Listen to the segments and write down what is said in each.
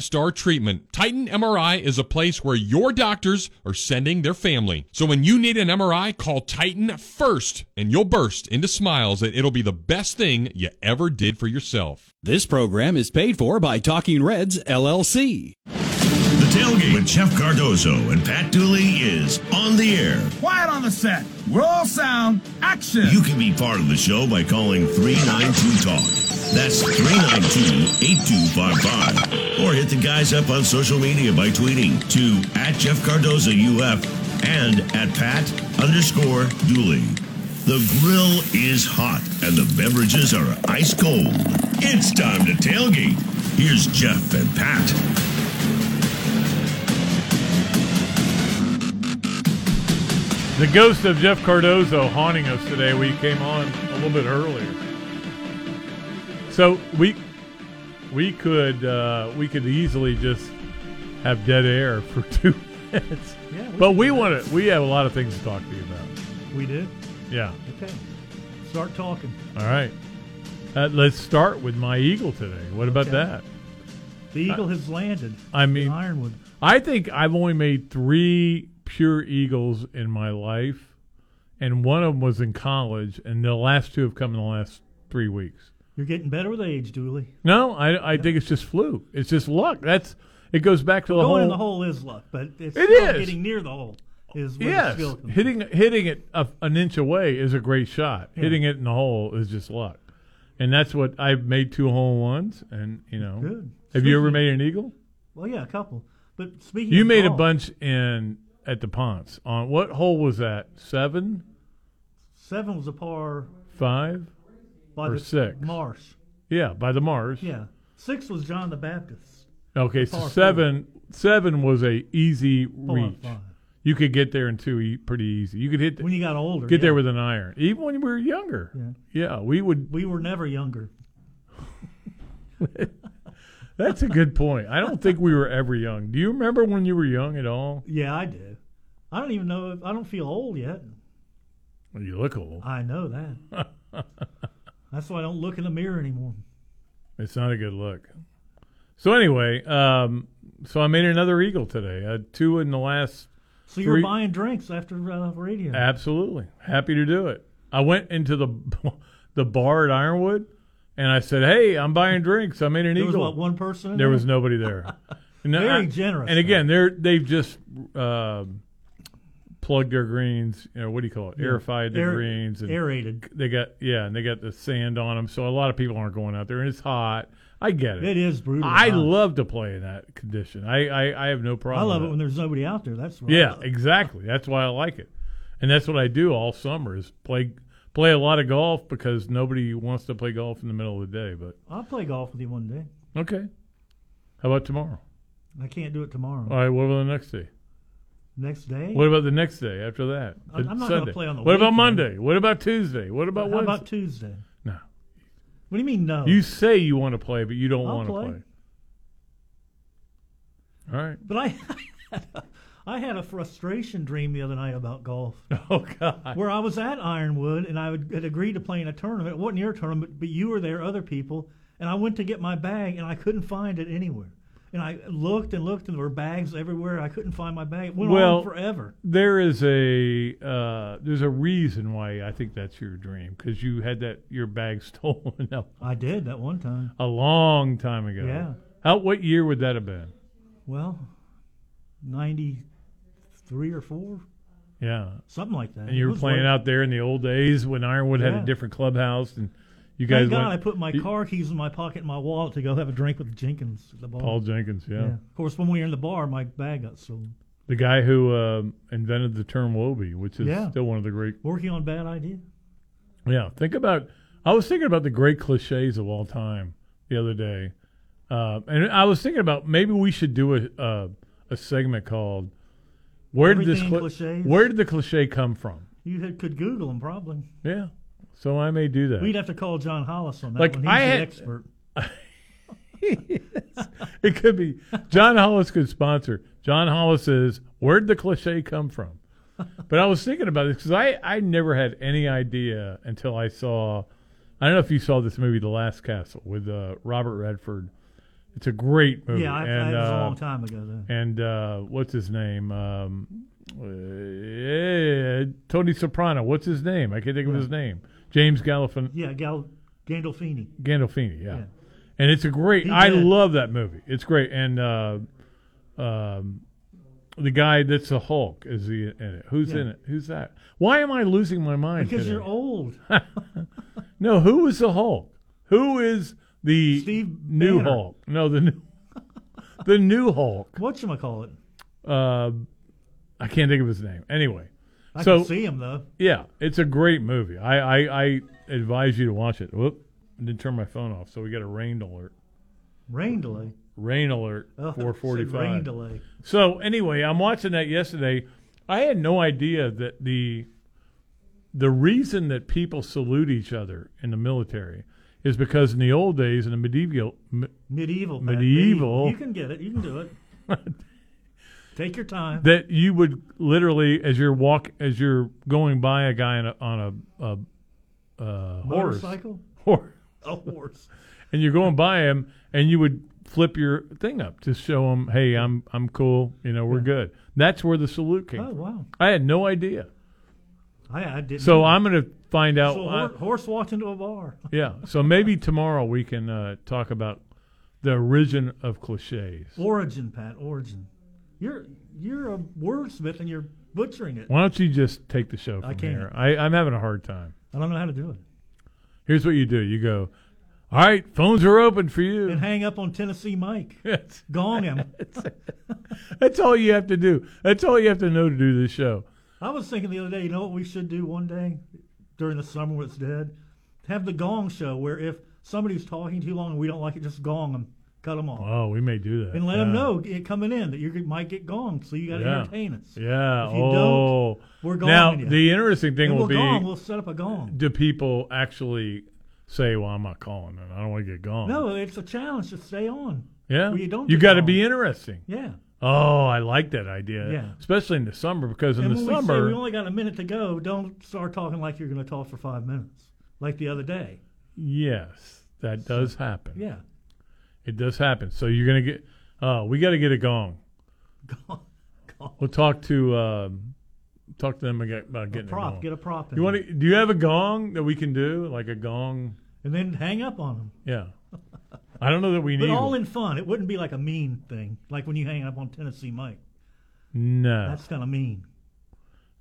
star treatment. Titan MRI is a place where your doctors are sending their family. So when you need an MRI, call Titan first and you'll burst into smiles that it'll be the best thing you ever did for yourself. This program is paid for by Talking Reds LLC. Tailgate with Jeff Cardozo and Pat Dooley is on the air. Quiet on the set. Roll sound. Action. You can be part of the show by calling 392 Talk. That's 392 8255. Or hit the guys up on social media by tweeting to at Jeff Cardozo UF and at Pat underscore Dooley. The grill is hot and the beverages are ice cold. It's time to tailgate. Here's Jeff and Pat. The ghost of Jeff Cardozo haunting us today. We came on a little bit earlier, so we we could uh, we could easily just have dead air for two minutes. Yeah, but we want to. We have a lot of things to talk to you about. We did. Yeah. Okay. Start talking. All right. Uh, let's start with my eagle today. What about Okay. that? The eagle has landed. I mean, Ironwood. I think I've only made three pure eagles in my life, and one of them was in college, and the last two have come in the last three weeks. You're getting better with age, Dooley. No, I, I think it's just fluke. It's just luck. That's it goes back to the Going whole. in the hole is luck, but it's It is. getting near the hole is yes, hitting hitting it a, an inch away is a great shot. Yeah. Hitting it in the hole is just luck, and that's what I've made two hole ones. And you know, Good. have you ever made an eagle? Well, yeah, a couple. But speaking, You made a bunch in at the Ponce. On uh, what hole was that? Seven, Seven was a par five, by or the six? Mars. Yeah, by the Mars. Yeah, six was John the Baptist. Okay, so four. seven seven was a easy Par reach. five. You could get there in two e- pretty easy. You could hit When you got older, get there with an iron, even when we were younger. Yeah, yeah we would. We were never younger. That's a good point. I don't think we were ever young. Do you remember when you were young at all? Yeah, I do. I don't even know. If, I don't feel old yet. Well, you look old. I know that. That's why I don't look in the mirror anymore. It's not a good look. So anyway, um, so I made another eagle today. I had two in the last. So you were buying drinks after uh, radio. Absolutely, happy to do it. I went into the the bar at Ironwood, and I said, "Hey, I'm buying drinks. I made an There was eagle." what, one person There there? was nobody there. Very I- generous, And again, they're they've just um plugged their greens. You know what do you call it? Yeah. Aerified the Aer- greens. And aerated. They got yeah, and they got the sand on them. So a lot of people aren't going out there, and it's hot. I get it. It is brutal. I hot. love to play in that condition. I I, I have no problem. I love it when there's nobody out there. That's I yeah, exactly. That's why I like it, and that's what I do all summer is play play a lot of golf because nobody wants to play golf in the middle of the day. But I'll play golf with you one day. okay, how about tomorrow? I can't do it tomorrow. All right, what about the next day? Next day. What about the next day after that? I'm- not gonna Sunday. play on the What about weekend. Monday? What about Tuesday? What about How Wednesday? about Tuesday? No. What do you mean no? You say you want to play, but you don't I'll want to play. play. All right. But I, I had a frustration dream the other night about golf. Oh God. Where I was at Ironwood and I would, had agreed to play in a tournament. It wasn't your tournament, but you were there, other people, and I went to get my bag and I couldn't find it anywhere. And I looked and looked and there were bags everywhere. I couldn't find my bag. It went well, on forever. there is a uh, there's a reason why I think that's your dream because you had that your bag stolen I did that one time. a long time ago. Yeah. How what year would that have been? Well, ninety three or four, Yeah. something like that. And you were playing late. out there in the old days when Ironwood had a different clubhouse and You guys Thank God went- I put my you- car keys in my pocket in my wallet to go have a drink with Jenkins at the bar. Paul Jenkins, yeah. yeah. Of course, when we were in the bar, my bag got stolen. The guy who um invented the term Wobie, which is Yeah. still one of the great. Working on bad idea. Yeah, think about. I was thinking about the great cliches of all time the other day, uh, and I was thinking about maybe we should do a uh, a segment called "Where did this Everything cli- Where did the cliche come from?" You had, could Google them probably. Yeah, so I may do that. We'd have to call John Hollis on that Like, one. He's I the had- expert. it could be John Hollis could sponsor. John Hollis says, "Where'd the cliche come from?" but I was thinking about this because I I never had any idea until I saw. I don't know if you saw this movie, The Last Castle, with uh, Robert Redford. It's a great movie. Yeah, I, and, that was a uh, long time ago. Then. and uh, what's his name? Um, uh, Tony Soprano. What's his name? I can't think of his name. James Galifian- Yeah, Gal- Gandolfini. Gandolfini. Yeah. Yeah. and it's a great. He I did. love that movie. It's great, and uh, um, the guy that's the Hulk is he in it? Who's Yeah. in it? Who's that? Why am I losing my mind? Because today? you're old. No, who is the Hulk? Who is the Steve new Banner. Hulk? No, the new the new Hulk. Whatchamacallit? Uh, I can't think of his name. Anyway, I so can see him, though. yeah, it's a great movie. I, I I advise you to watch it. Whoop! I didn't turn my phone off, so we got a rain alert. Rain delay. Rain alert. Oh, Four forty-five. Rain delay. So anyway, I'm watching that yesterday. I had no idea that the the reason that people salute each other in the military is because in the old days in the medieval me- Medieval. Medieval. You can get it. You can do it. Take your time. that you would literally as you're walk as you're going by a guy on a, on a, a, uh horse Motorcycle? horse A horse. and you're going by him and you would flip your thing up to show him hey I'm I'm cool you know we're good that's where the salute came Oh, from. wow. I had no idea I, I didn't. so know. I'm gonna find out So uh, horse walked into a bar. Yeah. So maybe tomorrow we can uh, talk about the origin of cliches. Origin, Pat. Origin. You're you're a wordsmith and you're butchering it. Why don't you just take the show from I can't. here? I, I'm having a hard time. I don't know how to do it. Here's what you do. You go, all right, phones are open for you. And hang up on Tennessee Mike. That's, Gong him. that's all you have to do. That's all you have to know to do this show. I was thinking the other day, you know what we should do one day during the summer when it's dead? Have the gong show where if somebody's talking too long and we don't like it, just gong them, cut them off. Oh, we may do that. and let yeah. them know it coming in that you might get gonged, so you got to Yeah. entertain us. Yeah. If you oh. don't, we're now you. the interesting thing will we'll be: gong, we'll set up a gong. do people actually say, "Well, I'm not calling and I don't want to get gone." No, it's a challenge to stay on. Yeah. well, you don't You got to be interesting. Yeah. Oh, I like that idea. Yeah. Especially in the summer because in and the when we say summer, we only got a minute to go, don't start talking like you're going to talk for five minutes, like the other day. yes, that does happen. Yeah. It does happen. So you're gonna get. Uh, we got to get a gong. Gong. Gong. We'll talk to um, talk to them about getting a, prop. gong. Get a prop. You want to? Do you have a gong that we can do? Like a gong? And then hang up on them. Yeah. I don't know that we But need. all one. in fun. It wouldn't be like a mean thing, like when you hang up on Tennessee Mike. no. That's kind of mean.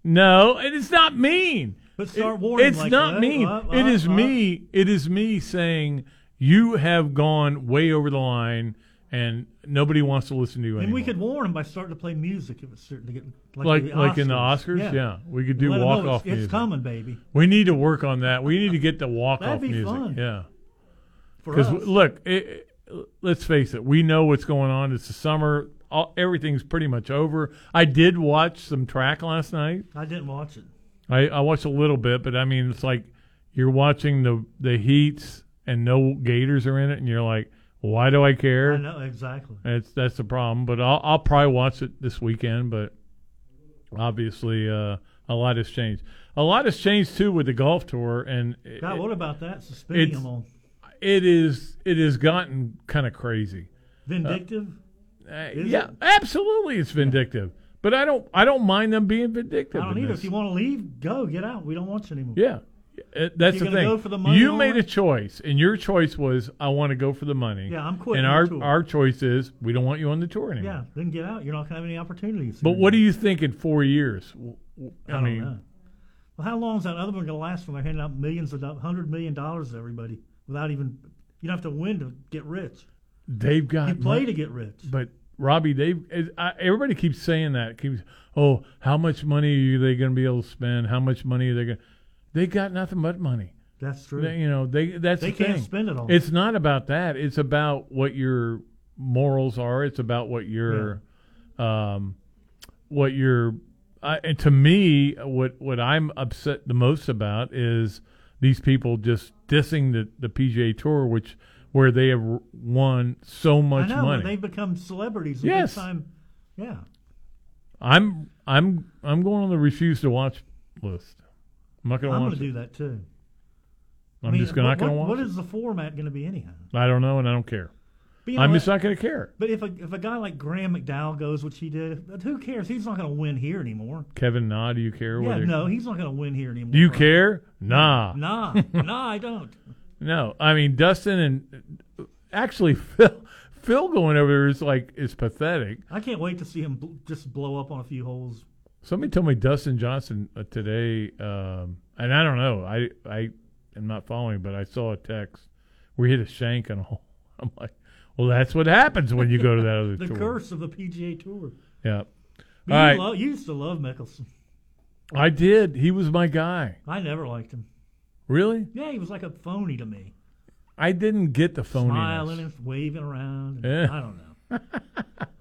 No, it is not mean. But start It- warning It's like, not uh, mean. uh, it uh, is uh. me. It is me saying you have gone way over the line, and nobody wants to listen to you And anymore. we could warn them by starting to play music if it's starting to get like like the like in the Oscars, yeah. We could do Let 'em know walk off It's, music. It's coming, baby. We need to work on that. We need to get the walk off That'd be music. fun. Yeah, For because look, it, it- let's face it. We know what's going on. It's the summer. All, everything's pretty much over. I did watch some track last night. I didn't watch it. I, I watched a little bit, but I mean, it's like you're watching the the heats and no Gators are in it, and you're like, why do I care? I know exactly. It's that's the problem. But I'll I'll probably watch it this weekend. But obviously, uh, a lot has changed. A lot has changed too with the golf tour, and it, God, what about that? Suspending them it is it has gotten kind of crazy. vindictive. Uh, yeah, it? absolutely, it's vindictive. But I don't I don't mind them being vindictive. I don't either. this. If you want to leave, go. Get out. We don't want you anymore. Yeah. Uh, That's the thing. the money you made a choice, and your choice was I want to go for the money. Yeah, I'm quitting And our tour. our choice is we don't want you on the tour anymore. Yeah, then get out. You're not going to have any opportunities. But what do you think in four years? I, I, don't mean, know. Well, how long is that other one going to last when they're handing out millions of hundred million dollars to everybody? without even you don't have to win to get rich. They've got You play mon- to get rich. But Robbie, they everybody keeps saying that. Keeps oh, how much money are they going to be able to spend? How much money are they going? They got nothing but money. That's true. They- you know, they that's They the can't thing. spend it all. It's not about that. It's about what your morals are. It's about what your, um, what your. I, and to me, what what I'm upset the most about is these people just dissing the the PGA Tour, which where they have won so much know, money. they've become celebrities. Yes. Time. Yeah. I'm I'm I'm going on the refuse to watch list. I'm not going to I'm going to do that too. I'm I mean, just gonna, not going to watch. What is the format going to be anyhow? I don't know, and I don't care. But, you know I'm just not going to care. But if a if a guy like Graham McDowell goes, which he did, who cares? He's not going to win here anymore. Kevin, nah, do you care? Yeah, whether- no, he's not going to win here anymore. Do you care? Nah. Nah, nah, I don't. No, I mean Dustin and actually Phil. Phil going over there is like is pathetic. I can't wait to see him bl- just blow up on a few holes. Somebody told me Dustin Johnson uh, today, um, and I don't know. I I am not following, but I saw a text We hit a shank on a hole. I'm like, well, that's what happens when you go to that other The tour. curse of the PGA Tour. Yeah, But All you, right. lo- you used to love Mickelson. I did. He was my guy. I never liked him. Really? Yeah, he was like a phony to me. I didn't get the phony. Smiling and waving around. and Yeah. I don't know.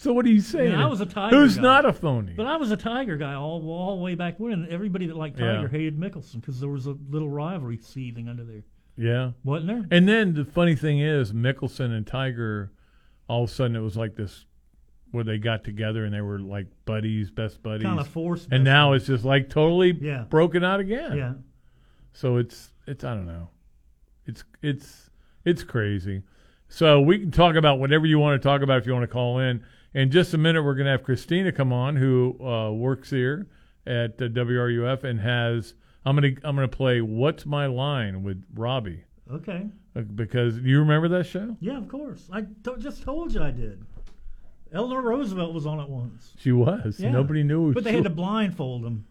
So what are you saying? I was a Tiger Who's guy. not a phony? But I was a Tiger guy all all the way back when. and Everybody that liked Tiger Yeah. hated Mickelson because there was a little rivalry seething under there, yeah. wasn't there? And then the funny thing is, Mickelson and Tiger, all of a sudden it was like this, where they got together and they were like buddies, best buddies. Kind of forced. and now it's just like totally Yeah. broken out again. yeah. So it's it's I don't know, it's it's it's crazy. So we can talk about whatever you want to talk about if you want to call in. In just a minute, we're going to have Christina come on, who uh, works here at uh, WRUF and has. I'm gonna I'm gonna play "What's My Line" with Robbie Okay. uh, because you remember that show. Yeah, of course. I just told you I did. Eleanor Roosevelt was on it once. She was. Yeah. Nobody knew. But they had to blindfold him.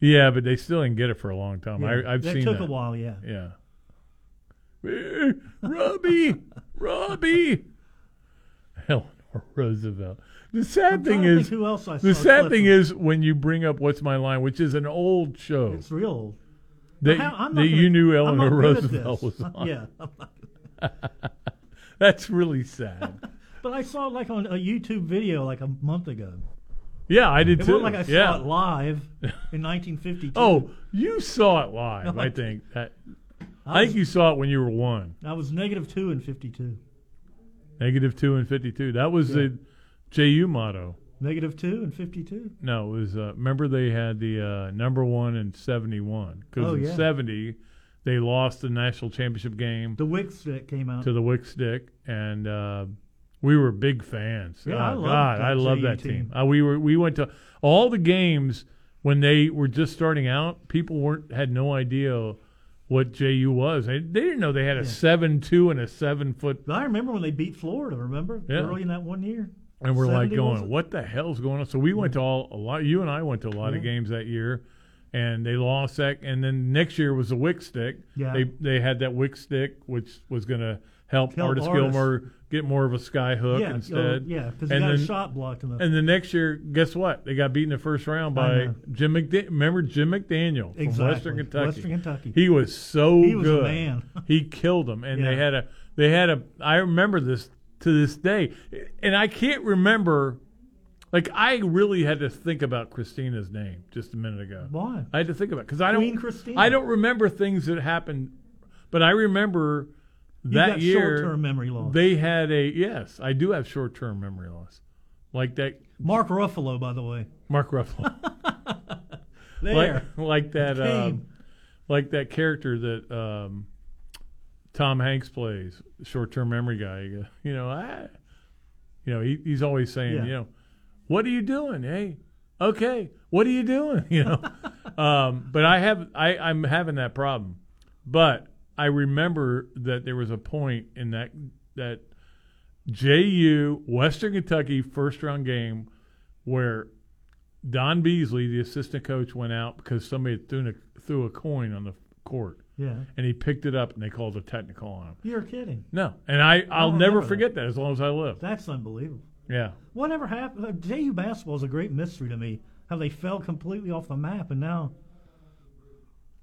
Yeah, but they still didn't get it for a long time. Yeah. I, I've seen that seen took that. a while, yeah. Yeah. Eh, Robbie, Robbie. Eleanor Roosevelt. The sad thing is, who else I the sad thing is when you bring up "What's My Line," which is an old show it's real old. that, that gonna- you knew Eleanor Roosevelt was on. Yeah, That's really sad. but I saw it like on a YouTube video like a month ago. yeah, I did It too. like I yeah. saw it live in 1952. Oh, you saw it live. No, I I think. That, I I think was, you saw it when you were one. I was negative two in 52. Negative two and fifty-two. That was the JU motto. Negative two and 52. No, it was. Uh, remember they had the uh, number one and seventy-one because Oh, in yeah. seventy they lost the national championship game The Wick stick came out. to the Wick Stick, and uh, we were big fans. Yeah, oh, I God, I love that team. team. Uh, we were we went to all the games when they were just starting out. People weren't had no idea what JU was. They, they didn't know they had a seven-two and a seven-foot, I remember when they beat Florida. Remember Yeah. early in that one year. and we're like 70 was going, it? "What the hell's going on?" So we went to all a lot. You and I went to a lot of games that year. And they lost that, and then next year was the Wick Stick. Yeah. They they had that Wick Stick, which was going to help Help Artis. Gilmore get more of a sky hook yeah, uh, instead. oh, yeah, because he got shot blocked in the. And the next year, guess what? They got beat in the first round by know. Jim McDaniel. Remember Jim McDaniel from Exactly. Western Kentucky? Western Kentucky. He was so He was a good. man. he killed them, and they Yeah. had a they had a. I remember this to this day, and I can't remember. Like I really had to think about Christina's name just a minute ago. Why? I had to think about because I don't. Queen Christina. I don't remember things that happened, but I remember That year short-term memory loss. they had a yes. I do have short term memory loss, like that Mark Ruffalo, by the way. Mark Ruffalo. There. like, like that um, like that character that um, Tom Hanks plays, short term memory guy. You You know, I, you know, he, he's always saying, Yeah. you know, what are you doing? Hey, okay, what are you doing? You know, um, but I have I I'm having that problem, but I remember that there was a point in that that JU Western Kentucky first round game where Don Beasley, the assistant coach, went out because somebody threw a, threw a coin on the court. Yeah. and he picked it up and they called a technical on him. You're kidding. No, and I I'll never forget that as long as I live. That's unbelievable. Yeah. Whatever happened? JU basketball is a great mystery to me. How they fell completely off the map, and now,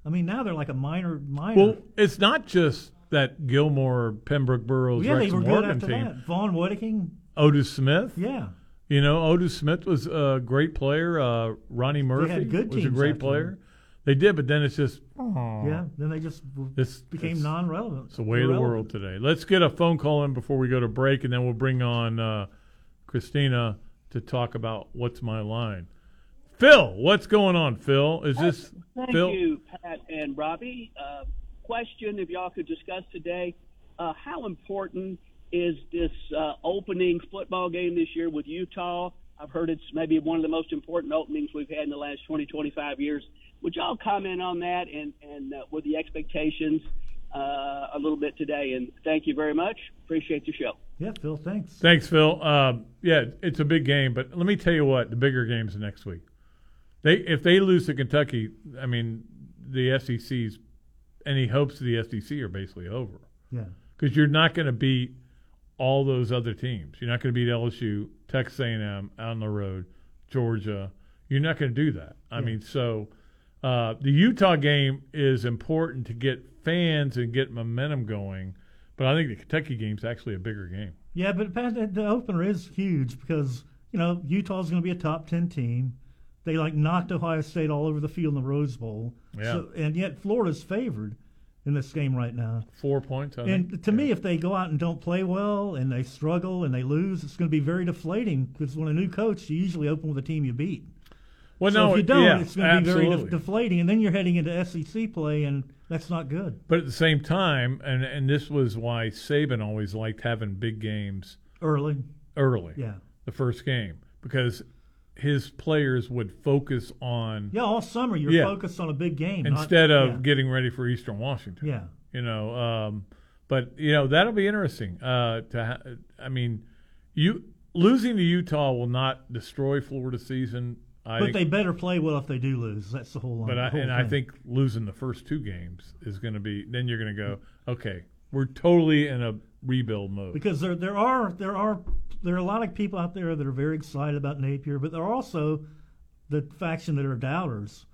I mean, now they're like a minor minor. Well, it's not just that Gilmore, Pembrook Burrows, yeah, they Wrexham were good Morgan after team. that. Vaughn Wedeking, Otis Smith. yeah, You know, Otis Smith was a great player. Uh, Ronnie Murphy was a great player. They did, but then it's just yeah. Then they just This became it's- non-relevant. It's the way of the world today. Let's get a phone call in before we go to break, and then we'll bring on uh, Christina to talk about what's my line. Phil, what's going on, Phil? Is this Thank Phil? you, Pat and Robbie. Uh, question, if y'all could discuss today, uh, how important is this uh, opening football game this year with Utah? I've heard it's maybe one of the most important openings we've had in the last 20, 25 years. Would y'all comment on that and, and uh, with the expectations uh, a little bit today? And thank you very much. Appreciate the show. Yeah, Phil. Thanks. Thanks, Phil. Um, yeah, it's a big game, but let me tell you what: the bigger games next week. They if they lose to Kentucky, I mean, the SEC's any hopes of the SEC are basically over. Yeah. because you're not going to beat all those other teams. You're not going to beat LSU, Texas A&M out on the road, Georgia. You're not going to do that. I mean, so uh, the Utah game is important to get fans and get momentum going, but I think the Kentucky game's actually a bigger game. Yeah, but the- the opener is huge because you know Utah's going to be a top ten team. They like knocked Ohio State all over the field in the Rose Bowl. Yeah. So, and yet Florida's favored in this game right now. Four points. I And think. to me, if they go out and don't play well and they struggle and they lose, it's going to be very deflating because when a new coach, you usually open with a team you beat. well, so no, if you don't, yeah, it's going to be very absolutely. de- deflating, and then you're heading into SEC play, and that's not good. But at the same time, and and this was why Saban always liked having big games Early, early. yeah, the first game because his players would focus on yeah. All summer you're Yeah. focused on a big game not- instead of yeah. getting ready for Eastern Washington. yeah. You know, um, but you know that'll be interesting. Uh, to ha- I mean, you losing to Utah will not destroy Florida's season. I But think, they better play well if they do lose. That's the whole. but I, whole and I think losing the first two games is going to be. Then you're going to go, okay, we're totally in a rebuild mode. because there there are there are there are a lot of people out there that are very excited about Napier, but there are also the faction that are doubters.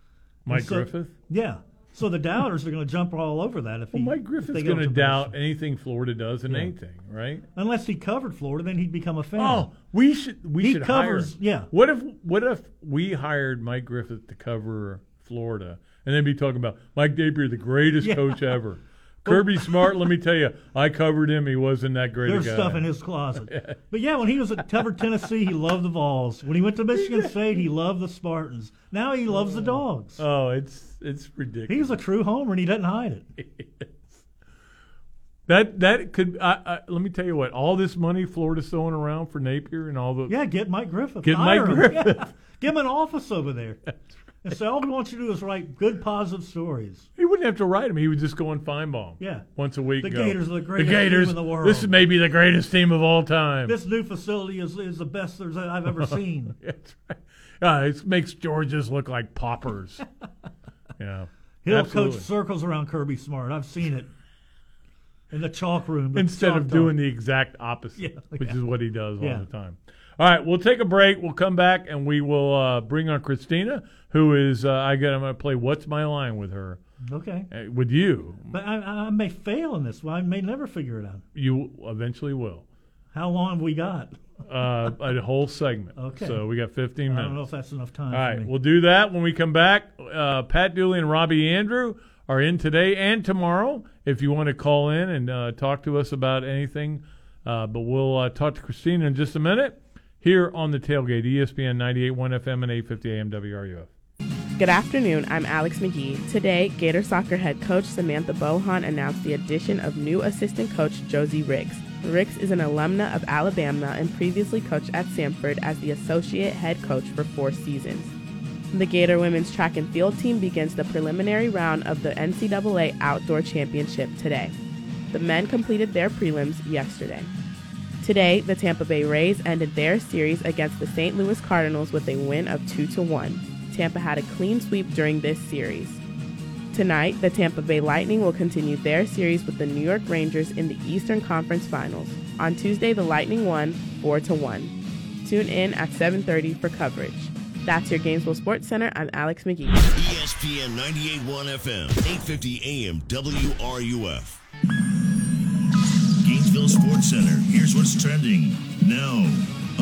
Mike so- Griffith. Yeah. So the doubters are going to jump all over that if Well, he. Mike if Griffith's going to doubt anything Florida does in Yeah. anything, right? unless he covered Florida, then he'd become a fan. Oh, we should we He should covers- hire. yeah. What if what if we hired Mike Griffith to cover Florida, and then be talking about Mike Napier, the greatest Yeah. coach ever. Kirby Smart, let me tell you, I covered him. He wasn't that great There's a guy. stuff in his closet. But yeah, when he was at covered Tennessee, he loved the Vols. When he went to Michigan State, he loved the Spartans. Now he loves the oh. dogs. oh, it's it's ridiculous. He's a true homer, and he doesn't hide it. that that could. I, I, let me tell you what. All this money Florida's throwing around for Napier and all the Yeah, get Mike Griffith. Get Mike him. Griffith. Yeah. Give him an office over there. And say, all we want you to do is write good, positive stories. He wouldn't have to write him. He would just go on Finebaum. Yeah. Once a week. The go, Gators are the The greatest team in the world." This may be the greatest team of all time. This new facility is, is the best there's I've ever seen. That's right. Uh, it makes Georges look like paupers. yeah. He'll absolutely. coach circles around Kirby Smart. I've seen it in the chalk room. Instead of doing the exact opposite, Yeah, which yeah. is what he does all the time. All right, we'll take a break. We'll come back and we will uh, bring on Christina, who is uh, I got. I'm going to play "What's My Line" with her, Okay. uh, with you. But I, I may fail in this. Well, I may never figure it out. You eventually will. How long have we got? Uh, a whole segment. Okay. So we got 15 minutes. I don't know if that's enough time All right, we'll do that when we come back. Uh, Pat Dooley and Robbie Andrew are in today and tomorrow. If you want to call in and uh, talk to us about anything, uh, but we'll uh, talk to Christina in just a minute here on the tailgate, ESPN 98.1 FM and 850 AM WRUF. Good afternoon. I'm Alex McGee. Today, Gator soccer head coach Samantha Bohon announced the addition of new assistant coach Josie Riggs. Riggs is an alumna of Alabama and previously coached at Samford as the associate head coach for four seasons. The Gator women's track and field team begins the preliminary round of the NCAA Outdoor Championship today. The men completed their prelims yesterday. Today, the Tampa Bay Rays ended their series against the St. Louis Cardinals with a win of 2 to 1. Tampa had a clean sweep during this series. Tonight, the Tampa Bay Lightning will continue their series with the New York Rangers in the Eastern Conference Finals. On Tuesday, the Lightning won 4 to 1. Tune in at 7:30 for coverage. That's your Gainesville Sports Center. I'm Alex McGee. ESPN 98.1 FM, 850 AM WRUF. Gainesville Sports Center. Here's what's trending now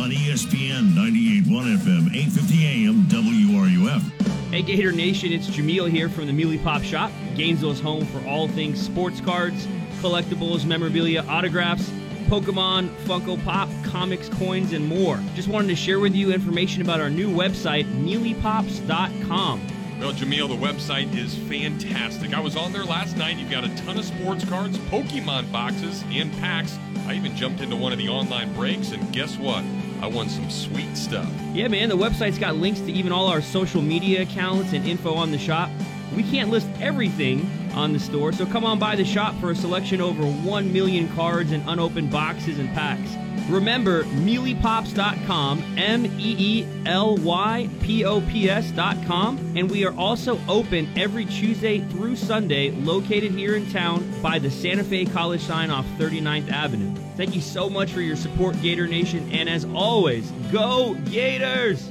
on ESPN 98.1 FM, 850 AM WRUF. Hey Gator Nation, it's Jameel here from the Muley Pop Shop. Gainesville's home for all things sports cards, collectibles, memorabilia, autographs, Pokemon, Funko Pop, comics, coins, and more. Just wanted to share with you information about our new website, MeelyPops.com. Well, Jameel, the website is fantastic. I was on there last night. You've got a ton of sports cards, Pokemon boxes, and packs. I even jumped into one of the online breaks, and guess what? I won some sweet stuff. Yeah, man, the website's got links to even all our social media accounts and info on the shop. We can't list everything on the store, so come on by the shop for a selection over 1 million cards and unopened boxes and packs. Remember, meelypops.com, M E E L Y P O P S.com, and we are also open every Tuesday through Sunday, located here in town by the Santa Fe College sign off 39th Avenue. Thank you so much for your support, Gator Nation, and as always, go Gators!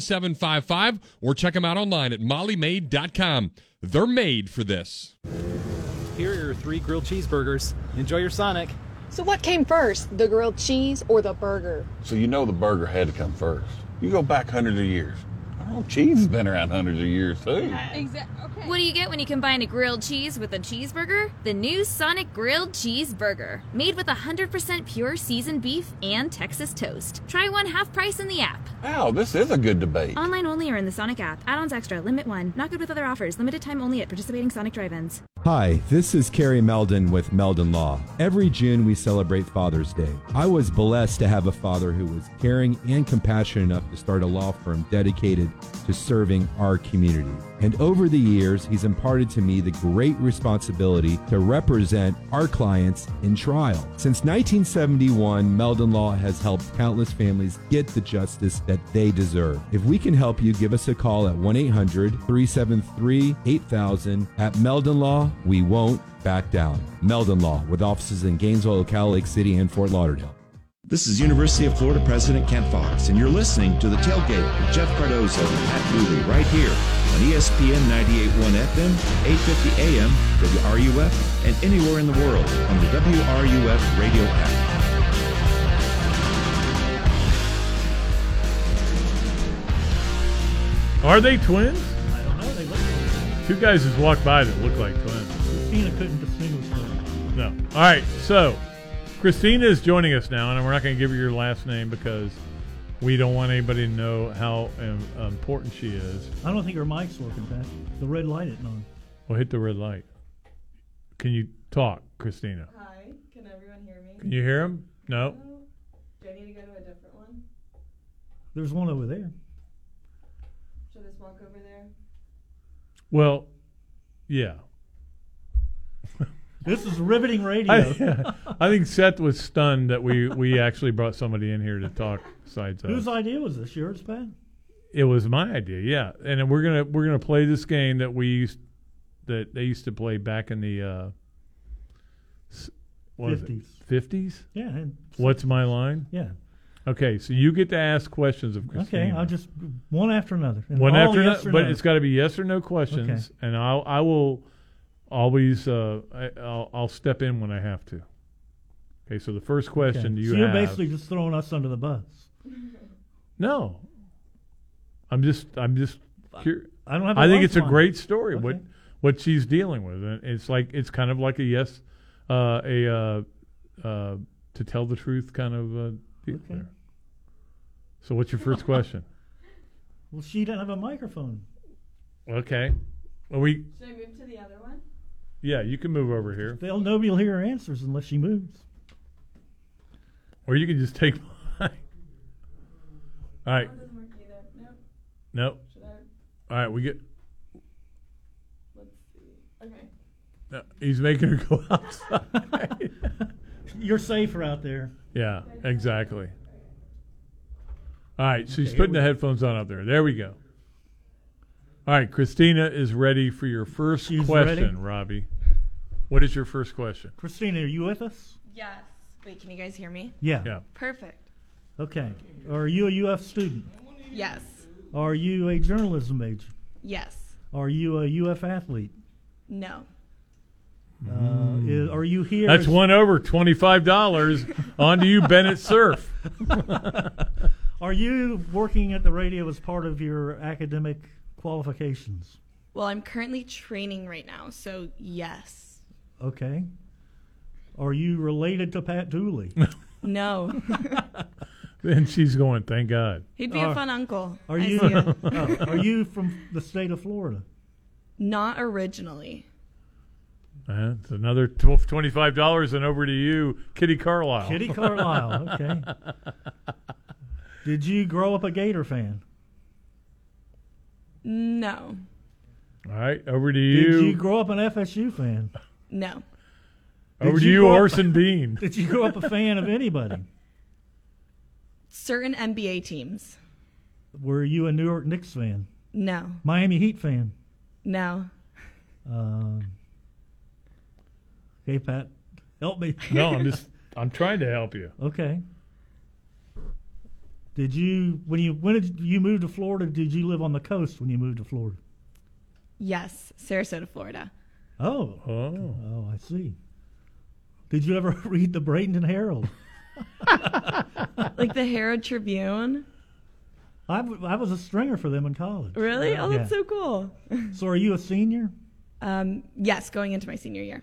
7755 or check them out online at mollymaid.com. They're made for this. Here are your three grilled cheeseburgers. Enjoy your Sonic. So what came first, the grilled cheese or the burger? So you know the burger had to come first. You go back hundreds of years. Oh, cheese has been around hundreds of years too. Exactly. Okay. What do you get when you combine a grilled cheese with a cheeseburger? The new Sonic Grilled Cheeseburger, made with 100% pure seasoned beef and Texas toast. Try one half price in the app. Wow, this is a good debate. Online only or in the Sonic app. Add-ons extra. Limit one. Not good with other offers. Limited time only at participating Sonic drive-ins. Hi, this is Carrie Meldon with Meldon Law. Every June we celebrate Father's Day. I was blessed to have a father who was caring and compassionate enough to start a law firm dedicated to serving our community. And over the years, he's imparted to me the great responsibility to represent our clients in trial. Since 1971, Meldon Law has helped countless families get the justice that they deserve. If we can help you, give us a call at 1 800 373 8000. At Meldon Law, we won't back down. Meldon Law, with offices in Gainesville, Lake City, and Fort Lauderdale. This is University of Florida President Kent Fuchs, and you're listening to The Tailgate with Jeff Cardozo and Pat Dooley right here on ESPN 98.1 FM, 850 AM, WRUF, and anywhere in the world on the WRUF radio app. Are they twins? I don't know. They look like Two guys just walked by that look like twins. Christina couldn't distinguish them. No. All right. So, Christina is joining us now, and we're not going to give her your last name because we don't want anybody to know how um, important she is. I don't think her mic's working, Pat. The red light isn't on. Well, hit the red light. Can you talk, Christina? Hi, can everyone hear me? Can you hear him? No. Do I need to go to a different one? There's one over there. Should I just walk over there? Well, yeah. This is riveting radio. I, I think Seth was stunned that we, we actually brought somebody in here to talk sides Whose idea was this? Yours, Pat? It was my idea, yeah. And we're gonna we're gonna play this game that we used that they used to play back in the uh, is 50s. Fifties. Yeah. What's my line? Yeah. Okay, so you get to ask questions of Christina. Okay, I'll just one after another. One after yes another, but no. it's got to be yes or no questions, and I'll I will always uh, I, I'll I'll step in when I have to. Okay, so the first question Okay. do you so you're have? basically just throwing us under the bus. no, I'm just I'm just. Cur- I don't have a I think it's a great story. What Okay. what she's dealing with, and it's like it's kind of like a yes, uh, a uh, uh, to tell the truth kind of uh, deal Okay. there. So what's your first question? Well, she didn't have a microphone. Okay. Well, we Should I move to the other one? Yeah, you can move over here, They'll nobody will hear her answers unless she moves. or you can just take mine. All right. That doesn't work either. Nope. Nope. Should I? All right. We get. Let's see. Okay. No, he's making her go outside. You're safer out there. yeah. Exactly. All right. She's Okay, putting here the we- headphones on up there. There we go. All right. Christina is ready for your first She's question, ready? Robbie. What is your first question? Christina, are you with us? Yes. Wait, can you guys hear me? Yeah. Yeah. Perfect. Okay. Are you a UF student? Yes. Are you a journalism major? Yes. Are you a UF athlete? No. Uh, is, are you here? That's one over twenty five dollars. on to you, Bennett Cerf. Are you working at the radio as part of your academic qualifications? Well, I'm currently training right now, so yes. Okay. Are you related to Pat Dooley? No. Then she's going. Thank God. He'd be Uh, a fun uncle. Are I you? see it. oh, are you from the state of Florida? Not originally. Uh, it's another tw- twenty-five dollars, and over to you, Kitty Carlisle. Kitty Carlisle. Okay. Did you grow up a Gator fan? No. All right, over to you. Did you grow up an FSU fan? No. over Did to you, grow up- Orson Bean. Did you grow up a fan of anybody? Certain NBA teams. Were you a New York Knicks fan? No. Miami Heat fan? No. Um, okay, Pat, help me. No, I'm just. I'm trying to help you. Okay. Did you when you when did you move to Florida? Did you live on the coast when you moved to Florida? Yes. Sarasota, Florida. Oh, Oh. oh, I see. Did you ever read the Bradenton Herald? Like the Herald Tribune. I, w- I was a stringer for them in college. Really? Oh, that's Yeah. so cool. So are you a senior? Um, yes, going into my senior year.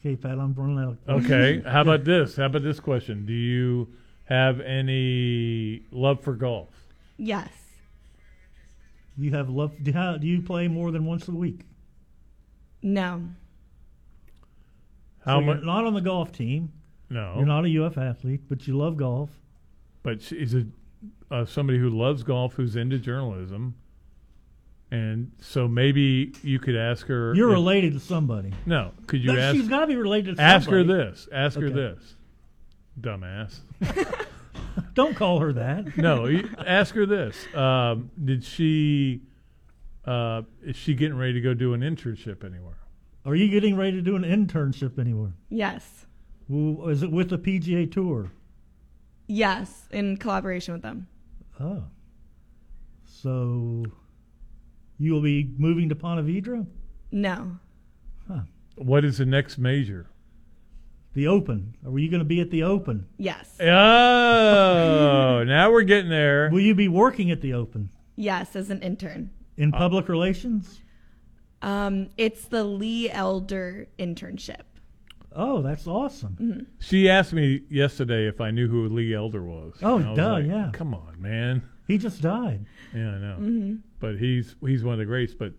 Okay, Pat, I'm running out. Okay. How about this? How about this question? Do you have any love for golf? Yes. You have love. Do, how, do you play more than once a week? No. How so you're much? Not on the golf team. No. You're not a UF athlete, but you love golf. But she's a uh, somebody who loves golf, who's into journalism, and so maybe you could ask her. You're if- related to somebody. No, could you No, ask? she's gotta be related to somebody? Ask her this. Ask her this. Dumbass. Don't call her that. no, you, ask her this. Um, did she? Uh, is she getting ready to go do an internship anywhere? Are you getting ready to do an internship anywhere? Yes. Well, is it with the PGA Tour? Yes, in collaboration with them. Oh. So you will be moving to Ponte Vedra? No. What is the next major? The Open. Are you going to be at the Open? Yes. Oh, now we're getting there. Will you be working at the Open Yes, as an intern. in Uh, public relations? Um, it's the Lee Elder internship. Oh, that's awesome. She asked me yesterday if I knew who Lee Elder was. Oh, And I was duh, like, yeah. Come on, man. He just died. Yeah, I know. Mhm. But he's he's one of the greats. But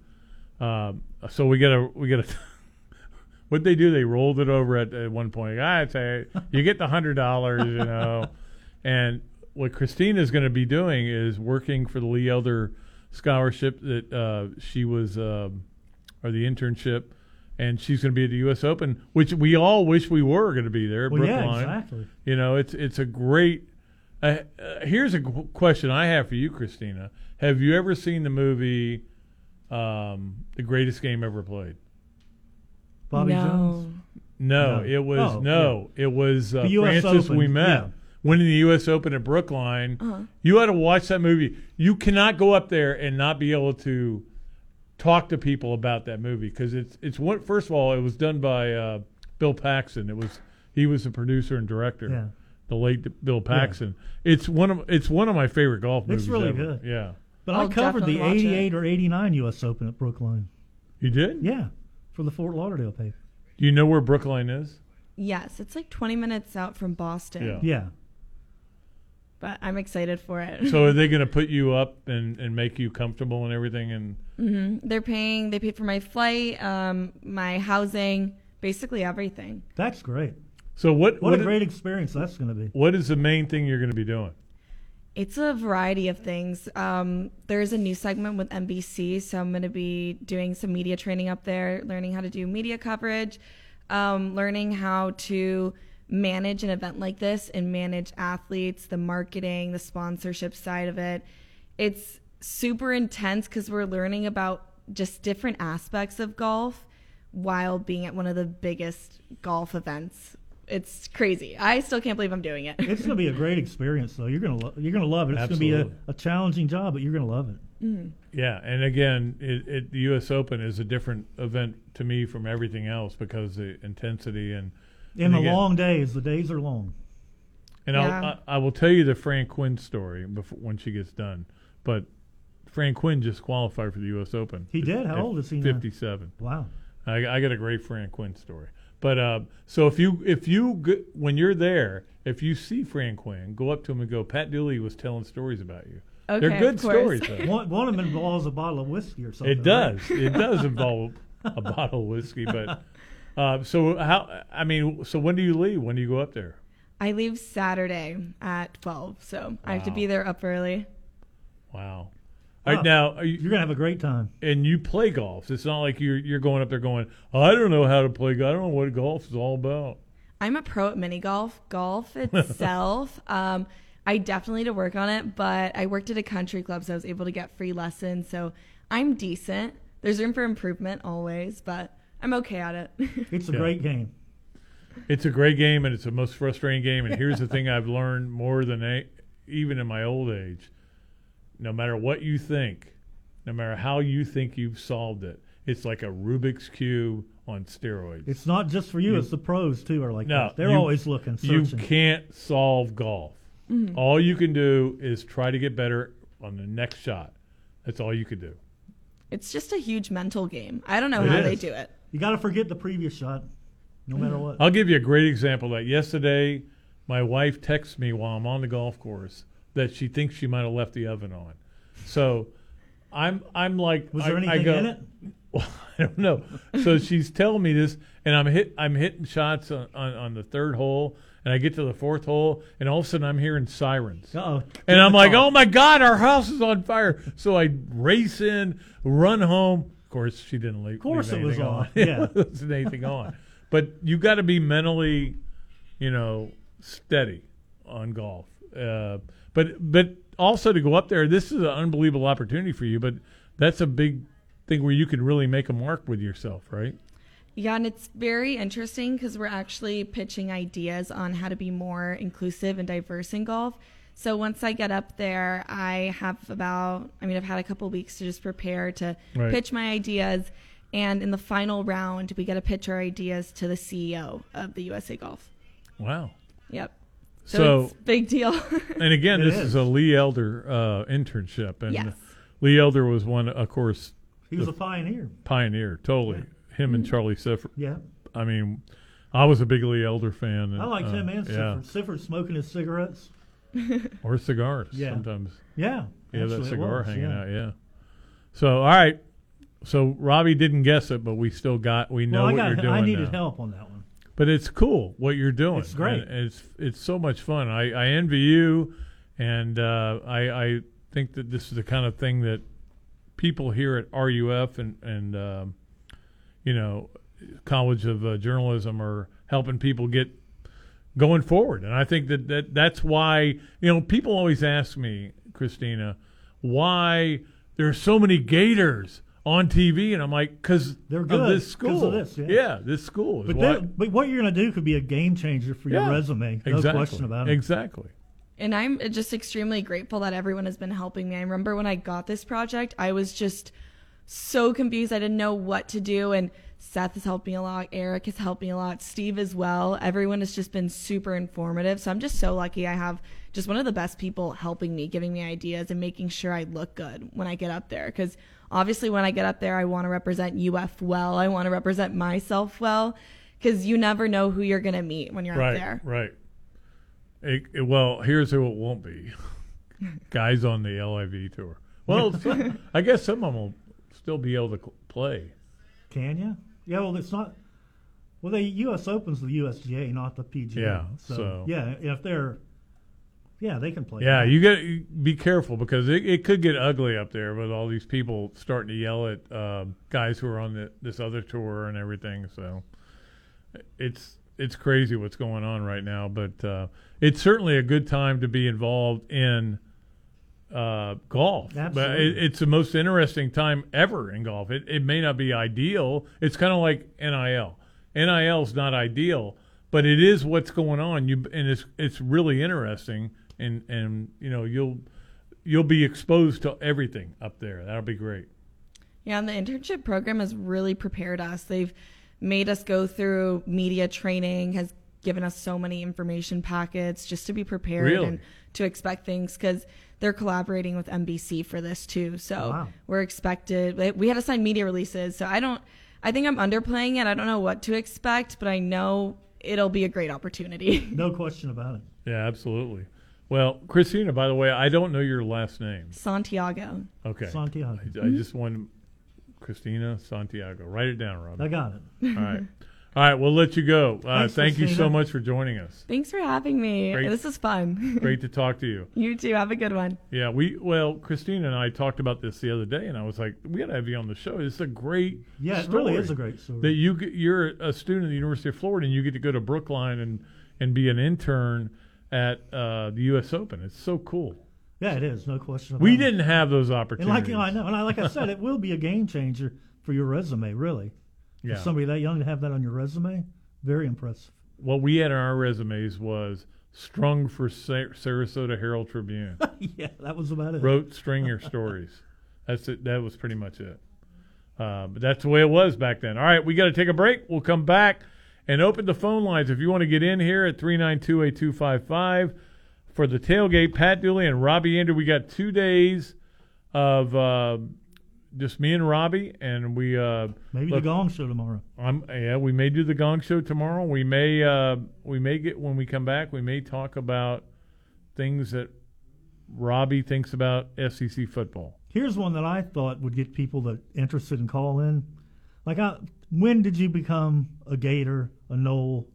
um, so we gotta we gotta. What they do? They rolled it over at, at one point. I say you get the hundred dollars, you know, and what Christina is going to be doing is working for the Lee Elder scholarship that uh, she was um, or the internship. And she's going to be at the U.S. Open, which we all wish we were going to be there. at Well, yeah, Brookline. exactly. You know, it's it's a great. Uh, uh, here's a qu- question I have for you, Christina. Have you ever seen the movie, um, "The Greatest Game Ever Played"? Bobby No. Jones? No, No. it was Oh, no, it was uh, The US Francis Open, Ouimet yeah. winning the U.S. Open at Brookline. Uh-huh. You had to watch that movie. You cannot go up there and not be able to talk to people about that movie because it's it's one. First of all, it was done by uh, Bill Paxton. It was he was the producer and director. Yeah. The late Bill Paxton. It's one of it's one of my favorite golf movies. It's really ever. good. Yeah. But I'll I covered the definitely watch it. 88 or 89 U.S. Open at Brookline. You did? Yeah, for the Fort Lauderdale paper. Do you know where Brookline is? Yes, it's like 20 minutes out from Boston. Yeah. Yeah. but I'm excited for it. So are they going to put you up and, and make you comfortable and everything? And hmm They're paying. They paid for my flight, um, my housing, basically everything. That's great. so what? What, what a great experience that's going to be. What is the main thing you're going to be doing? It's a variety of things. Um, there's a new segment with NBC, so I'm going to be doing some media training up there, learning how to do media coverage, um, learning how to manage an event like this and manage athletes, the marketing, the sponsorship side of it. It's super intense because we're learning about just different aspects of golf while being at one of the biggest golf events. It's crazy. I still can't believe I'm doing it. It's going to be a great experience, though. You're going to lo- you're going to love it. It's going to be a, a challenging job, but you're going to love it. Mm-hmm. Yeah, and again, it, it, the U.S. Open is a different event to me from everything else because the intensity and In and the again- long days, the days are long. And Yeah. I'll, I, I will tell you the Fran Quinn story before when she gets done. But Fran Quinn just qualified for the U.S. Open. He did? How old is he now? Fifty-seven. Wow. I, I got a great Fran Quinn story. But uh, so if you if you when you're there, if you see Fran Quinn, go up to him and go. Pat Dooley was telling stories about you. Okay, They're good stories. Though. One, one of them involves a bottle of whiskey or something. It does. right? It does involve a bottle of whiskey. But uh, so how? I mean, so when do you leave? When do you go up there? I leave Saturday at 12, so I have to be there up early. Wow. All right, now are you, you're gonna have a great time. And you play golf. It's not like you're you're going up there going, I don't know how to play. golf. I don't know what golf is all about. I'm a pro at mini golf. Golf itself, um, I definitely need to work on it, but I worked at a country club, so I was able to get free lessons. So I'm decent. There's room for improvement always, but I'm okay at it. It's a Yeah. great game. It's a great game, and it's the most frustrating game. And here's the thing: I've learned more than a, even in my old age. No matter what you think, no matter how you think you've solved it, it's like a Rubik's cube on steroids. It's not just for you; it's the pros too. Are like No, that. They're you- always looking, You can't solve golf. Mhm. All you can do is try to get better on the next shot. That's all you could do. it's just a huge mental game. I don't know It how is. they do it. You got to forget the previous shot, no matter what. I'll give you a great example of that. Yesterday, my wife texts me while I'm on the golf course that she thinks she might have left the oven on. So I'm I'm like Was I, there I anything go, in it? Well, I don't know. So she's telling me this, and I'm hit. I'm hitting shots on, on, on the third hole, and I get to the fourth hole, and all of a sudden I'm hearing sirens. Uh-oh. And I'm like, oh my god, our house is on fire! So I race in, run home. Of course, she didn't leave. Of course leave it was anything on, yeah. it wasn't anything on. But you got to be mentally, you know, steady on golf. Uh, but but also to go up there, this is an unbelievable opportunity for you. But that's a big thing where you can really make a mark with yourself, right? Yeah, and it's very interesting because we're actually pitching ideas on how to be more inclusive and diverse in golf. So once I get up there, I have about, I mean, I've had a couple weeks to just prepare to Right. pitch my ideas. And in the final round, we get to pitch our ideas to the CEO of the USA Golf. Wow. Yep. So, So- it's big deal. And again, It this is. is. a Lee Elder uh, internship, and Yes. Lee Elder was one, of course, He was a pioneer. pioneer, totally. Him and Charlie Sifford. Yeah. I mean, I was a big Lee Elder fan. And, I liked him uh, and yeah. Sifford. Sifford smoking his cigarettes. or cigars Yeah. sometimes. Yeah, yeah, that cigar was, hanging yeah. out. Yeah. So all right, so Robbie didn't guess it, but we still got we know well, what got. you're doing. I needed now. help on that one. But it's cool what you're doing. It's great. And it's it's so much fun. I, I envy you, and uh, I I think that this is the kind of thing that people here at RUF and and um, you know College of uh, Journalism are helping people get going forward. And I think that, that that's why you know people always ask me, Christina, why there are so many Gators on TV, and I'm like, because They're of good this 'cause school. of this, yeah. this school is But, why. that- but what you're going to do could be a game changer for your resume. No exactly. question about it. Exactly. And I'm just extremely grateful that everyone has been helping me. I remember when I got this project, I was just so confused. I didn't know what to do. And Seth has helped me a lot. Eric has helped me a lot. Steve as well. Everyone has just been super informative. So I'm just so lucky I have just one of the best people helping me, giving me ideas and making sure I look good when I get up there. Because obviously, when I get up there, I want to represent UF well. I want to represent myself well. Because you never know who you're going to meet when you're right, up there. Right. It, it- well, here's who it won't be: guys on the LIV tour. Well, I guess some of them will still be able to play. Can you? Yeah. Well, it's not. Well, the U.S. Open's the USGA, not the PGA. Yeah, So, so- yeah, if they're, yeah, they can play. Yeah, you got to be careful because it, it could get ugly up there with all these people starting to yell at uh, guys who are on the, this other tour and everything. So it's it's crazy what's going on right now, but uh, it's certainly a good time to be involved in uh, golf. But it, it's the most interesting time ever in golf. It, it may not be ideal. It's kind of like NIL. NIL is not ideal, but it is what's going on. You and it's it's really interesting, and and you know you'll you'll be exposed to everything up there. That'll be great. Yeah, and the internship program has really prepared us. They've made us go through media training, has given us so many information packets just to be prepared Really? and to expect things because they're collaborating with NBC for this too. So Wow. we're expected. we- We had to sign media releases, so I don't. I think I'm underplaying it. I don't know what to expect, but I know it'll be a great opportunity. No question about it. Yeah, absolutely. Well, Christina, by the way, I don't know your last name. Santiago. Okay, Santiago. I, I just wanted Christina Santiago. Write it down, Rob. I got it. All right. All right, we'll let you go. Uh, Thanks, thank you so Christina. much for joining us. Thanks for having me. Great. This is fun. Great to talk to you. you too. Have a good one. Yeah, we well, Christina and I talked about this the other day, and I was like, we got to have you on the show. It's a great Yeah, it story really is a great story. that you you're a student at the University of Florida, and you get to go to Brookline and and be an intern at uh, the U.S. Open. It's so cool. Yeah, it is. No question about We didn't have those And opportunities. like I know, and I, like I said, it will be a game changer for your resume. Really, Yeah. for somebody that young to have that on your resume, very impressive. what we had on our resumes was strung for Sa- Sarasota Herald Tribune. yeah, that was about it. Wrote stringer stories. That's it. That was pretty much it. Uh, but that's the way it was back then. All right, we got to take a break. We'll come back and open the phone lines if you want to get in here at 392-8255 for the tailgate. Pat Dooley and Robbie Andrew. We got two days of uh, just me and Robbie, and we uh, Maybe look, the Gong Show tomorrow. I'm, yeah, we may do the Gong Show tomorrow. We may uh, we may get when we come back. We may talk about things that Robbie thinks about SEC football. Here's one that I thought would get people that interested in call in. Like, I, when did you become a Gator, a Knoll,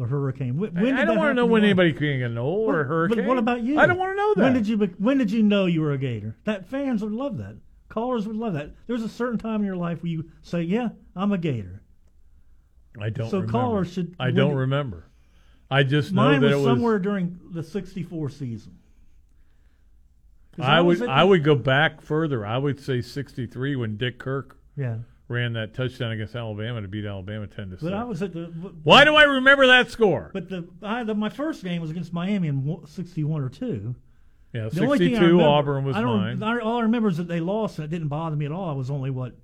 a Hurricane? When, when I did don't want to know when in your life? anybody can get a knoll or a hurricane. But what about you? I don't want to know that. When did you? When did you know you were a Gator? That fans would love that. Callers would love that. There's a certain time in your life where you say, "Yeah, I'm a Gator." I don't. So remember. callers should- I don't did- remember. I just know that was it was. somewhere during the '64 season. I was would. I would go back further. I would say '63 when Dick Kirk Yeah. Ran that touchdown against Alabama to beat Alabama ten to But six. I was at the. Why do I remember that score? But the, I, the my first game was against Miami in '61 or two. Yeah, The only thing I 62 remember- Auburn was I don't, mine. I, all I remember is that they lost, and it didn't bother me at all. I was only what?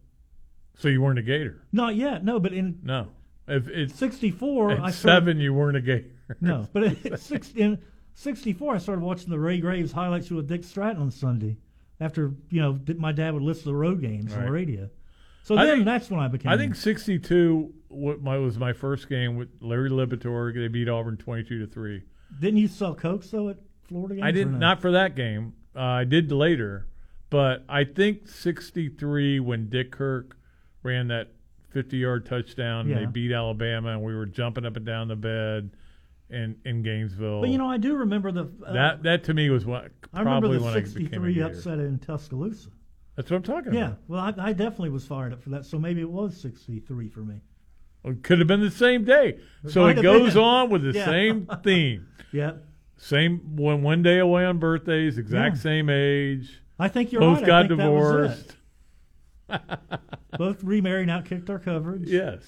So you weren't a Gator. Not yet. No, but in No. If it's '64, at I started, seven, you weren't a Gator. No, but in, six, in '64, I started watching the Ray Graves highlights with Dick Stratton on Sunday. After you know, my dad would listen to the road games on the radio. So I then think- that's when I became. I think '62 what my was my first game with Larry Libertore. They beat Auburn 22 to three. Didn't you sell cokes though at Florida games? I didn't no? not for that game. Uh, I did later, but I think '63 when Dick Kirk ran that 50-yard touchdown, Yeah. they beat Alabama, and we were jumping up and down the bed in in Gainesville. But you know, I do remember the. Uh, that that to me was what I remember the when I became a '63 upset in Tuscaloosa. That's what I'm talking about. Yeah, about. well, I, I definitely was fired up for that. So maybe it was '63 for me. It could have been the same day. It So it goes been. on with the Yeah. same theme. Yeah. Same one one day away on birthdays, exact Yeah. same age. I think you're Both right. I got think that was divorced. Both remarried, now kicked our coverage. Yes.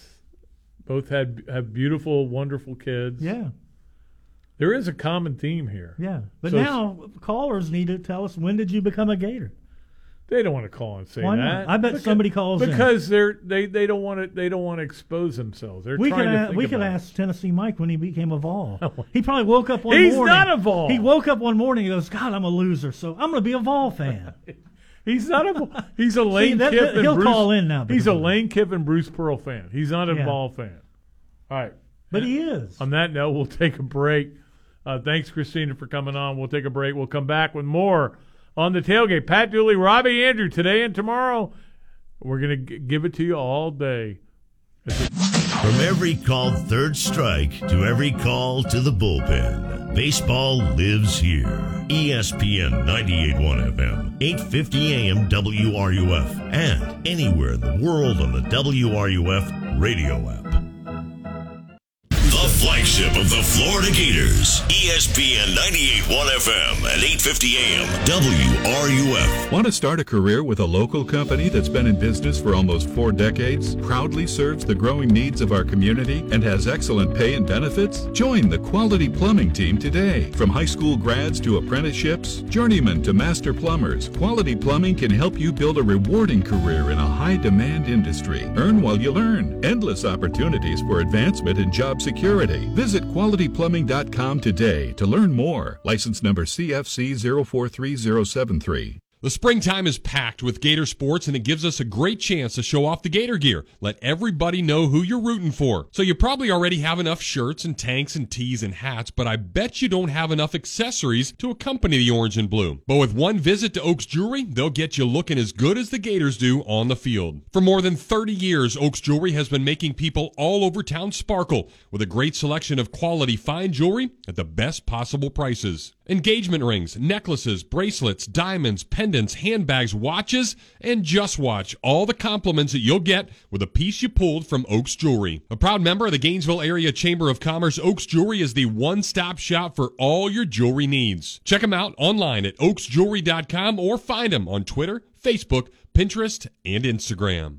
Both had have beautiful, wonderful kids. Yeah. There is a common theme here. Yeah, but So now callers need to tell us when did you become a Gator? They don't want to call and say Why that. not? I bet somebody calls in. because they're they they don't want to they don't want to expose themselves. They're we could to a- we could ask Tennessee Mike when he became a Vol. he probably woke up one He's morning. He's not a Vol. He woke up one morning and goes, "God, I'm a loser, so I'm going to be a Vol fan." He's not a he's a Lane that- Kiffin. he'll Bruce, call in now He's a. Lane Kiffin Bruce Pearl fan. He's not a Yeah. ball fan. All right. But he is. On that note, we'll take a break. Uh, thanks, Christina, for coming on. We'll take a break. We'll come back with more on the tailgate. Pat Dooley, Robbie Andrew, today and tomorrow. We're going to give it to you all day. From every called third strike to every call to the bullpen, baseball lives here. ESPN 98.1 FM, 8:50 AM WRUF, and anywhere in the world on the WRUF radio app. Flagship of the Florida Gators, ESPN 98.1 FM and 8:50 AM WRUF. Want to start a career with a local company that's been in business for almost four decades, proudly serves the growing needs of our community, and has excellent pay and benefits? Join the Quality Plumbing team today. From high school grads to apprenticeships, journeymen to master plumbers, Quality Plumbing can help you build a rewarding career in a high demand industry. Earn while you learn. Endless opportunities for advancement and job security. Visit qualityplumbing.com today to learn more. License number CFC 043073. The springtime is packed with Gator sports, and it gives us a great chance to show off the Gator gear. Let everybody know who you're rooting for. So you probably already have enough shirts and tanks and tees and hats, but I bet you don't have enough accessories to accompany the orange and blue. But with one visit to Oaks Jewelry, they'll get you looking as good as the Gators do on the field. For more than 30 years, Oaks Jewelry has been making people all over town sparkle with a great selection of quality fine jewelry at the best possible prices. Engagement rings, necklaces, bracelets, diamonds, pendants, handbags, watches, and just watch all the compliments that you'll get with a piece you pulled from Oaks Jewelry. A proud member of the Gainesville Area Chamber of Commerce, Oaks Jewelry is the one-stop shop for all your jewelry needs. Check them out online at oaksjewelry.com or find them on Twitter, Facebook, Pinterest, and Instagram.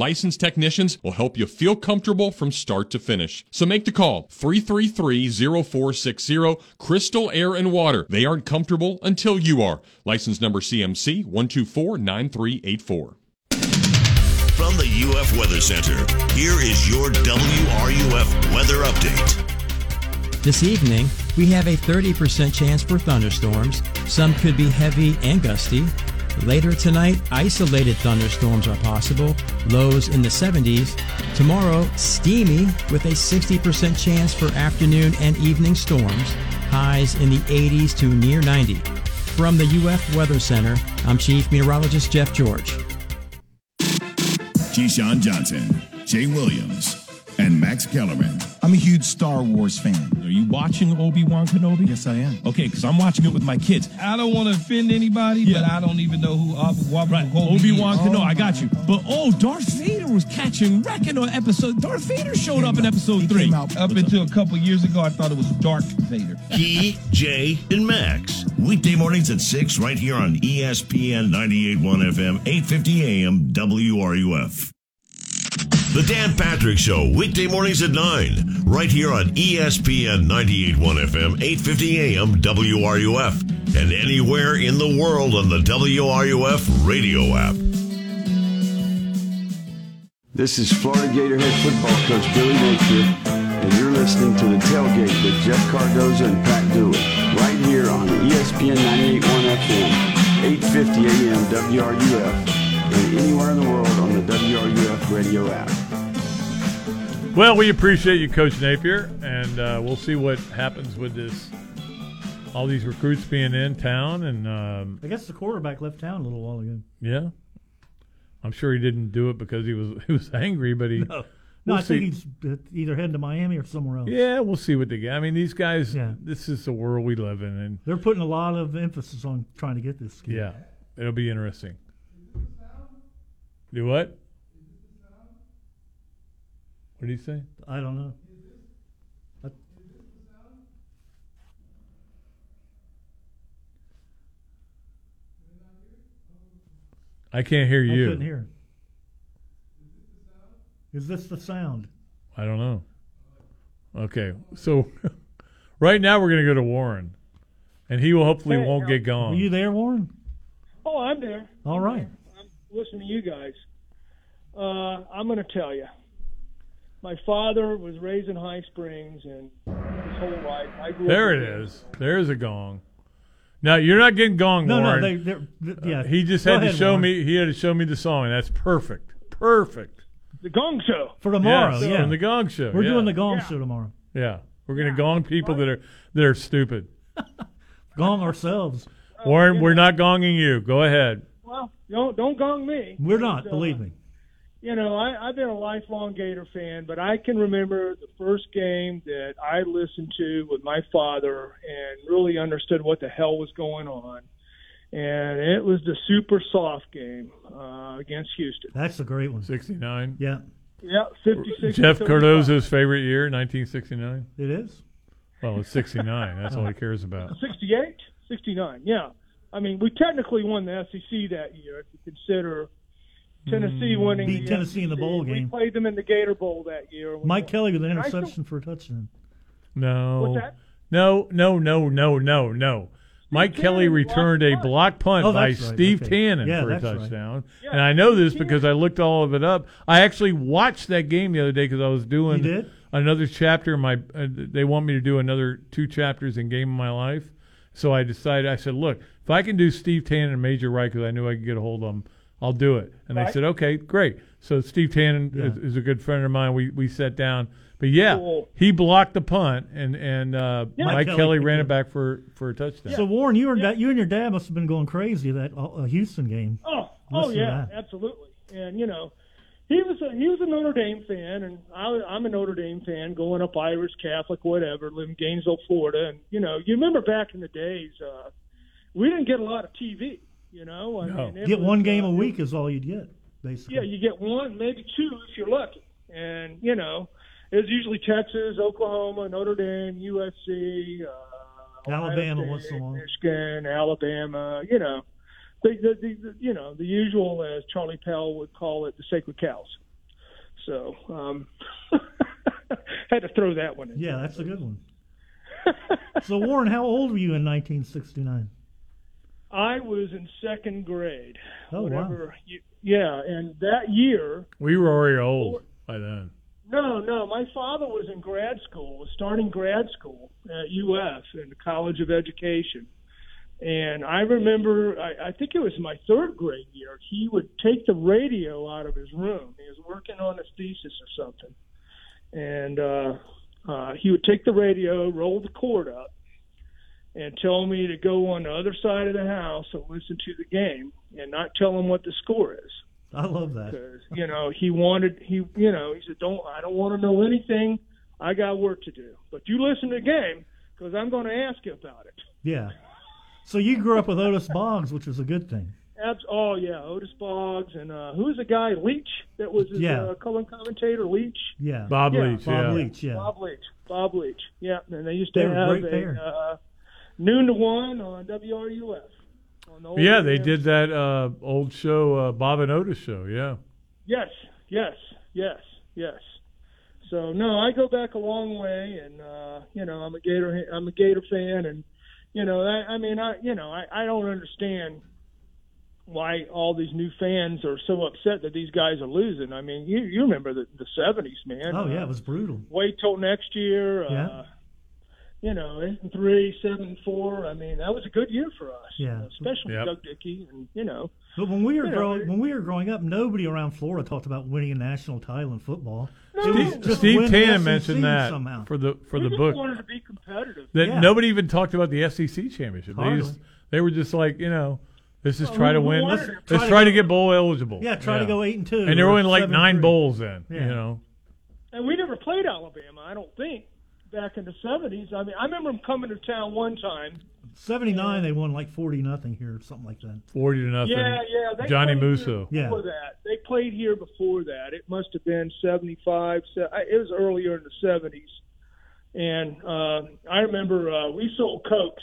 licensed technicians will help you feel comfortable from start to finish. So make the call 333-0460 Crystal Air and Water. They aren't comfortable until you are. License number CMC 1249384. From the UF Weather Center, here is your WRUF weather update. This evening, we have a 30% chance for thunderstorms. Some could be heavy and gusty. Later tonight, isolated thunderstorms are possible, lows in the 70s. Tomorrow, steamy with a 60% chance for afternoon and evening storms, highs in the 80s to near 90. From the UF Weather Center, I'm Chief Meteorologist Jeff George. Keyshawn Johnson, Jay Williams, and Max Kellerman. I'm a huge Star Wars fan. Are you watching Obi Wan Kenobi? Yes, I am. Okay, because I'm watching it with my kids. I don't want to offend anybody, but I don't even know who Obi right. Obi Wan Kenobi. Oh, I got you. But oh, Darth Vader was catching wrecking on episode. Darth Vader showed up in episode three. Up until a couple years ago, I thought it was Dark Vader. Key, Jay, and Max. Weekday mornings at 6 right here on ESPN 98.1 FM, 850 AM, WRUF. The Dan Patrick Show, weekday mornings at 9, right here on ESPN 98.1 FM, 850 AM, WRUF, and anywhere in the world on the WRUF radio app. This is Florida Gator head football coach Billy Napier, and you're listening to the tailgate with Jeff Cardozo and Pat Dooley, right here on ESPN 98.1 FM, 8:50 AM WRUF, and anywhere in the world on the WRUF radio app. Well, we appreciate you, Coach Napier, and uh, we'll see what happens with this. All these recruits being in town, and um, I guess the quarterback left town a little while ago. yeah, I'm sure he didn't do it because he was he was angry, but he. No, no we'll I think see. he's uh, either heading to Miami or somewhere else. Yeah, we'll see what they get. I mean, these guys. Yeah. This is the world we live in, and They're putting a lot of emphasis on trying to get this kid. yeah, it'll be interesting. Do what? What did he say? I don't know. I- I can't hear you. I you. couldn't hear. You. Is this the sound? I don't know. Okay, so right now we're going to go to Warren, and he will hopefully Hey, won't get gone. Are you there, Warren? Oh, I'm there. All right. I'm to you guys. Uh, I'm going to tell you. My father was raised in High Springs, and his whole life I grew There up. it is. There's a gong. Now you're not getting gong, No, no, Warren. they- they're- th- yeah. Uh, he just Go had to show Warren. me. He had to show me the song, and that's perfect. Perfect The Gong Show for tomorrow. Yes, yeah, the Gong Show. We're yeah. doing the Gong Show tomorrow. Yeah, we're gonna gong people that are that are stupid. Gong ourselves. Warren, we're not gonging you. Go ahead. Well, don't don't gong me. We're not. Uh, Believe me. You know, I, I've been a lifelong Gator fan, but I can remember the first game that I listened to with my father and really understood what the hell was going on. And it was the Super Sophs game uh, against Houston. That's a great one. Sixty nine. Yeah, Yeah, 56. Jeff Cardozo's favorite year, 1969. it is. Well, it's 69. That's all he cares about. 68, 69. Yeah, I mean, we technically won the SEC that year if you consider Tennessee winning. Beat the Tennessee in the bowl We game. We played them in the Gator Bowl that year. Mike won. Kelly with an And still- interception for a touchdown. No. What's that? No, no, no, no, no, no. Mike Kelly returned a block punt Oh, by right. Steve Okay. Tannen Yeah, for a that's right. touchdown. And I know this because I looked all of it up. I actually watched that game the other day because I was doing another chapter. in My uh, they want me to do another two chapters in Game of My Life. So I decided. I said, look, if I can do Steve Tannen and Major Wright because I knew I could get a hold of them, I'll do it. And they Right. said, okay, great. So Steve Tannen is, is a good friend of mine. We we sat down. But yeah, Cool. he blocked the punt, and and uh, Yeah. Mike Mike Kelly, Kelly ran it back for for a touchdown. So Warren, you and you and your dad must have been going crazy that uh, Houston game. Oh, oh Listen to yeah, absolutely. And you know, he was a, he was a Notre Dame fan, and I, I'm a Notre Dame fan, growing up Irish, Catholic, whatever, living in Gainesville, Florida. And you know, you remember back in the days, uh, we didn't get a lot of TV. You know, I mean, Get was, one game uh, a week is all you'd get, basically. Yeah, you get one, maybe two if you're lucky. And you know, it was usually Texas, Oklahoma, Notre Dame, USC, uh, Alabama State, once in a while. Michigan, Alabama. You know, the, the, the, the you know the usual, as Charlie Pell would call it, the sacred cows. So um, had to throw that one in. Yeah, that's a good one. so Warren, how old were you in 1969? I was in second grade. Oh, wow. you, yeah, and that year we were already old by then. No, no. My father was in grad school, was starting grad school at UF in the College of Education. And I remember, I, I think it was my third grade year, he would take the radio out of his room. He was working on his thesis or something. And uh, uh, he would take the radio, roll the cord up, and tell me to go on the other side of the house and listen to the game and not tell him what the score is I love that. because you know he wanted he you know he said don't I don't want to know anything I got work to do but you listen to the game because I'm going to ask you about it. Yeah. So you grew up with Otis Boggs, which was a good thing. Abs- oh yeah, Otis Boggs and uh, who's the guy Leach that was his Yeah. uh, color commentator Leach. Yeah. Bob Yeah, Leach, Bob yeah. Leach, yeah. Bob Leach, Bob Leach. Yeah, and they used to They were have great a uh, noon to one on WRUF. On the Yeah, they AM. did that uh, old show, uh, Bob and Otis show. Yeah. Yes, yes, yes, yes. So no, I go back a long way, and uh, you know, I'm a Gator, I'm a Gator fan, and you know, I, I mean, I, you know, I, I don't understand why all these new fans are so upset that these guys are losing. I mean, you you remember the the seventies, man. Oh yeah, Uh, it was brutal. wait till next year. Yeah. Uh, you know, eight and three, seven and four. I mean, that was a good year for us. Yeah. Uh, especially Yep. Doug Dickey, and you know, But when we were You know, growing when we were growing up, nobody around Florida talked about winning a national title in football. No. Steve- just Steve win Tannen mentioned that somehow. for the for we the just book wanted to be competitive. that Yeah. nobody even talked about the SEC championship. They just they were just like you know. Let's just Well, try to we win. wanted Let's, to let's try to try to get bowl eligible. Yeah, try to go eight and two. And there were or only like nine three. bowls then. Yeah. You know. And we never played Alabama, I don't think, back in the seventies. I mean, I remember them coming to town one time. Seventy nine, they won like forty nothing here, or something like that. Forty to nothing. Yeah, yeah. They Johnny played here Musso. Before Yeah. that, they played here before that. It must have been seventy-five. se- I- It was earlier in the seventies, and uh, I remember uh, we sold cokes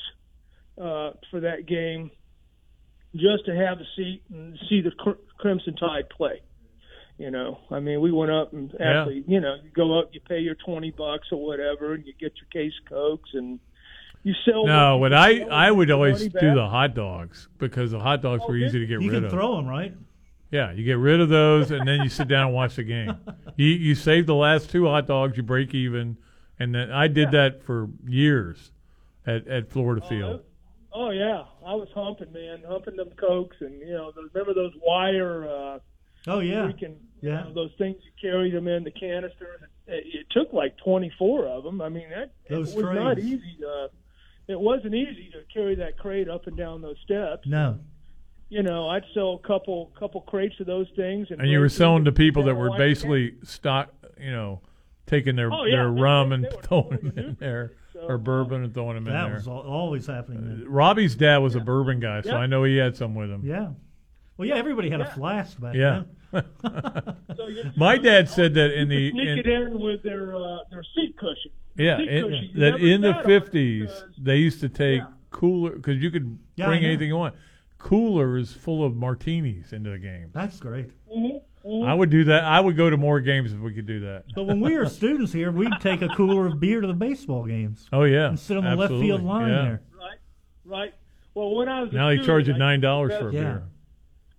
uh, for that game just to have a seat and see the Cr- Crimson Tide play. You know, I mean, we went up and Yeah. actually, you know, you go up, you pay your twenty bucks or whatever, and you get your case of cokes and you sell. No, what but I I would always do back. the hot dogs because the hot dogs Oh, were easy to get You rid can of. throw them, right? Yeah, you get rid of those and then you sit down and watch the game. You you save the last two hot dogs, you break even, and then I did that for years at at Florida Field. Oh yeah, I was humping, man, humping them cokes, and you know, remember those wire? Uh, Oh yeah, freaking, Yeah. you know, those things you carried them in the canisters. It, it took like twenty four of them. I mean, that Those it was not easy. To, it wasn't easy to carry that crate up and down those steps. No. You know, I'd sell a couple couple crates of those things, and, And you were selling to people that were watch the basically stock, you know, taking their Oh, yeah, their they- rum and throwing them in there, So, or bourbon and throwing them in there. That there. was always happening. Uh, then. Robbie's dad was a bourbon guy, so Yeah. I know he had some with him. Yeah. Well, yeah, everybody had Yeah. a flask back Yeah. then. So you- My dad said that in the sneak in, it in with their uh, their seat cushion. yeah Seat in- cushion, that in the sat on it fifties they used to take cooler because you could Yeah, bring anything you want. Coolers full of martinis into the game. That's great. Mhm, mhm. I would do that. I would go to more games if we could do that. But when we were students here, we'd take a cooler of beer to the baseball games. Oh yeah, And sit on the left field line yeah. there. Right, right. Well, when I was Now they student, charge you nine dollars for a best- beer.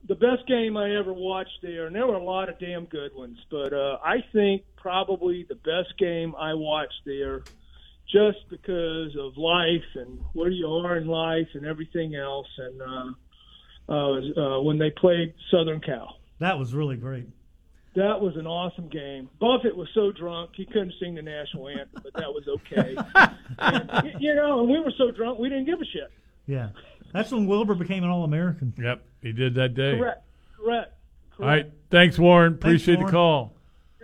The best game I ever watched there, and there were a lot of damn good ones, but uh, I think probably the best game I watched there, just because of life and where you are in life and everything else, and uh, uh, was, uh, when they played Southern Cal. That was really great. That was an awesome game. Buffett was so drunk he couldn't sing the national anthem, but that was okay. and, you know, and we were so drunk we didn't give a shit. Yeah. That's when Wilber became an All American. Yep, he did that day. Correct. Correct. All right, thanks, Warren. Appreciate the Warren. call.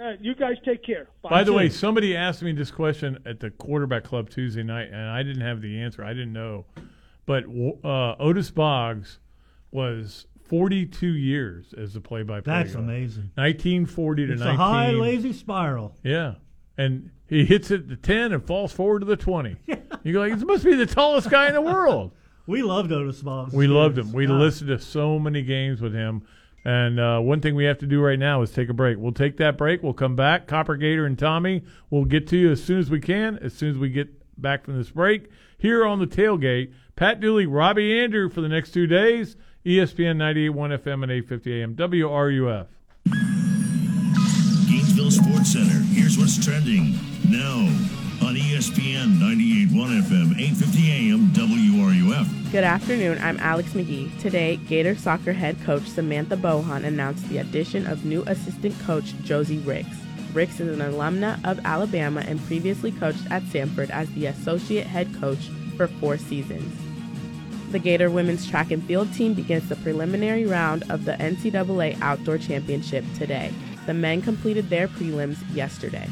All right, you guys take care. Bye. By the way, somebody asked me this question at the quarterback club Tuesday night, and I didn't have the answer. I didn't know, but uh, Otis Boggs was 42 years as the play-by-play. That's guy. amazing. 1940 to It's 19. a high lazy spiral. Yeah, and he hits it to 10 and falls forward to the 20. you go like, this must be the tallest guy in the world. We loved Otis Boggs. We loved him. We God. listened to so many games with him. And uh, one thing we have to do right now is take a break. We'll take that break. We'll come back. Copper Gator and Tommy We'll get to you as soon as we can, as soon as we get back from this break. Here on the tailgate, Pat Dooley, Robbie Andrew for the next two days. ESPN 98.1 FM and 850 AM. WRUF. Gainesville Sports Center. Here's what's trending now on ESPN 98.1 FM, 850 AM, WRUF. Good afternoon. I'm Alex McGee. Today, Gator soccer head coach Samantha Bohon announced the addition of new assistant coach Josie Ricks. Ricks is an alumna of Alabama and previously coached at Sanford as the associate head coach for four seasons. The Gator women's track and field team begins the preliminary round of the NCAA Outdoor Championship today. The men completed their prelims yesterday.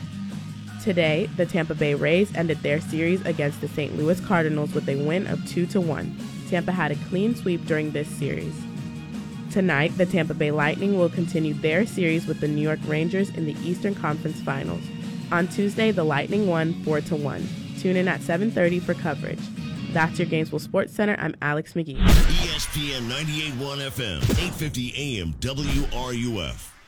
Today, the Tampa Bay Rays ended their series against the St. Louis Cardinals with a win of 2 to 1. Tampa had a clean sweep during this series. Tonight, the Tampa Bay Lightning will continue their series with the New York Rangers in the Eastern Conference Finals. On Tuesday, the Lightning won 4 to 1. Tune in at 7:30 for coverage. That's your Gainesville Sports Center. I'm Alex McGee. ESPN 98.1 FM, 850 AM, WRUF.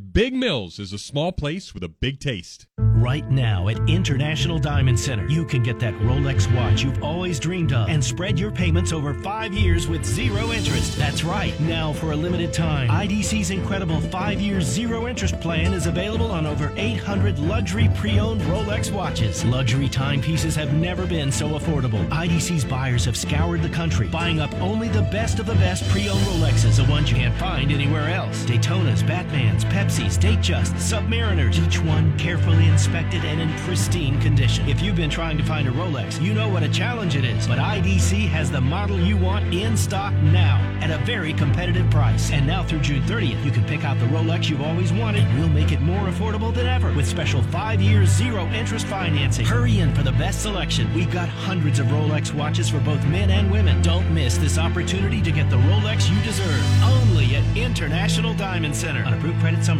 Big Mills is a small place with a big taste. Right now at International Diamond Center, you can get that Rolex watch you've always dreamed of and spread your payments over five years with zero interest. That's right. Now, for a limited time, IDC's incredible five year zero interest plan is available on over 800 luxury pre owned Rolex watches. Luxury timepieces have never been so affordable. IDC's buyers have scoured the country, buying up only the best of the best pre owned Rolexes, the ones you can't find anywhere else. Daytonas, Batmans, Pepsis, Just, Submariners, each one carefully inspected and in pristine condition. If you've been trying to find a Rolex, you know what a challenge it is. But IDC has the model you want in stock now at a very competitive price. And now through June 30th, you can pick out the Rolex you've always wanted. We'll make it more affordable than ever with special five year zero interest financing. Hurry in for the best selection. We've got hundreds of Rolex watches for both men and women. Don't miss this opportunity to get the Rolex you deserve. Only at International Diamond Center. On approved credit, some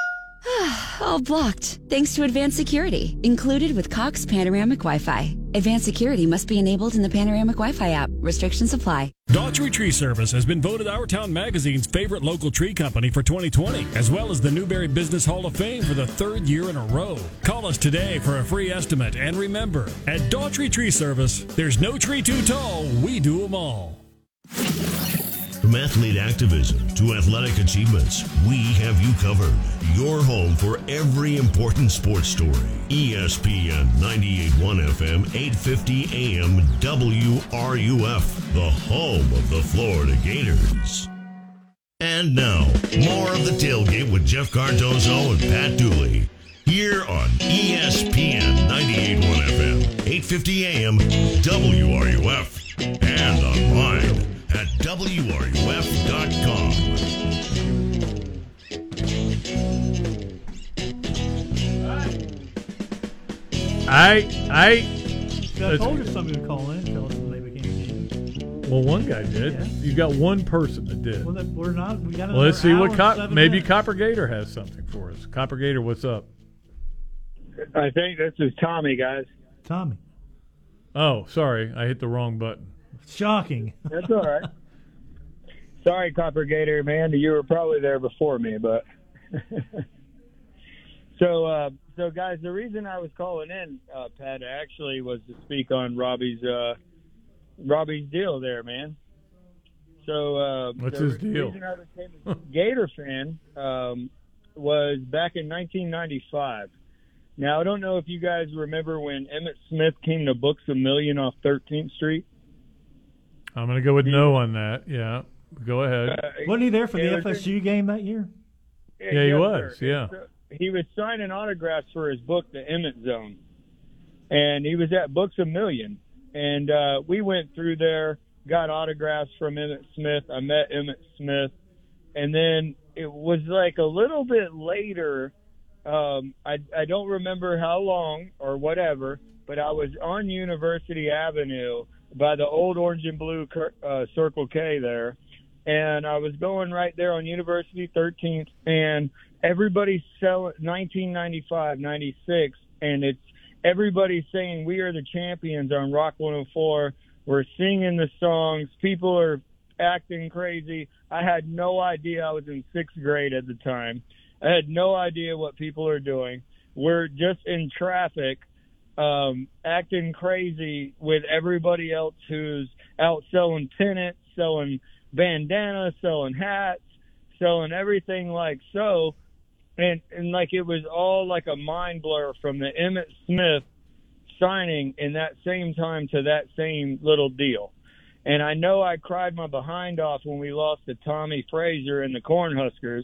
all blocked thanks to advanced security included with Cox Panoramic Wi Fi. Advanced security must be enabled in the Panoramic Wi Fi app. Restrictions apply. Daughtry Tree Service has been voted Our Town Magazine's favorite local tree company for 2020, as well as the Newberry Business Hall of Fame for the third year in a row. Call us today for a free estimate, and remember, at Daughtry Tree Service, there's no tree too tall, we do them all. From athlete activism to athletic achievements, we have you covered. Your home for every important sports story. ESPN 98.1 FM, 850 AM, WRUF, the home of the Florida Gators. And now, more of the tailgate with Jeff Cardozo and Pat Dooley. Here on ESPN 98.1 FM, 850 AM, WRUF, and online at WRUF.com. I I. I told you somebody would call in and tell us when they became a game. Well, one guy did. Yeah. You got one person that did. Well, that we're not. We got. Well, let's see what Cop, maybe minutes. Copper Gator has something for us. Copper Gator, what's up? I think this is Tommy, guys. Tommy. Oh, sorry, I hit the wrong button. Shocking. That's all right. Sorry, Copper Gator, man. You were probably there before me, but so uh, so guys, the reason I was calling in, uh, Pat, actually was to speak on Robbie's uh, Robbie's deal there, man. So uh, What's the his deal? I became a Gator fan um, was back in 1995. Now I don't know if you guys remember when Emmitt Smith came to Books a Million off 13th Street. I'm going to go with no on that. Yeah, go ahead. Wasn't he there for the Uh, it was- FSU game that year? Yeah, he yes, was, sir. yeah. So he was signing autographs for his book, The Emmitt Zone, and he was at Books a Million, and uh, we went through there, got autographs from Emmitt Smith. I met Emmitt Smith, and then it was like a little bit later. Um, I I don't remember how long or whatever, but I was on University Avenue by the old orange and blue uh, Circle K there, and I was going right there on University 13th, and everybody's selling 1995, 96, and it's everybody's saying we are the champions on Rock 104. We're singing the songs. People are acting crazy. I had no idea I was in sixth grade at the time. I had no idea what people are doing. We're just in traffic, um, acting crazy with everybody else who's out selling pennants, selling bandanas, selling hats, selling everything like so. And, and like it was all like a mind blur from the Emmitt Smith signing in that same time to that same little deal. And I know I cried my behind off when we lost to Tommie Frazier and the Cornhuskers.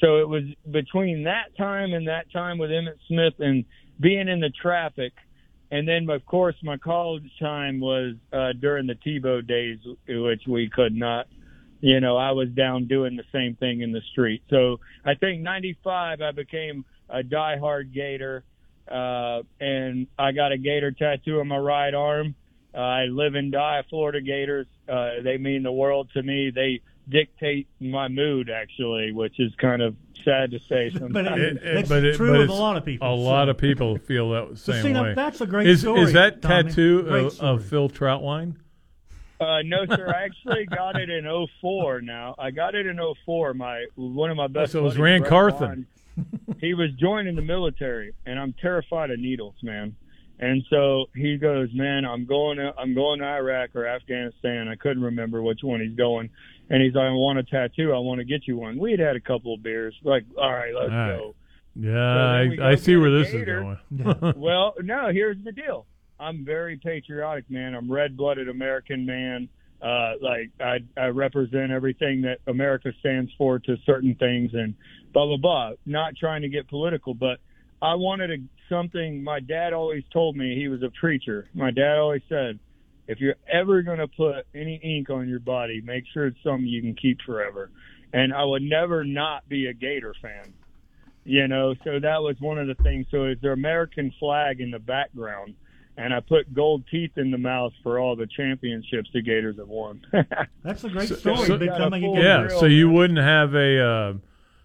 So it was between that time and that time with Emmitt Smith and being in the traffic. And then, of course, my college time was uh, during the Tebow days, which we could not, you know, I was down doing the same thing in the street. So I think 95, I became a diehard Gator, uh, and I got a Gator tattoo on my right arm. Uh, I live and die Florida Gators. Uh, they mean the world to me. They dictate my mood, actually, which is kind of sad to say sometimes. But it- It- That's but it- true but with a lot of people, A so- lot of people feel that same see, now, way. that's a great is, story, Is that Tommy. tattoo of, of Phil Troutwine? Uh, no, sir. I actually got it in '04. Now I got it in '04. My one of my best. so it was Rand Brett Carthen. Bond, he was joining the military, and I'm terrified of needles, man. And so he goes, man, I'm going to I'm going to Iraq or Afghanistan. I couldn't remember which one he's going. And he's like, I want a tattoo. I want to get you one. We had had a couple of beers. Like, all right, let's All right. go. Yeah, then we I, go I see where a this is going. well, no, here's the deal. I'm very patriotic, man. I'm red-blooded American man. Uh, like I, I represent everything that America stands for to certain things and blah blah blah. Not trying to get political, but I wanted a, something. My dad always told me he was a preacher. My dad always said, if you're ever going to put any ink on your body, make sure it's something you can keep forever. And I would never not be a Gator fan you know so that was one of the things so it's their american flag in the background and i put gold teeth in the mouth for all the championships the gators have won That's a great So- story. so- becoming a yeah, Gator. so you wouldn't have a, uh,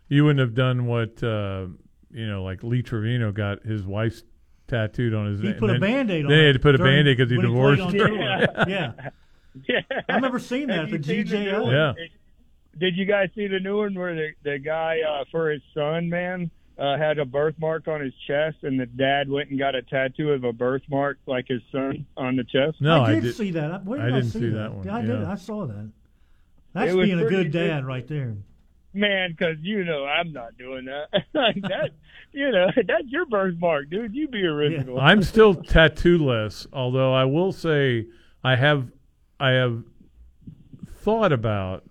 you wouldn't have done what, uh, you know, like Lee Trevino got his wife's tattooed on his. He put a then- Band-Aid on Then he had to put a during- band-aid because he when he divorced her. tour. yeah. yeah I remember seeing that Have at the you seen the GJO. Yeah. did you guys see the new one where the the guy uh for his son man uh had a birthmark on his chest and the dad went and got a tattoo of a birthmark like his son on the chest No, I I did, did- see that. Where I did I, didn't see, see that? that one, Yeah, I did. yeah. I saw that. That's being a pretty good good. dad right there. Man, because you know I'm not doing that. like that, you know, that's your birthmark, dude. You be original. I'm still tattoo-less, although I will say I have, I have thought about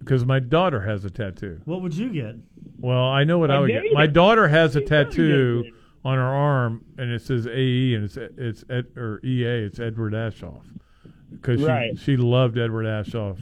because my daughter has a tattoo. What would you get? Well, I know what I would get. gator. My daughter has a You tattoo on her arm, and it says AE, and it's it's Ed, or EA. It's Edward Aschoff because she she loved Edward Aschoff.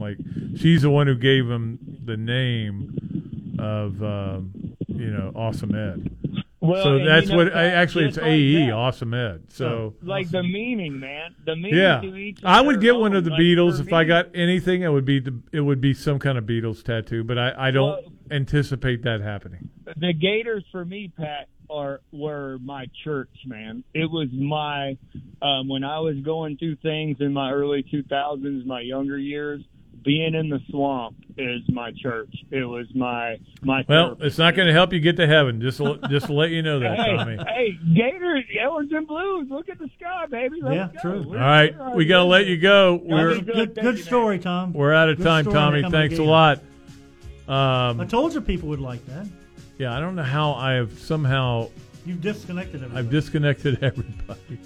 Like she's the one who gave him the name of um, you know Awesome Ed. Well, so that's you know, what I, actually it's like AE that. Awesome Ed. So like the meaning, man. The meaning yeah, to each. I would their get one of the Like, Beatles for if I got anything. It would be the, it would be some kind of Beatles tattoo, but I, I don't Well- anticipate that happening. the Gators for me, Pat, are were my church, man. It was my um, when I was going through things in my early 2000s, my younger years. Being in the swamp is my church. It was my my. Well, it's not going to help you get to heaven. Just to, just to let you know that, hey, Tommy. hey, Gators, yellows and blues. Look at the sky, baby. Let's Yeah, true. We're- All right, we're we got to let you go. We're a good, good story, Tom. we're out of Good time, Tommy. becoming Thanks a lot. Um, I told you people would like that. yeah, I don't know how I have somehow You've disconnected everybody. I've disconnected everybody.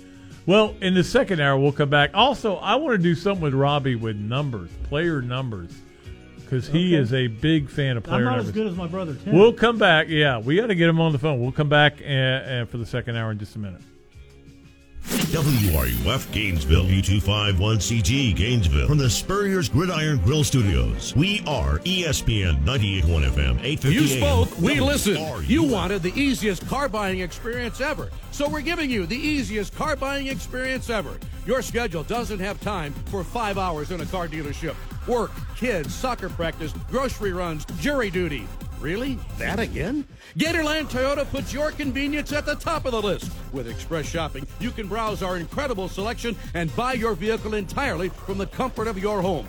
Well, in the second hour, we'll come back. Also, I want to do something with Robbie with numbers, player numbers, because he Okay. is a big fan of player numbers. I'm not numbers. as good as my brother Tim. We'll come back. Yeah, we got to get him on the phone. We'll come back and, and for the second hour in just a minute. WRUF Gainesville, U251CG Gainesville, from the Spurrier's Gridiron Grill Studios. We are ESPN 98.1 FM, 850 You spoke, we listened. You wanted the easiest car buying experience ever. So we're giving you the easiest car buying experience ever. Your schedule doesn't have time for five hours in a car dealership. Work, kids, soccer practice, grocery runs, jury duty. Really? That again? Gatorland Toyota puts your convenience at the top of the list. With Express Shopping, you can browse our incredible selection and buy your vehicle entirely from the comfort of your home.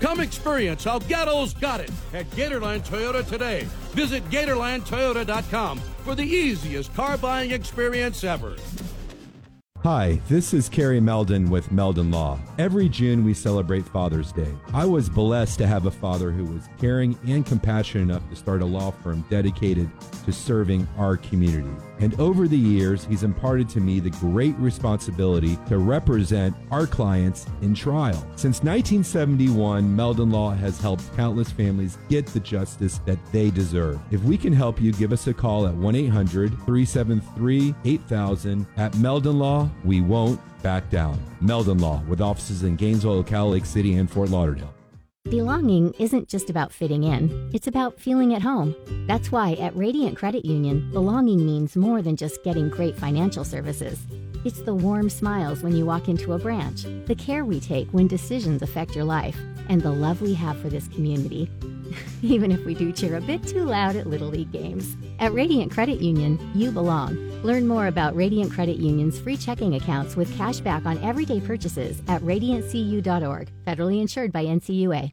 Come experience how Gatto's got it at Gatorland Toyota today. Visit GatorlandToyota.com for the easiest car buying experience ever. Hi, this is Kerry Meldon with Meldon Law. Every June we celebrate Father's Day. I was blessed to have a father who was caring and compassionate enough to start a law firm dedicated to serving our community. And over the years, he's imparted to me the great responsibility to represent our clients in trial. Since 1971, Meldon Law has helped countless families get the justice that they deserve. If we can help you, give us a call at 1 800 373 8000. At Meldon Law, we won't back down. Meldon Law, with offices in Gainesville, Ocala Lake City, and Fort Lauderdale. Belonging isn't just about fitting in, it's about feeling at home. That's why at Radiant Credit Union, belonging means more than just getting great financial services. It's the warm smiles when you walk into a branch, the care we take when decisions affect your life, and the love we have for this community. Even if we do cheer a bit too loud at Little League games. At Radiant Credit Union, you belong. Learn more about Radiant Credit Union's free checking accounts with cash back on everyday purchases at radiantcu.org, federally insured by NCUA.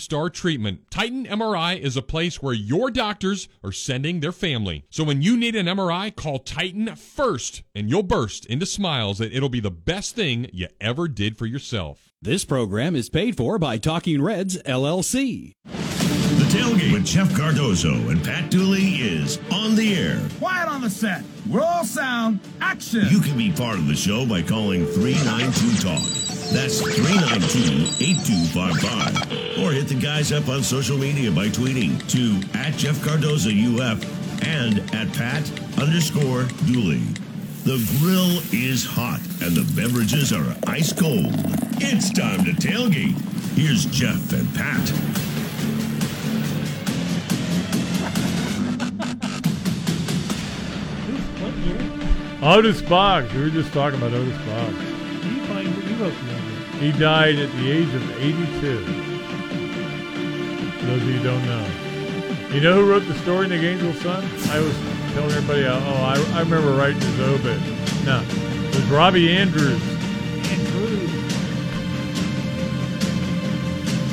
star treatment. Titan MRI is a place where your doctors are sending their family. So when you need an MRI, call Titan first and you'll burst into smiles that it'll be the best thing you ever did for yourself. This program is paid for by Talking Reds LLC. Tailgate with Jeff Cardozo and Pat Dooley is on the air. Quiet on the set. We're all sound. Action. You can be part of the show by calling 392 Talk. That's 392 8255. Or hit the guys up on social media by tweeting to at Jeff Cardozo UF and at Pat underscore Dooley. The grill is hot and the beverages are ice cold. It's time to tailgate. Here's Jeff and Pat. Otis Boggs. We were just talking about Otis Boggs. You played, you wrote the number. He died at the age of 82. For those of you who don't know. You know who wrote the story in the Gainesville Sun? I was telling everybody, uh, oh, I, I remember writing his obit. No, it was Robbie Andreu. Andreu.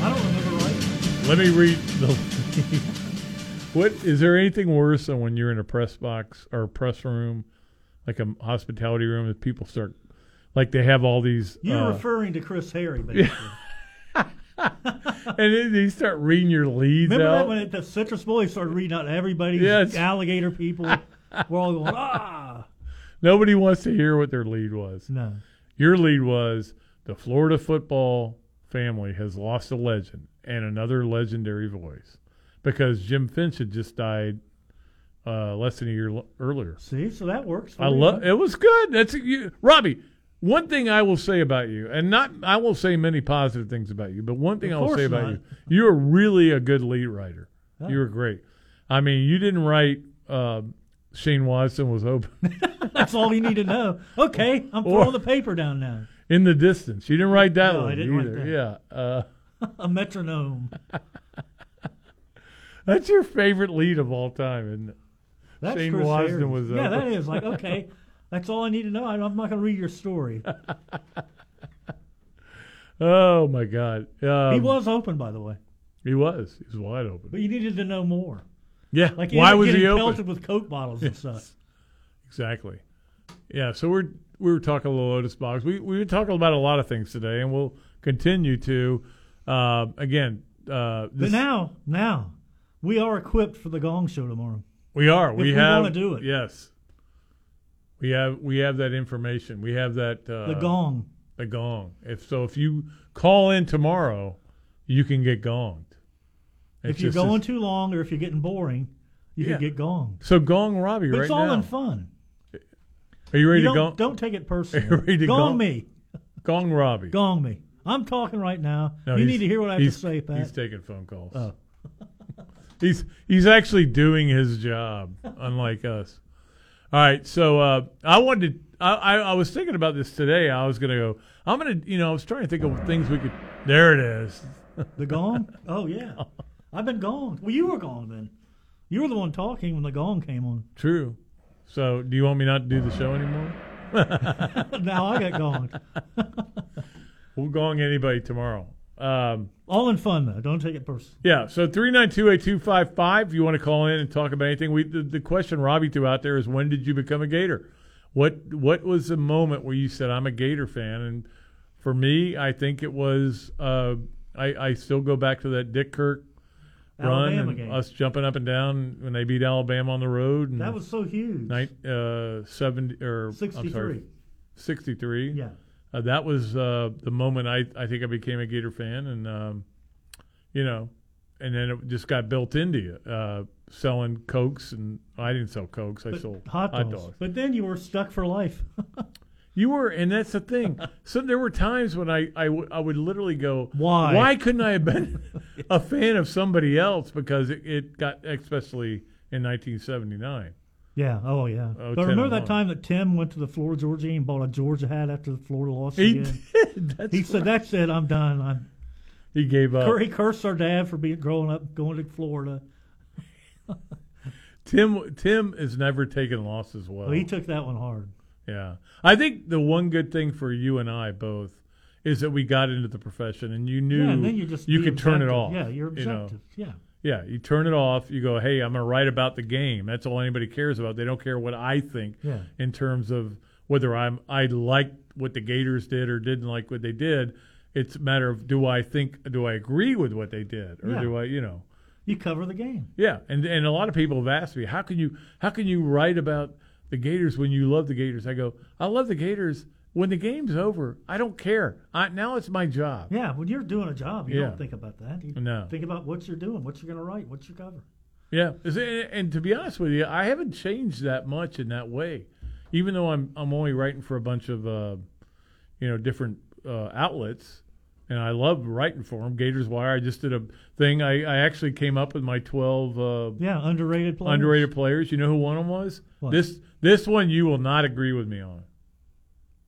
I don't remember writing. Let me read the. what is there anything worse than when you're in a press box or a press room, like a hospitality room, and people start, like they have all these. You're uh, referring to Chris Harry, basically. and then they start reading your leads Remember out. that when at the Citrus Bowl he started reading out everybody's Yes. alligator people? We're all going, ah. Nobody wants to hear what their lead was. No. Your lead was the Florida football family has lost a legend and another legendary voice because Jim Finch had just died uh, less than a year l- earlier. See, so that works. for I love it. Was good. That's you, Robbie. One thing I will say about you, and not I will say many positive things about you, but one thing I will say about not. you, you are really a good lead writer. Oh. You were great. I mean, you didn't write uh, Shane Watson was open. That's all you need to know. Okay, I'm Or- throwing the paper down now. in the distance. You didn't write that No, one either. Yeah. Uh, a metronome. that's your favorite lead of all time, isn't it? That's Shane Harris. was Yeah, that is like okay. That's all I need to know. I'm not going to read your story. Oh my God. Um, he was open, by the way, He was. He was wide open. but you needed to know more. Yeah. Like Why was he open? pelted with Coke bottles and stuff. Exactly. Yeah. So we're we were talking a little Otis Boggs. We we were talking about a lot of things today, and we'll continue to. Uh, again, uh, But now, now, We are equipped for the Gong Show tomorrow. We are. If we we have. wanna do it. Yes. We have. We have that information. We have that. Uh, The gong. The gong. If so, if you call in tomorrow, you can get gonged. if you're going too long or if you're getting boring, you Yeah. could get gonged. So gong Robbie But right it's all now. in fun. Are you ready You to gong? don't take it personally. Are you ready to gong, gong me. Gong Robbie. Gong me. I'm talking right now. No, you need to hear what I have to say, Pat. He's taking phone calls. Oh. He's he's actually doing his job, unlike us. All right, so uh, I wanted. To, I, I I was thinking about this today. I was gonna go. I'm gonna. You know, I was trying to think of things we could. There it is. The gong? Oh yeah. I've been gone. Well, you were gone then. You were the one talking when the gong came on. True. So, do you want me not to do the show anymore? now I got gonged. we'll gong anybody tomorrow. Um, All in fun though. Don't take it personally. Yeah, so three nine two eight two five five. If you want to call in and talk about anything, we the, the question Robbie threw out there is when did you become a Gator? What what was the moment where you said I'm a Gator fan? And for me, I think it was uh, I I still go back to that Dick Kirk run Alabama and game. us jumping up and down when they beat Alabama on the road. And That was so huge. night uh, seventy or sixty three. Sixty three. Yeah. Uh, that was uh, the moment I, I think I became a Gator fan, and um, you know, and then it just got built into you. Uh, selling cokes, and I didn't sell cokes. I But sold hot dogs. But then you were stuck for life. You were, and that's the thing. so there were times when I, I, w- I would literally go, Why? Why couldn't I have been a fan of somebody else? Because it, it got, especially in 1979. Yeah. Oh, yeah. Oh, but remember that time that Tim went to the Florida Georgia and bought a Georgia hat after the Florida lost He again? did. He said, "That's it. I'm done. I'm." He gave up. He cursed our dad for being growing up going to Florida. Tim Tim has never taken losses well. Well, he took that one hard. Yeah. I think the one good thing for you and I both is that we got into the profession and you knew Yeah, and then you just you could turn it off. Yeah, you're you know. objective. Yeah. Yeah, you turn it off. You go, hey, I'm going to write about the game. That's all anybody cares about. They don't care what I think Yeah. in terms of whether I'm I liked what the Gators did or didn't like what they did. It's a matter of do I think do I agree with what they did or Yeah. do I you know You cover the game. yeah, and and a lot of people have asked me, how can you how can you write about the Gators when you love the Gators? I go, I love the Gators. When the game's over, I don't care. I, now it's my job. Yeah, when you're doing a job, you Yeah. don't think about that. You No. think about what you're doing, what you're going to write, what you cover. Yeah, and to be honest with you, I haven't changed that much in that way. Even though I'm I'm only writing for a bunch of uh, you know different uh, outlets, and I love writing for them. Gators Wire. I just did a thing. I, I actually came up with my twelve uh, Yeah, underrated players. underrated players. You know who one of them was? What? This this one you will not agree with me on.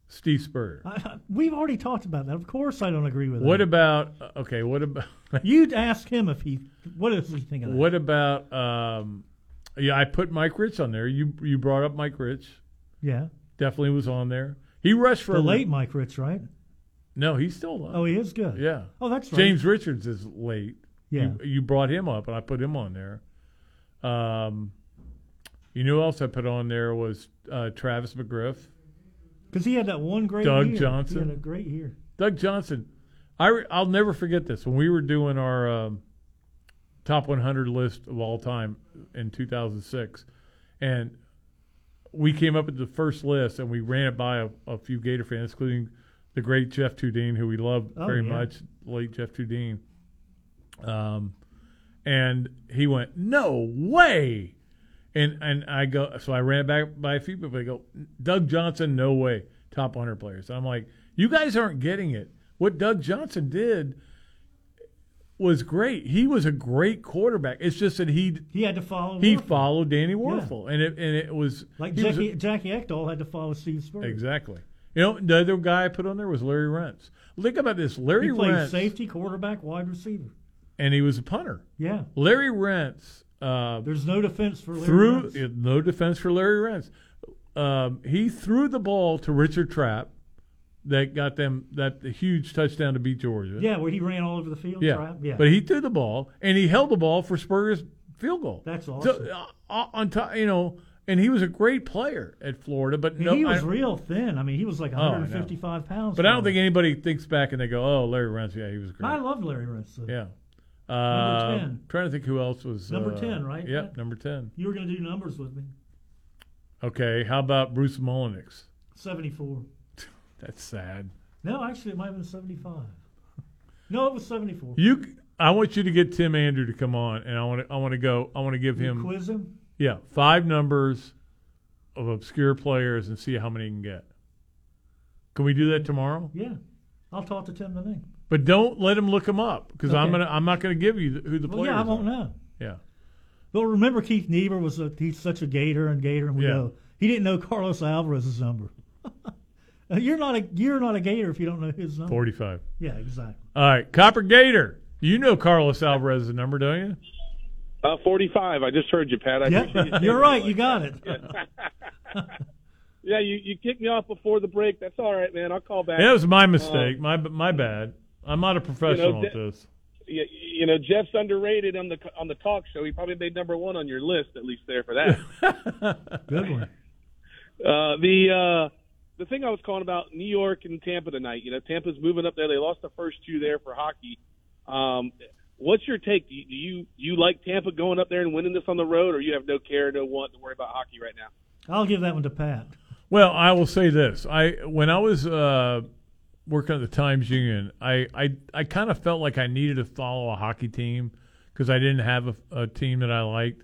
Steve Spurrier. I, we've already talked about that. Of course, I don't agree with that. What that. about okay? What about You'd ask him if he. What does he think of that? what about um? Yeah, I put Mike Rich on there. You you brought up Mike Rich. Yeah. Definitely was on there. He rushed for The a- late Mike Rich, right? No, he's still alive. Oh, he is good. Yeah. Oh, that's right. James Richards is late. Yeah. You, you brought him up, and I put him on there. Um, you know who else I put on there was uh, Travis McGriff, Because he had that one great Doug year. Johnson. He had a great year. Doug Johnson. I re- I'll never forget this when we were doing our um, top 100 list of all time in 2006, and we came up with the first list, and we ran it by a, a few Gator fans, including the great Jeff Tudine, who we love Oh, very yeah. much, late Jeff Tudine. Um, and he went, "No way!" And and I go, so I ran it back by a few people. They go, "Doug Johnson, no way, top 100 players." I'm like, "You guys aren't getting it. What Doug Johnson did." Was great. He was a great quarterback. It's just that he He had to follow. he Wuerffel. followed Danny Wuerffel, and it and it was Like he was a- Jackie, Jackie Eckdahl had to follow Steve Spurrier. Exactly. You know, the other guy I put on there was Larry Rentz. Think about this. Larry He played Rentz, safety, quarterback, wide receiver. and he was a punter. Yeah. Larry Rentz. Uh, There's no defense for Larry threw yeah, no defense for Larry Rentz. Um, he threw the ball to Richard Trapp that got them that huge touchdown to beat Georgia. Yeah, where he ran all over the field. Yeah. Trap. yeah. But he threw the ball and he held the ball for Spurrier's field goal. That's So, awesome. uh, on top, you know, and he was a great player at Florida, but And no, he was real thin. I mean, he was like Oh, 155 pounds. But I don't think anybody thinks back and they go, "Oh, Larry Rentz, yeah, he was great." I love Larry Rentz. though. Yeah. Uh, 10. Trying to think who else was Number uh, 10, right? Yep, number ten. You were going to do numbers with me. Okay, how about Bruce Mullenix? 74. That's sad. No, actually, it might have been 75. No, it was 74. You, I want you to get Tim Andreu to come on, and I want to, I want to go. I want to give You him quiz him? Yeah, five numbers of obscure players and see how many he can get. Can we do that tomorrow? Yeah. I'll talk to Tim tonight. But don't let him look them up because I'm gonna. I'm not gonna give you who the Well, players. yeah, I won't are. know. Yeah. But remember, Keith Niebuhr was a, he's such a Gator and Gator, and we Yeah. know he didn't know Carlos Alvarez's number. you're not a you're not a Gator if you don't know his number. Forty-five. Yeah, exactly. All right, Copper Gator. You know Carlos Alvarez's number, don't you? Uh, 45. I just heard you, Pat. I Yeah, you you're right. like You got it. Yeah, you, you kicked me off before the break. That's all right, man. I'll call back. That was my Um, mistake. my my bad. I'm not a professional Je- at this. you, you know, Jeff's underrated on the on the talk show. He probably made number one on your list, at least there for that. Good one. Uh, the uh, the thing I was calling about New York and Tampa tonight. You know, Tampa's moving up there. They lost the first two there for hockey. Um, what's your take? Do you, do you you like Tampa going up there and winning this on the road, or you have no care, no want to worry about hockey right now? I'll give that one to Pat. Well, I will say this: I when I was uh, working at the Times Union, I I, I kind of felt like I needed to follow a hockey team because I didn't have a, a team that I liked.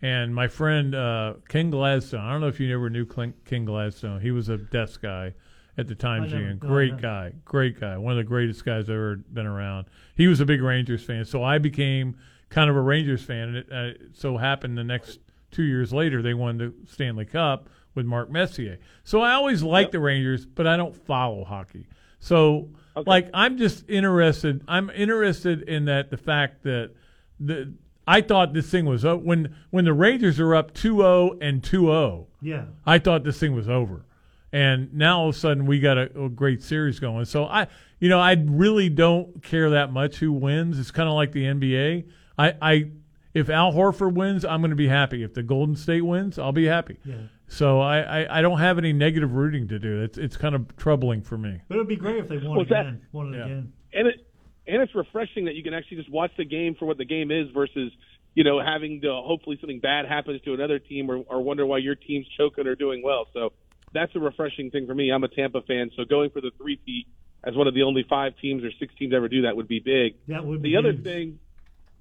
And my friend uh, Ken Gladstone, I don't know if you ever knew Clin- Ken Gladstone. He was a desk guy at the Times Union. Great guy, great guy, one of the greatest guys I've ever been around. He was a big Rangers fan, so I became kind of a Rangers fan. And it uh, so happened the next two years later they won the Stanley Cup with Mark Messier. So I always liked the Rangers, but I don't follow hockey. So like I'm just interested. I'm interested in that the fact that the I thought this thing was o- when when the Rangers are up 2-0 and 2-0. Yeah. I thought this thing was over. And now all of a sudden we got a, a great series going. So I, you know, I really don't care that much who wins. It's kind of like the NBA. I, I, if Al Horford wins, I'm going to be happy. If the Golden State wins, I'll be happy. Yeah. So I, I, I don't have any negative rooting to do. It's it's kind of troubling for me. But it would be great if they won What's that? again. Won it again. and it and it's refreshing that you can actually just watch the game for what the game is versus you know having to hopefully something bad happens to another team or, or wonder why your team's choking or doing well. So that's a refreshing thing for me. I'm a Tampa fan, so going for the three peat as one of the only five teams or six teams ever do that would be big. That would the be other huge. thing.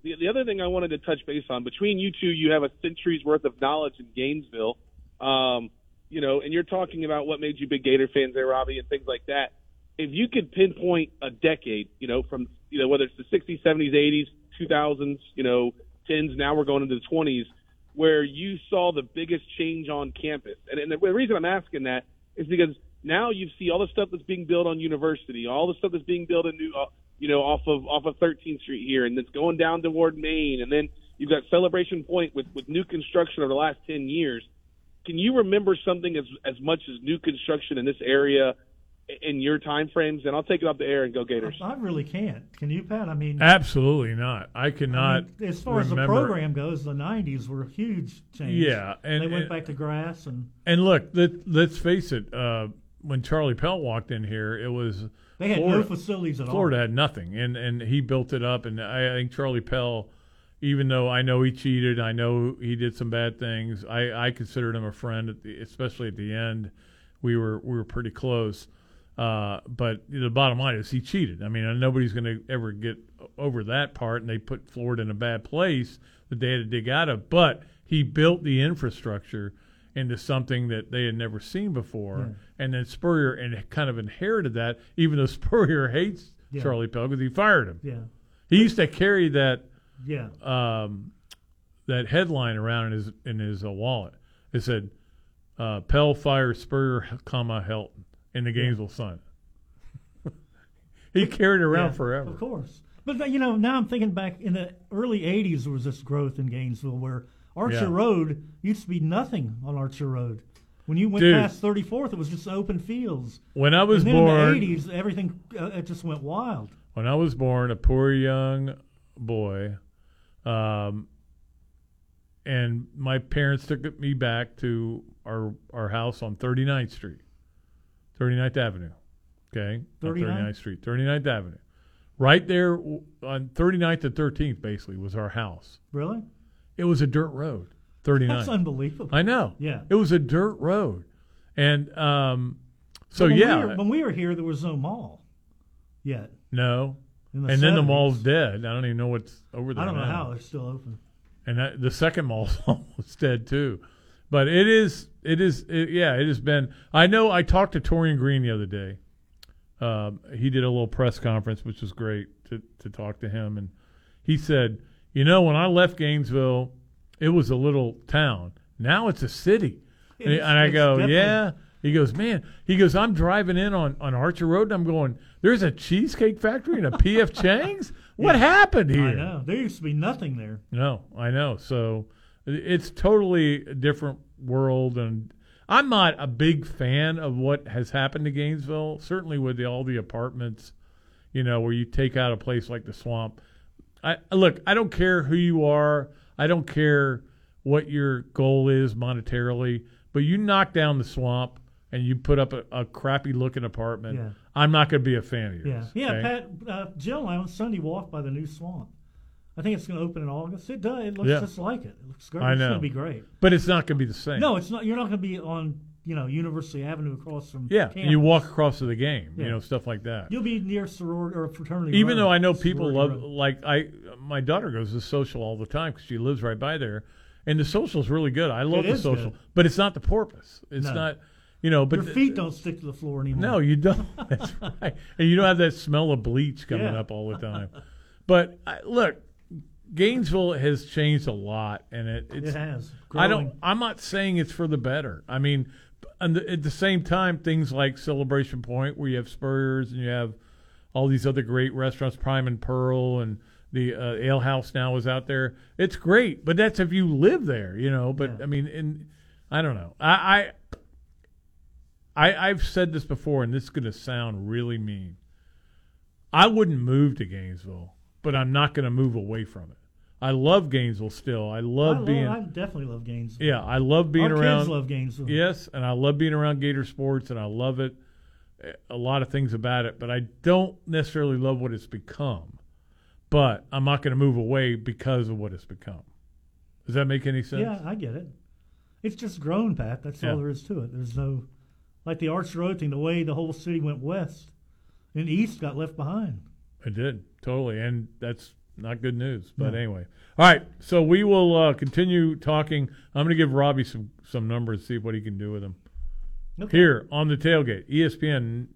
The, the other thing I wanted to touch base on between you two, you have a century's worth of knowledge in Gainesville. Um, you know, and you're talking about what made you big Gator fans there, Robbie, and things like that. If you could pinpoint a decade, you know, from you know whether it's the 60s, 70s, 80s, 2000s, you know, 10s, now we're going into the 20s, where you saw the biggest change on campus. And, and the reason I'm asking that is because now you see all the stuff that's being built on University, all the stuff that's being built in new, uh, you know, off of off of 13th Street here, and it's going down toward Maine, and then you've got Celebration Point with with new construction over the last 10 years. Can you remember something as as much as new construction in this area in your time frames? And I'll take it off the air and go Gators. I really can't. Can you, Pat? I mean, Absolutely not. I I cannot. mean, as far as the program goes, the '90s were a huge change. Yeah, and- they went and- back to grass and And look, let, let's face it. Uh, when Charlie Pell walked in here, it was They had no facilities at all. Florida had nothing, and and he built it up. And I, I think Charlie Pell, even though I know he cheated, I know he did some bad things. I, I considered him a friend, at the, especially at the end. We were we were pretty close. Uh, but the bottom line is he cheated. I mean, nobody's going to ever get over that part, and they put Florida in a bad place that they had to dig out of. But he built the infrastructure into something that they had never seen before, Yeah. and then Spurrier and kind of inherited that, even though Spurrier hates Yeah. Charlie Pell because he fired him. Yeah. He used to carry that Yeah. um, that headline around in his in his uh, wallet. It said, uh, "Pell fires Spurrier, comma Helton in the Gainesville Sun." he carried it around Yeah, forever. Of course. But you know, now I'm thinking back in the early '80s, there was this growth in Gainesville where Archer Yeah. Road used to be nothing on Archer Road. When you went Dude. past 34th, it was just open fields. When I was born- in the '80s, everything uh, it just went wild. When I was born, a poor young boy, um, and my parents took me back to our our house on 39th Street, 39th Avenue. Okay, on 39th? 39th Street, 39th Avenue. Right there on 39th and 13th, basically, was our house. Really? It was a dirt road. 39. That's unbelievable. I know. Yeah. It was a dirt road. And um, so, But when yeah. we were, when we were here, there was no mall yet. no. In the and then the mall's dead. I don't even know what's over there I don't know now. how it's still open. and that, the second mall's almost dead too. But it is, it is, it, yeah, it has been. I know. I talked to Torian Green the other day. Um, he did a little press conference, which was great to to talk to him, and he said, you know, when I left Gainesville, it was a little town. Now it's a city, and, It's- and I go, yeah. He goes, man. He goes, I'm driving in on, on Archer Road, and I'm going. There's a cheesecake factory and a PF Chang's. What Yeah. happened here? I know. There used to be nothing there. No, I know. So it's totally a different world, and I'm not a big fan of what has happened to Gainesville. Certainly with the, all the apartments, you know, where you take out a place like the swamp. I look. I don't care who you are. I don't care what your goal is monetarily, but you knock down the swamp and you put up a, a crappy looking apartment. Yeah. I'm not going to be a fan of Yeah, yours. yeah. okay? Pat, uh, Jill and I on Sunday walked by the new swamp. I think it's going to open in August. It does. It looks Yeah. just like it. It looks great. I It's know. going to be great. but it's not going to be the same. No, it's not. You're not going to be on you know University Avenue across from. Yeah, campus. and you walk across to the game, you know, stuff like that. You'll be near sorority or fraternity. Even road, though I know people love, road. like I, my daughter goes to social all the time because she lives right by there, and the social's really good. I love It the is social, good. but it's not the porpoise. It's No. not, you know. But your feet don't stick to the floor anymore. no, you don't. That's right, and you don't have that smell of bleach coming Yeah. up all the time. but I, look, Gainesville has changed a lot, and it it's, It has. I don't. I'm not saying it's for the better. I mean, and the, at the same time, things like Celebration Point, where you have Spurs and you have all these other great restaurants, Prime and Pearl, and the uh, Ale House now is out there. It's great, but that's if you live there, you know. But I mean, in I don't know. I, I I I've said this before, and this is going to sound really mean. I wouldn't move to Gainesville, but I'm not going to move away from it. I love Gainesville still. I love I love, being. I definitely love Gainesville. Yeah, I love being Our around. Kids love Gainesville. Yes, and I love being around Gator sports, and I love it. Eh, a lot of things about it, but I don't necessarily love what it's become. But I'm not going to move away because of what it's become. Does that make any sense? Yeah, I get it. It's just grown, Pat. That's Yeah. all there is to it. There's no like the Arch Road thing. The way the whole city went west, and east got left behind. It did totally, and that's not good news. But No. anyway, all right. So we will uh, continue talking. I'm going to give Robbie some some numbers, see what he can do with them. Okay. Here on the tailgate, ESPN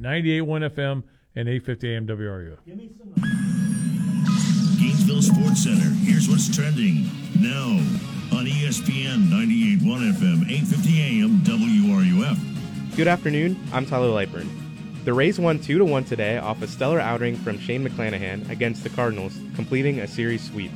98.1 FM and 850 AM WRU. Give me some. Gainesville Sports Center. Here's what's trending now on ESPN 98.1 FM, 850 AM, WRUF. Good afternoon. I'm Tyler Lightburn. The Rays won 2 to 1 today off a stellar outing from Shane McClanahan against the Cardinals, completing a series sweep.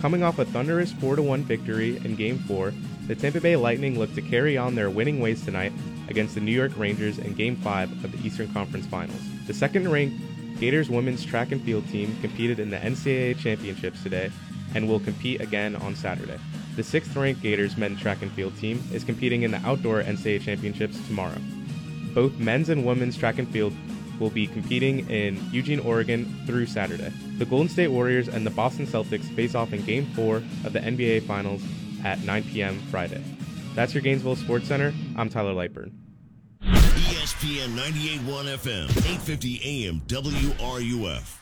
Coming off a thunderous 4 to 1 victory in Game 4, the Tampa Bay Lightning look to carry on their winning ways tonight against the New York Rangers in Game 5 of the Eastern Conference Finals. The second ranked Gators women's track and field team competed in the NCAA championships today and will compete again on Saturday. The sixth ranked Gators men's track and field team is competing in the outdoor NCAA championships tomorrow. Both men's and women's track and field will be competing in Eugene, Oregon through Saturday. The Golden State Warriors and the Boston Celtics face off in Game 4 of the NBA Finals at 9 p.m. Friday. That's your Gainesville Sports Center. I'm Tyler Lightburn. ESPN 98.1 FM, 850 AM, WRUF.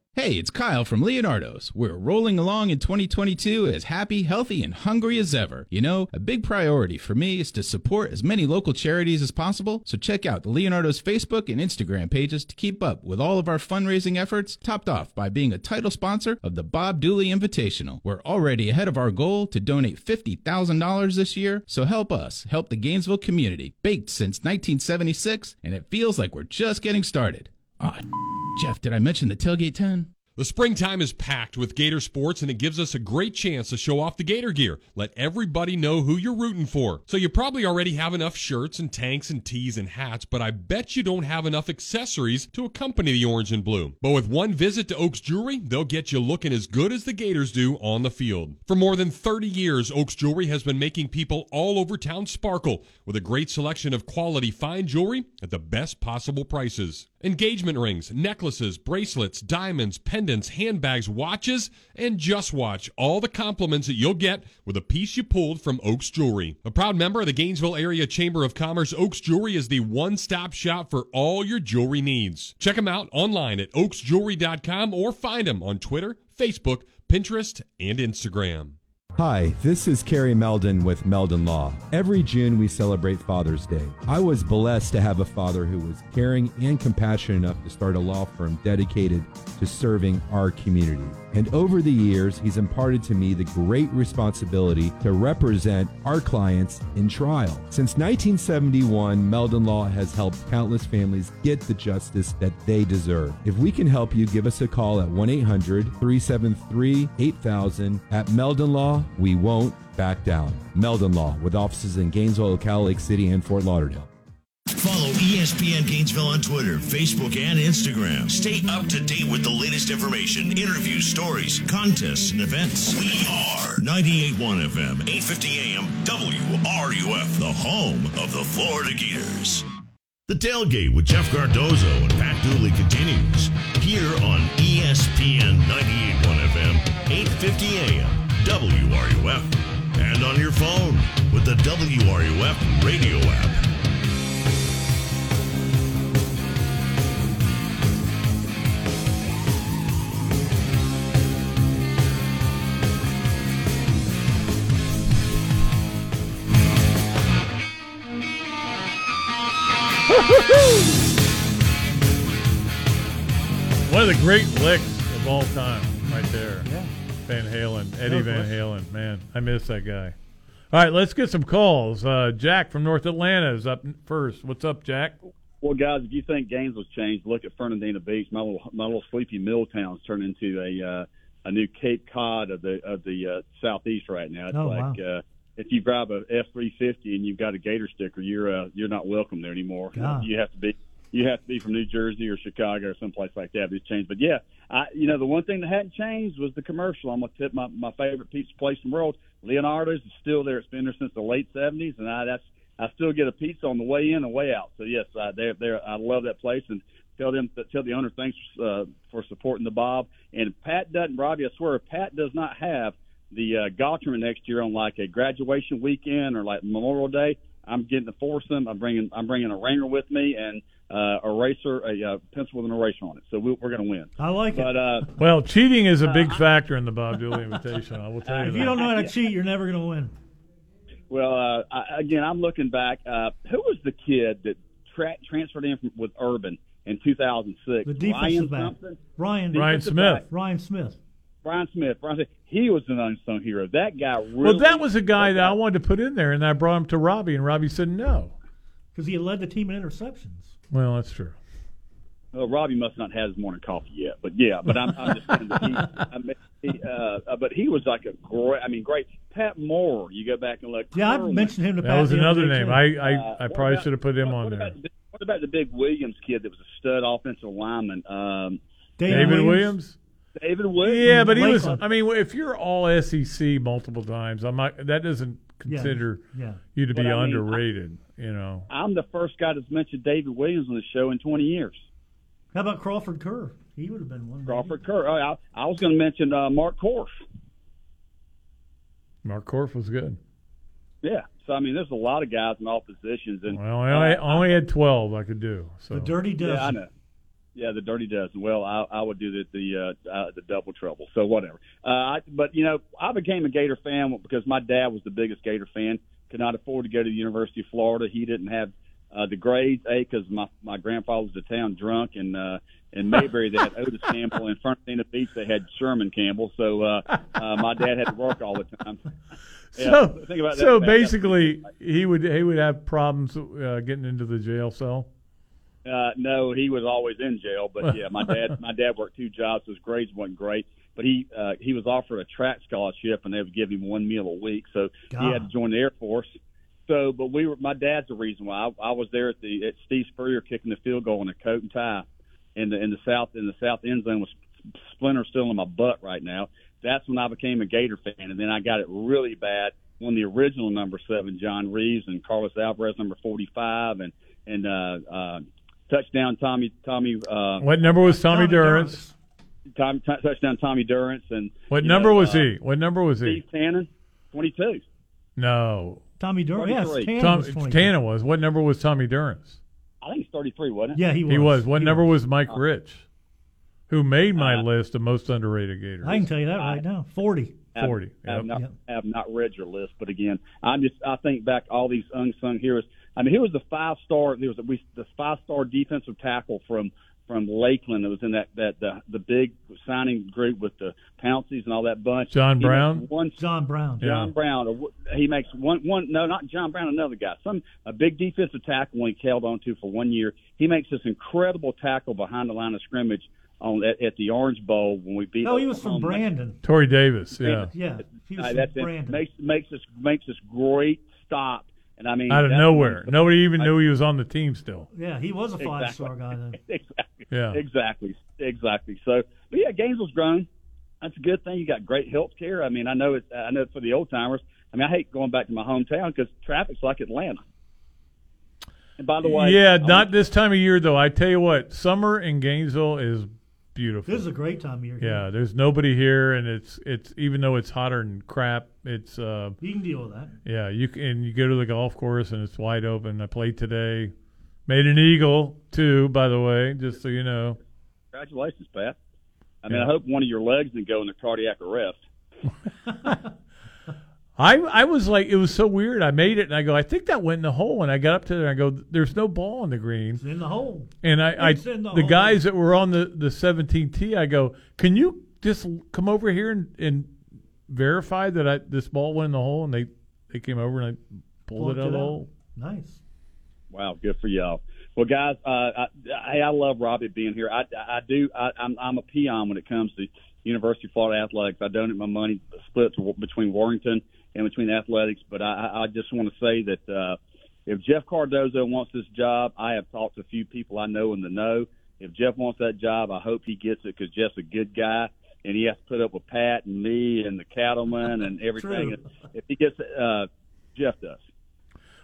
Hey, it's Kyle from Leonardo's. We're rolling along in 2022 as happy, healthy, and hungry as ever. You know, a big priority for me is to support as many local charities as possible, so check out the Leonardo's Facebook and Instagram pages to keep up with all of our fundraising efforts, topped off by being a title sponsor of the Bob Dooley Invitational. We're already ahead of our goal to donate $50,000 this year, so help us help the Gainesville community, baked since 1976, and it feels like we're just getting started. Ah, Jeff, did I mention the tailgate 10? The springtime is packed with Gator sports, and it gives us a great chance to show off the Gator gear. Let everybody know who you're rooting for. So, you probably already have enough shirts and tanks and tees and hats, but I bet you don't have enough accessories to accompany the orange and blue. But with one visit to Oaks Jewelry, they'll get you looking as good as the Gators do on the field. For more than 30 years, Oaks Jewelry has been making people all over town sparkle with a great selection of quality fine jewelry at the best possible prices. Engagement rings, necklaces, bracelets, diamonds, pendants, handbags, watches, and just watch all the compliments that you'll get with a piece you pulled from Oaks Jewelry. A proud member of the Gainesville Area Chamber of Commerce, Oaks Jewelry is the one stop shop for all your jewelry needs. Check them out online at oaksjewelry.com or find them on Twitter, Facebook, Pinterest, and Instagram. Hi, this is Kerry Meldon with Meldon Law. Every June we celebrate Father's Day. I was blessed to have a father who was caring and compassionate enough to start a law firm dedicated to serving our community. And over the years, he's imparted to me the great responsibility to represent our clients in trial. Since 1971, Meldon Law has helped countless families get the justice that they deserve. If we can help you, give us a call at 1 800 373 8000. At Meldon Law, we won't back down. Meldon Law, with offices in Gainesville, Lake City, and Fort Lauderdale. Follow ESPN Gainesville on Twitter, Facebook, and Instagram. Stay up to date with the latest information, interviews, stories, contests, and events. We are 98.1 FM, 850 AM, WRUF, the home of the Florida Gators. The tailgate with Jeff Cardozo and Pat Dooley continues here on ESPN 98.1 FM, 850 AM, WRUF, and on your phone with the WRUF radio app. One of the great licks of all time, right there. Yeah. Van Halen, Eddie No Van. Halen. Man, I miss that guy. All right, let's get some calls. Uh, Jack from North Atlanta is up first. What's up, Jack? Well, guys, if you think Gainesville's changed, look at Fernandina Beach. My little my little sleepy mill town's turned into a uh, a new Cape Cod of the of the uh, southeast right now. It's Oh, like uh, if you drive a F three fifty and you've got a Gator sticker, you're uh, you're not welcome there anymore. God. You have to be you have to be from New Jersey or Chicago or someplace like that. But it's changed. But yeah, I you know the one thing that hadn't changed was the commercial. I'm gonna tip my my favorite pizza place in the world. Leonardo's is still there. It's been there since the late seventies, and I that's I still get a pizza on the way in and way out. So yes, I, they're, they're, I love that place and tell them tell the owner thanks uh, for supporting the Bob. And Pat doesn't, Robbie, I swear, Pat does not have the uh, golf tournament next year on like a graduation weekend or like Memorial Day. I'm getting the foursome. I'm bringing I'm bringing a ringer with me and uh, a eraser, a uh, pencil with an eraser on it. So we, we're going to win. I like but, it. Uh, Well, cheating is a big factor in the Bob Dooley invitation. I will tell you if that. you don't know how to cheat, you're never going to win. Well, uh, I, again, I'm looking back. Uh, who was the kid that tra- transferred in from, with Urban in 2006? The defensive Ryan back. something? Ryan Defensive back. Ryan Smith. Brian Smith. Brian Smith. He was an unsung hero. That guy really. Well, that was a guy that I wanted to put in there, and I brought him to Robbie, and Robbie said no. Because he had led the team in interceptions. Well, that's true. Well, Robbie must not have his morning coffee yet, but yeah. But I'm, I'm just saying that he. I mean, he uh, but he was like a great. I mean, great. Pat Moore. You go back and look. Yeah, I Kerwin. mentioned him to That Pat was another name. too. I I, Uh, I probably about- should have put him on what there. About, the- what about the big Williams kid that was a stud offensive lineman? Um, David Williams. David Williams. Yeah, but he was. I mean, if you're all SEC multiple times, I'm not. That doesn't consider yeah. you to But be I mean, underrated. you know. I'm the first guy that's mentioned David Williams on the show in 20 years. How about Crawford Ker? He would have been one. Crawford Ker. Oh, I, I was going to mention uh, Mark Korf. Mark Korf was good. Yeah. So I mean, there's a lot of guys in all positions, and Well, I only, I only had twelve I could do. So The dirty dozen. Yeah, I know. Yeah, the dirty dozen. Well, I, I would do the the uh, uh, the double trouble. So whatever. Uh, I, but you know, I became a Gator fan because my dad was the biggest Gator fan. Could not afford to go to the University of Florida. He didn't have uh, the grades. A because my my grandfather was a town drunk, and uh, in Mayberry they had Otis Campbell. In Fernandina Beach they had Sherman Campbell. So uh, uh, my dad had to work all the time. Yeah, so think about that, so basically, he would he would have problems uh, getting into the jail cell. Uh, no, he was always in jail. But yeah, my dad, my dad worked two jobs. So his grades wasn't great, but he uh, he was offered a track scholarship, and they would give him one meal a week. So he had to join the Air Force. So, but we were. My dad's the reason why I, I was there at the at Steve Spurrier kicking the field goal in a coat and tie, in the in the south in the south end zone with splinter still in my butt right now. That's when I became a Gator fan, and then I got it really bad when the original number seven, John Reaves, and Carlos Alvarez, number forty-five, and and uh, uh, touchdown Tommy Tommy. Uh, What number was Tommy Durrance? Tom, t- touchdown Tommy Durrance, and What number know, was uh, he? What number was he? Steve Tannen, twenty-two. No, Tommy Durrance. Yes, 23. Tannen Tom, was 22. Was. What number was Tommy Durrance? I think it's thirty-three, wasn't it? Yeah, he was. He was. What He number was. was Mike Uh, Rich, who made my uh, list of most underrated Gators? I can tell you that right now. Forty. have- 40, Have, yep. not, Yep. have not read your list, but again, I'm just I think back all these unsung heroes. I mean, here was the five star. There was a, we, the five star defensive tackle from from Lakeland that was in that that the the big signing group with the Pounceys and all that bunch. John He Brown? One John Brown. John Yeah. Brown. He makes one one no, not John Brown, another guy. Some a big defensive tackle when he held on to for one year. He makes this incredible tackle behind the line of scrimmage on at, at the Orange Bowl when we beat. No, he was from Oklahoma. Brandon. Torrey Davis. Yeah. Yeah, he was Uh, from that's it. Brandon. Makes makes this makes this great stop, and I mean Out of nowhere, one- nobody even knew he was on the team still. Yeah, he was a Exactly. five star guy then. exactly. Yeah. Exactly. Exactly. So, but yeah, Gainesville's grown. That's a good thing. You got great health care. I mean, I know it's I know it's for the old timers. I mean, I hate going back to my hometown because traffic's like Atlanta. And by the way, yeah, not this time of year though. I tell you what, summer in Gainesville is beautiful. This is a great time of year. Yeah, there's nobody here, and it's it's even though it's hotter than crap, it's uh You can deal with that. yeah you can and you go to the golf course and it's wide open. I played today, made an eagle too, by the way, just so you know. Congratulations, Pat. I mean, Yeah. I hope one of your legs didn't go into cardiac arrest. I I was like it was so weird. I made it and I go I think that went in the hole and I got up to there and I go there's no ball in the green. It's in the hole. And I, I in the the hole. guys that were on the the 17 tee, I go, can you just come over here and, and verify that I this ball went in the hole? And they they came over and I pulled Plucked it out of the hole. Nice. Wow, good for y'all. Well, guys, uh, I, hey, I love Robbie being here. I, I do. I, I'm, I'm a peon when it comes to University of Florida athletics. I donate my money split to, between Warrington and between athletics. But I, I I just want to say that uh, if Jeff Cardozo wants this job, I have talked to a few people I know in the know. If Jeff wants that job, I hope he gets it because Jeff's a good guy. And he has to put up with Pat and me and the cattlemen and everything. True. If he gets, uh, Jeff does.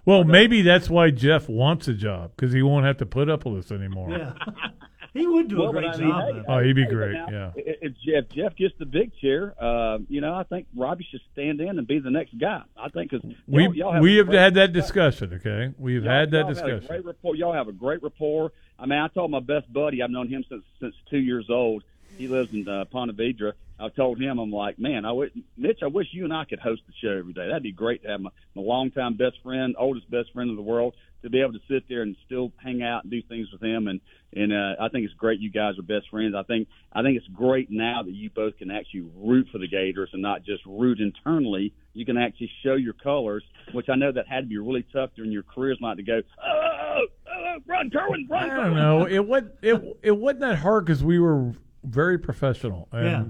Well, maybe that's why Jeff wants a job because he won't have to put up with us anymore. Yeah. he would do Well, a but great I mean, job. hey. Oh, he'd be Hey, great. now, Yeah. If if Jeff, Jeff gets the big chair, uh, you know, I think Robbie should stand in and be the next guy. I think because We y'all, y'all have we have had that discussion. Okay, we've y'all- had that y'all discussion. a great rapport. Y'all have a great rapport. I mean, I told my best buddy, I've known him since since two years old. He lives in uh, Ponte Vedra. I told him, I'm like, man, I wish, Mitch, I wish you and I could host the show every day. That'd be great to have my, my longtime best friend, oldest best friend in the world, to be able to sit there and still hang out and do things with him. And and uh, I think it's great you guys are best friends. I think I think it's great now that you both can actually root for the Gators and not just root internally. You can actually show your colors, which I know that had to be really tough during your careers, not to go, oh, oh run, Kerwin, run. I don't know. It was it it wasn't that hard because we were very professional. And Yeah.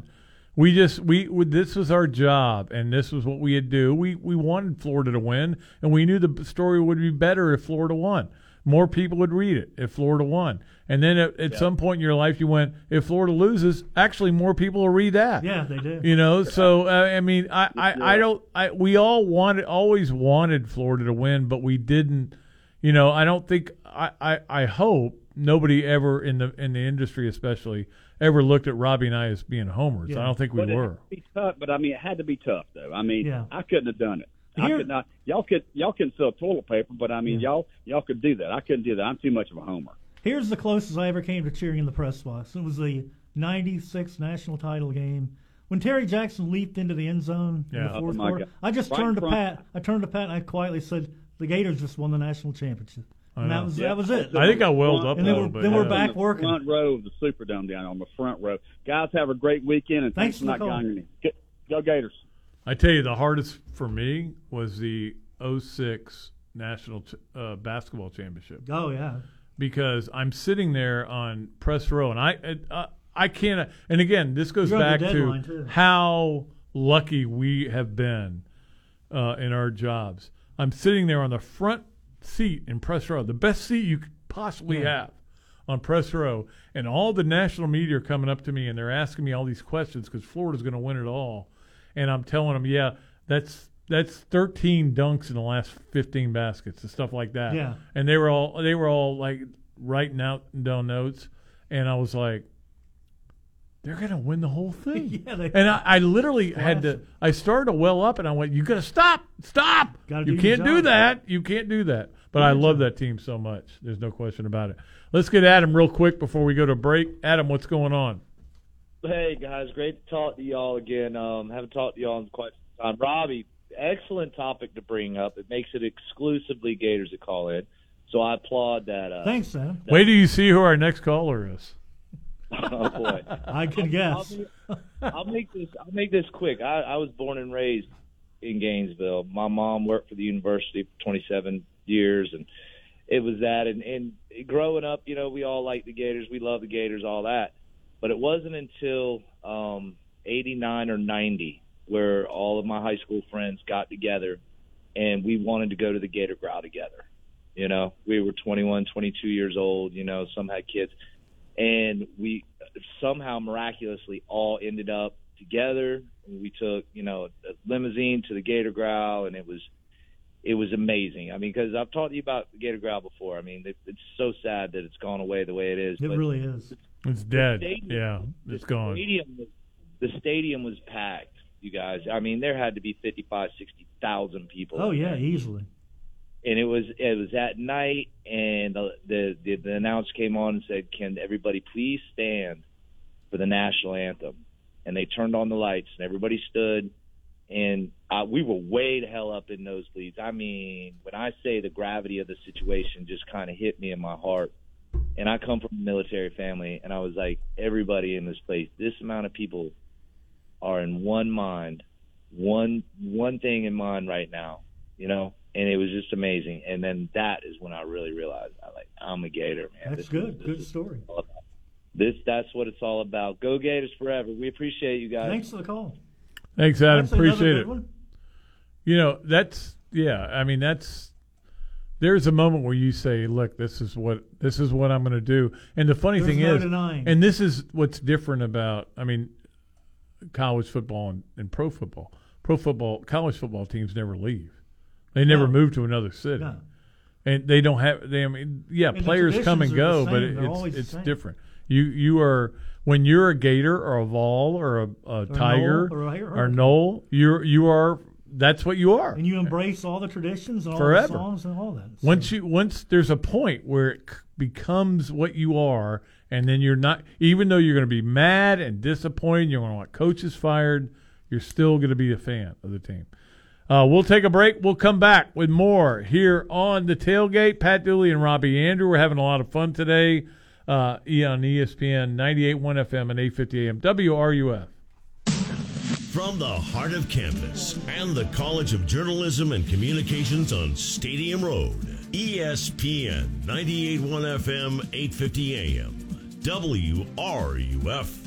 We just we, we this was our job and this was what we had to do. We we wanted Florida to win and we knew the story would be better if Florida won. More people would read it if Florida won. And then at, at some point in your life you went if Florida loses, actually more people will read that. Yeah, they do. You know, so uh, I mean, I, I, I don't. I we all wanted, always wanted Florida to win, but we didn't. You know, I don't think. I, I, I hope nobody ever in the in the industry, especially, ever looked at Robbie and I as being homers. I don't think we But it had were. to be tough, but I mean, it had to be tough, though. I mean, Yeah. I couldn't have done it. I Here- could not. Y'all could y'all can sell toilet paper, but I mean y'all y'all could do that. I couldn't do that. I'm too much of a homer. Here's the closest I ever came to cheering in the press box. It was the '96 national title game when Terry Jackson leaped into the end zone in Yeah. the Oh, fourth my quarter. God. I just Right turned in to Pat. I turned to Pat and I quietly said, "The Gators just won the national championship." I And that was Yeah. that was it. I think I welled Front- up a And then little we're- bit. then we're yeah. back on the working. Front row of the Superdome down on the front row. Guys, have a great weekend and Thanks thanks, for for not call. going. Go, go Gators. I tell you, the hardest for me was the 06 national ch- uh, basketball championship. Oh yeah. because I'm sitting there on press row, and I I, I can't. And again, this goes You're back to too. how lucky we have been uh, in our jobs. I'm sitting there on the front seat in press row, the best seat you could possibly Yeah. have on press row, and all the national media are coming up to me and they're asking me all these questions because Florida's going to win it all, and I'm telling them, yeah, that's. That's 13 dunks in the last 15 baskets and stuff like that Yeah. and they were all they were all like writing out down notes, and I was like, they're gonna win the whole thing. Yeah, they- and I, I literally had to. I started to well up, and I went, "You gotta stop, stop! Gotta you your can't do job." that. You can't do that." But I love that team so much. There's no question about it. Let's get Adam real quick before we go to break. Adam, what's going on? Hey guys, great to talk to y'all again. Um, haven't talked to y'all in quite some time. Robbie, excellent topic to bring up. It makes it exclusively Gators that call in, so I applaud that. Uh, Thanks, Sam. Wait till you see who our next caller is. Oh boy, I can guess. I'll, I'll make this. I'll make this quick. I, I was born and raised in Gainesville. My mom worked for the university for 27 years, and it was that. And, and growing up, you know, we all like the Gators. We love the Gators, all that. But it wasn't until um, 89 or 90 where all of my high school friends got together and we wanted to go to the Gator Growl together. You know, we were 21, 22 years old. You know, some had kids, and we somehow miraculously all ended up together. We took, you know, a limousine to the Gator Growl, and it was it was amazing. I mean, because I've talked to you about the Gator Growl before. I mean, it, it's so sad that it's gone away the way it is. It but really is. It's dead. stadium- Yeah, it's gone. Stadium was, the stadium was packed. You guys, I mean, there had to be fifty-five, sixty thousand people. Oh yeah, there easily. And it was it was at night, and the the the, the announcer came on and said, "Can everybody please stand for the national anthem?" And they turned on the lights, and everybody stood, and uh, we were way the hell up in nosebleeds. I mean, when I say the gravity of the situation just kind of hit me in my heart, and I come from a military family, and I was like, everybody in this place, this amount of people are in one mind, one one thing in mind right now, you know. And it was just amazing. And then that is when I really realized, I like, I'm a Gator, man. That's This good. is- Good story. This that's what it's all about. Go Gators forever. We appreciate you guys. Thanks for the call. Thanks, Adam. That's Appreciate good it. one. You know, that's yeah. I mean, that's there's a moment where you say, "Look, this is what this is what I'm going to do." And the funny There's thing no is, denying. and this is what's different about, I mean, college football and, and pro football. Pro football, college football teams never leave. They never No. move to another city. No. And they don't have. They, I mean, yeah, And players come and traditions are the go, but it, it's it's different. You you are when you're a Gator or a Vol or a, a Tiger Knoll or a or Knoll, you're you are that's what you are And you embrace all the traditions and all forever. the songs and all that. Once you once there's a point where it c- becomes what you are, and then you're not. Even though you're going to be mad and disappointed, you're going to want coaches fired. You're still going to be a fan of the team. Uh, we'll take a break. We'll come back with more here on the tailgate. Pat Dooley and Robbie Andreu. We're having a lot of fun today. Uh, on ESPN 98.1 FM and 850 AM WRUF. From the heart of campus and the College of Journalism and Communications on Stadium Road, ESPN 98.1 FM, 850 AM, WRUF.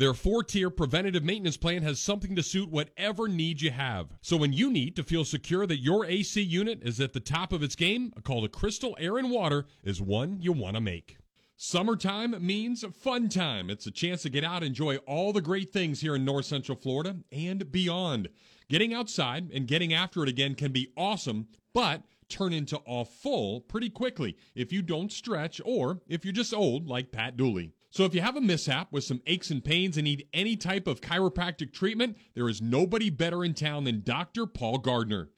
Their four tier preventative maintenance plan has something to suit whatever need you have. So when you need to feel secure that your AC unit is at the top of its game, a call to Crystal Air and Water is one you want to make. Summertime means fun time. It's a chance to get out and enjoy all the great things here in North Central Florida and beyond. Getting outside and getting after it again can be awesome, but turn into all full pretty quickly if you don't stretch or if you're just old like Pat Dooley. So if you have a mishap with some aches and pains and need any type of chiropractic treatment, there is nobody better in town than Dr. Paul Gardner.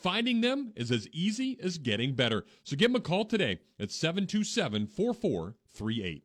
finding them is as easy as getting better. So give them a call today at 727 4438.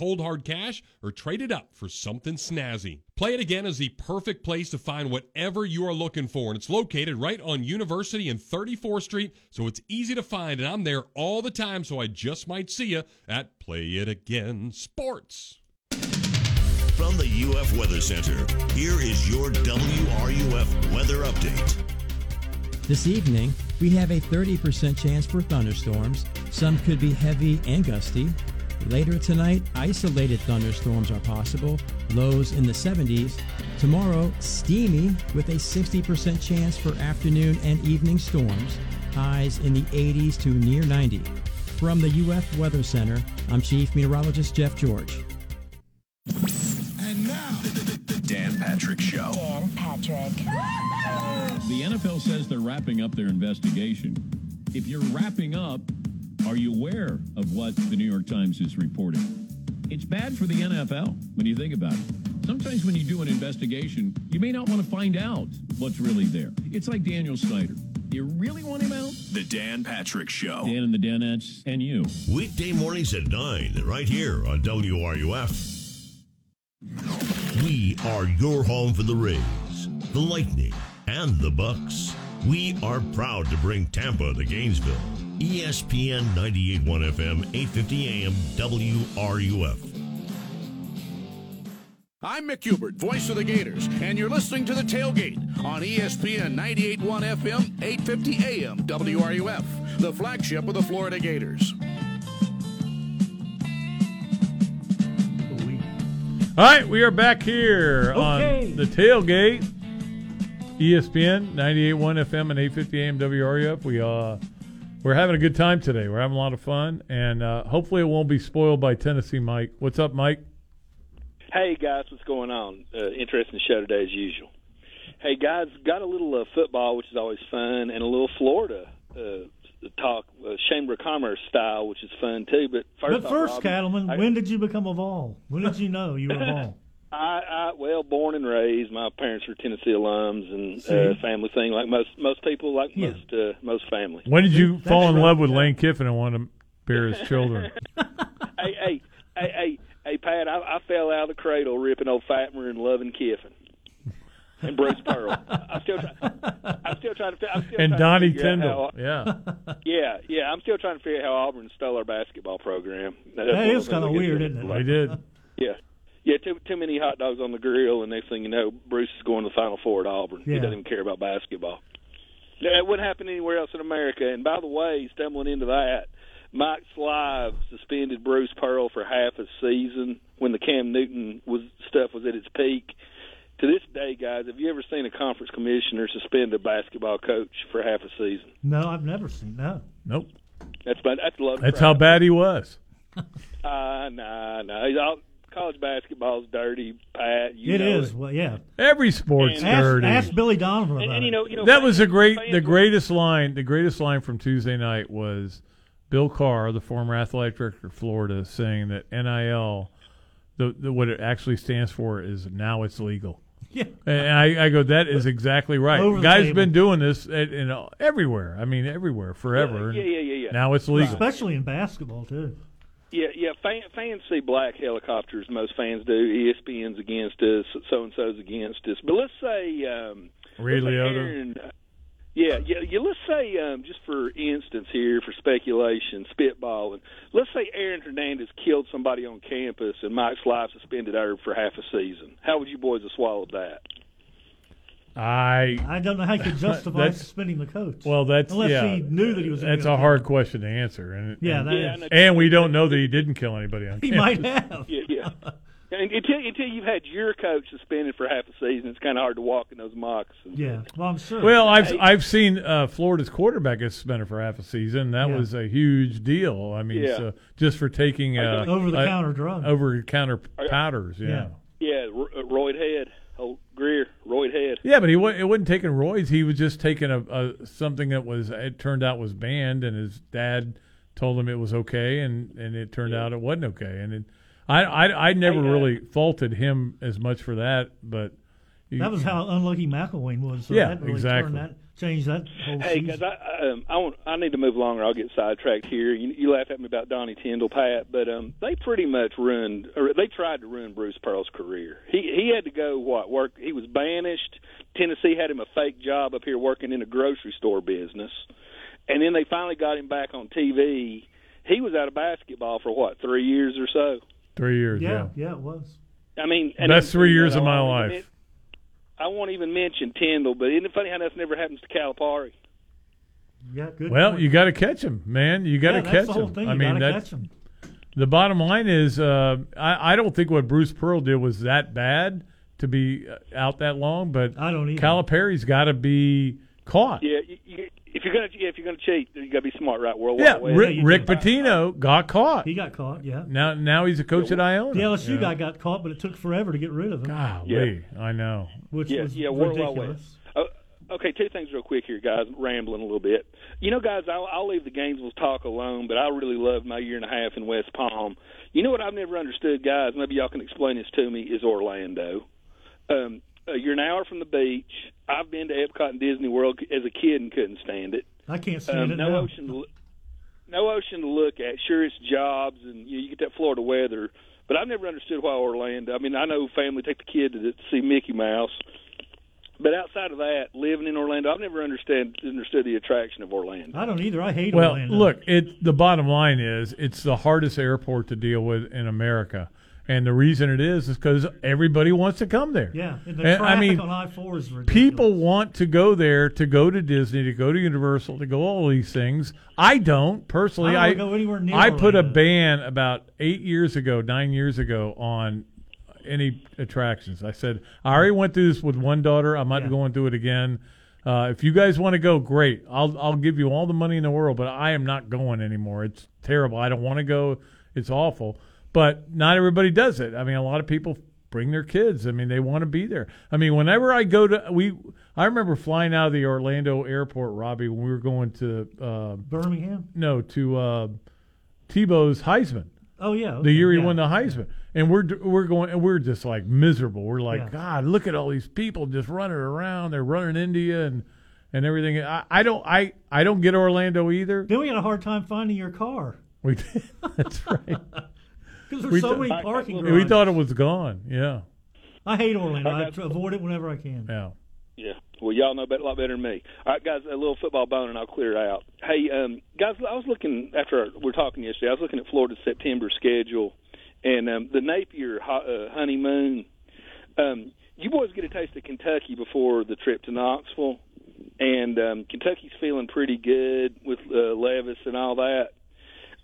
cold hard cash or trade it up for something snazzy. Play It Again is the perfect place to find whatever you are looking for, and it's located right on University and 34th Street, so it's easy to find. And I'm there all the time, so I just might see you at Play It Again Sports. From the UF Weather Center, here is your WRUF weather update. This evening, we have a 30% chance for thunderstorms. Some could be heavy and gusty. Later tonight, isolated thunderstorms are possible, lows in the 70s. Tomorrow, steamy with a 60% chance for afternoon and evening storms, highs in the 80s to near 90. From the UF Weather Center, I'm Chief Meteorologist Jeff George. And now, the Dan Patrick Show. Dan Patrick. The NFL says they're wrapping up their investigation. If you're wrapping up, are you aware of what the New York Times is reporting? It's bad for the NFL when you think about it. Sometimes when you do an investigation, you may not want to find out what's really there. It's like Daniel Snyder. You really want him out? The Dan Patrick Show. Dan and the Danettes and you. Weekday mornings at 9, right here on WRUF. We are your home for the Rays, the Lightning, and the Bucks. We are proud to bring Tampa to Gainesville. ESPN 98.1 FM, 850 AM, WRUF. I'm Mick Hubert, voice of the Gators, and you're listening to The Tailgate on ESPN 98.1 FM, 850 AM, WRUF, the flagship of the Florida Gators. All right, we are back here Okay. on the tailgate. ESPN 98.1 FM and 850 AM WRUF. We uh we're having a good time today. We're having a lot of fun, and uh, hopefully it won't be spoiled by Tennessee Mike. What's up, Mike? Hey guys, what's going on? Uh, interesting show today as usual. Hey guys, got a little uh, football, which is always fun, and a little Florida uh, talk, uh, Chamber of Commerce style, which is fun too. But first, but off, first, Robbie, Cattleman, I- when did you become a Vol? When did you know you were a Vol? I, I well, born and raised. My parents were Tennessee alums, and See? uh, family thing, like most most people, like Yeah. most uh, most families. When did you That's fall in right. love with Lane Kiffin and want to bear his children? hey, hey, hey, hey, hey, Pat! I, I fell out of the cradle ripping old Fulmer and loving Kiffin and Bruce Pearl. I'm still, try, I'm still trying to. fi- I'm still and trying Donnie to figure Tyndall. how- Yeah. yeah, yeah. I'm still trying to figure out how Auburn stole our basketball program. That's That one of is the kinda weird, isn't it? They did. Yeah, yeah. Too too many hot dogs on the grill, and next thing you know, Bruce is going to the Final Four at Auburn. He doesn't even care about basketball. That wouldn't happen anywhere else in America. And by the way, stumbling into that, Mike Slive suspended Bruce Pearl for half a season when the Cam Newton was stuff was at its peak. To this day, guys, have you ever seen a conference commissioner suspend a basketball coach for half a season? No, I've never seen no. Nope. That's about, that's a lot. That's crap. how bad he was. Uh, nah, nah. He's all, college basketball's dirty, Pat. You It know is. Well, yeah. Every sport's Ask, dirty. ask Billy Donovan about And, and you know, you know, that was the great, fans the were- greatest line. The greatest line from Tuesday night was Bill Carr, the former athletic director of Florida, saying that NIL, the, the what it actually stands for is now it's legal. Yeah. And I, I go, that is exactly right. Over Guys table. been doing this at, in, uh, everywhere. I mean, everywhere, forever. Yeah, and yeah, yeah, yeah. Now it's legal. Especially in basketball too. Yeah, yeah. Fan, fans see black helicopters. Most fans do. ESPN's against us. So and so's against us. But let's say, um, let's. Aaron, yeah, yeah, yeah. Let's say, um, just for instance here, for speculation, spitballing. Let's say Aaron Hernandez killed somebody on campus and Mike Slive suspended her for half a season. How would you boys have swallowed that? I I don't know how you could justify That's- suspending the coach. Well, that's unless yeah, he knew that he was. gonna That's go a hard him. question to answer, and Yeah, and, that Yeah, is. and and we don't know that he didn't kill anybody on He campus. might have. Yeah, yeah. And until until you've had your coach suspended for half a season, it's kind of hard to walk in those moccasins. Yeah. Well, I'm sure. Well, I've Hey. I've seen uh, Florida's quarterback get suspended for half a season. That Yeah. was a huge deal. I mean, Yeah. so just for taking uh, Over-the-counter drugs. over counter powders. Yeah. Yeah. Yeah, Ro- uh, Royd Head, old Grier, Royd Head. Yeah, but he wa- it wasn't taking roids. He was just taking a, a something that was it turned out was banned, and his dad told him it was okay, and, and it turned out it wasn't okay. And it, I I I never Hey, uh, really faulted him as much for that, but he- That was how unlucky McElwain was. So Yeah, that really exactly. Turned that, changed that whole Hey, season. guys, I um, I want I need to move along, or I'll get sidetracked here. You, you laugh at me about Donnie Tyndall, Pat, but um, they pretty much ruined, or they tried to ruin Bruce Pearl's career. He he had to go what work? He was banished. Tennessee had him a fake job up here working in a grocery store business, and then they finally got him back on TV. He was out of basketball for what three years or so. three years. yeah, Yeah, yeah, it was. I mean, and best three years of my won't life. Men- I won't even mention Tyndall, but isn't it funny how nothing ever happens to Calipari? Yeah, good. Well, point. you got to catch him, man. You got to yeah, catch that's the whole him. I you mean, gotta that's catch 'em. the bottom line is uh, I, I don't think what Bruce Pearl did was that bad to be uh, out that long, but I don't either. Calipari's got to be caught. Yeah, you, you, if you're gonna yeah, if you're gonna cheat, you got to be smart, right? World Yeah, Wide Web. Rick, you Rick do. Pitino got caught. He got caught. Yeah. Now, now he's a coach at Iona. The LSU you know? guy got caught, but it took forever to get rid of him. Golly, I know. Which yeah, was yeah, World ridiculous. Oh, okay, two things real quick here, guys. Rambling a little bit. You know, guys, I'll, I'll leave the Gainesville talk alone, but I really loved my year and a half in West Palm. You know what I've never understood, guys? Maybe y'all can explain this to me. Is Orlando? Um, uh, you're an hour from the beach. I've been to Epcot and Disney World as a kid and couldn't stand it. I can't stand Um, it no now. ocean, to, loo- no ocean to look at. Sure, it's jobs and you, know, you get that Florida weather, but I've never understood why Orlando. I mean, I know family take the kid to, to see Mickey Mouse, but outside of that, living in Orlando, I've never understand understood the attraction of Orlando. I don't either. I hate Well, Orlando. look, it the bottom line is it's the hardest airport to deal with in America, and the reason it is is because everybody wants to come there. Yeah, and the And, traffic I mean, on I four is ridiculous. people want to go there to go to Disney, to go to Universal, to go all these things. I don't personally. I I don't wanna go anywhere near I put a ban about eight years ago, nine years ago on any attractions. I said I already went through this with one daughter. I'm not Yeah. going through it again. Uh, if you guys want to go, great. I'll I'll give you all the money in the world, but I am not going anymore. It's terrible. I don't want to go. It's awful. But not everybody does it. I mean, a lot of people bring their kids. I mean, they want to be there. I mean, whenever I go to we, I remember flying out of the Orlando airport, Robbie, when we were going to uh, Birmingham. no to uh, Tebow's Heisman Oh yeah. the year he yeah. won the Heisman, and we're we're going and we're just like miserable. We're like, Yeah. God, look at all these people just running around. They're running India and and everything. I, I don't I I don't get Orlando either. Then we had a hard time finding your car We did. That's right. because there's We so th- many parking we thought it was gone. Yeah, I hate Orlando. I I got- try- avoid it whenever I can. yeah. Yeah. Well, y'all know bet- a lot better than me. All right, guys, a little football bone, and I'll clear it out. Hey, um, guys, I was looking after we were talking yesterday. I was looking at Florida's September schedule, and um, the Napier ho- uh, honeymoon. Um, you boys get a taste of Kentucky before the trip to Knoxville, and um, Kentucky's feeling pretty good with uh, Levis and all that.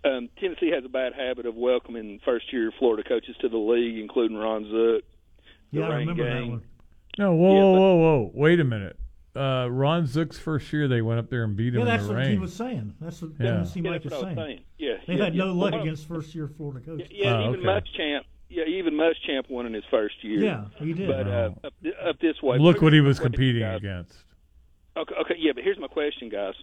Um, Tennessee has a bad habit of welcoming first-year Florida coaches to the league, including Ron Zook. the Yeah, I Rain remember that one. No, whoa, Yeah, whoa, but- whoa, whoa. Wait a minute. Uh, Ron Zook's first year, they went up there and beat him Yeah, in that's the what rain. he was saying. That's what Yeah. Tennessee Yeah, Mike that's was what was saying. saying. Yeah, They yeah, had yeah. no luck what I- against first year Florida coaches. Yeah, Oh, even okay. Muschamp. yeah, even Muschamp won in his first year. Yeah, he did. But uh, up, up this way, Look what he was competing guys. against. Okay, okay, yeah, but here's my question, guys.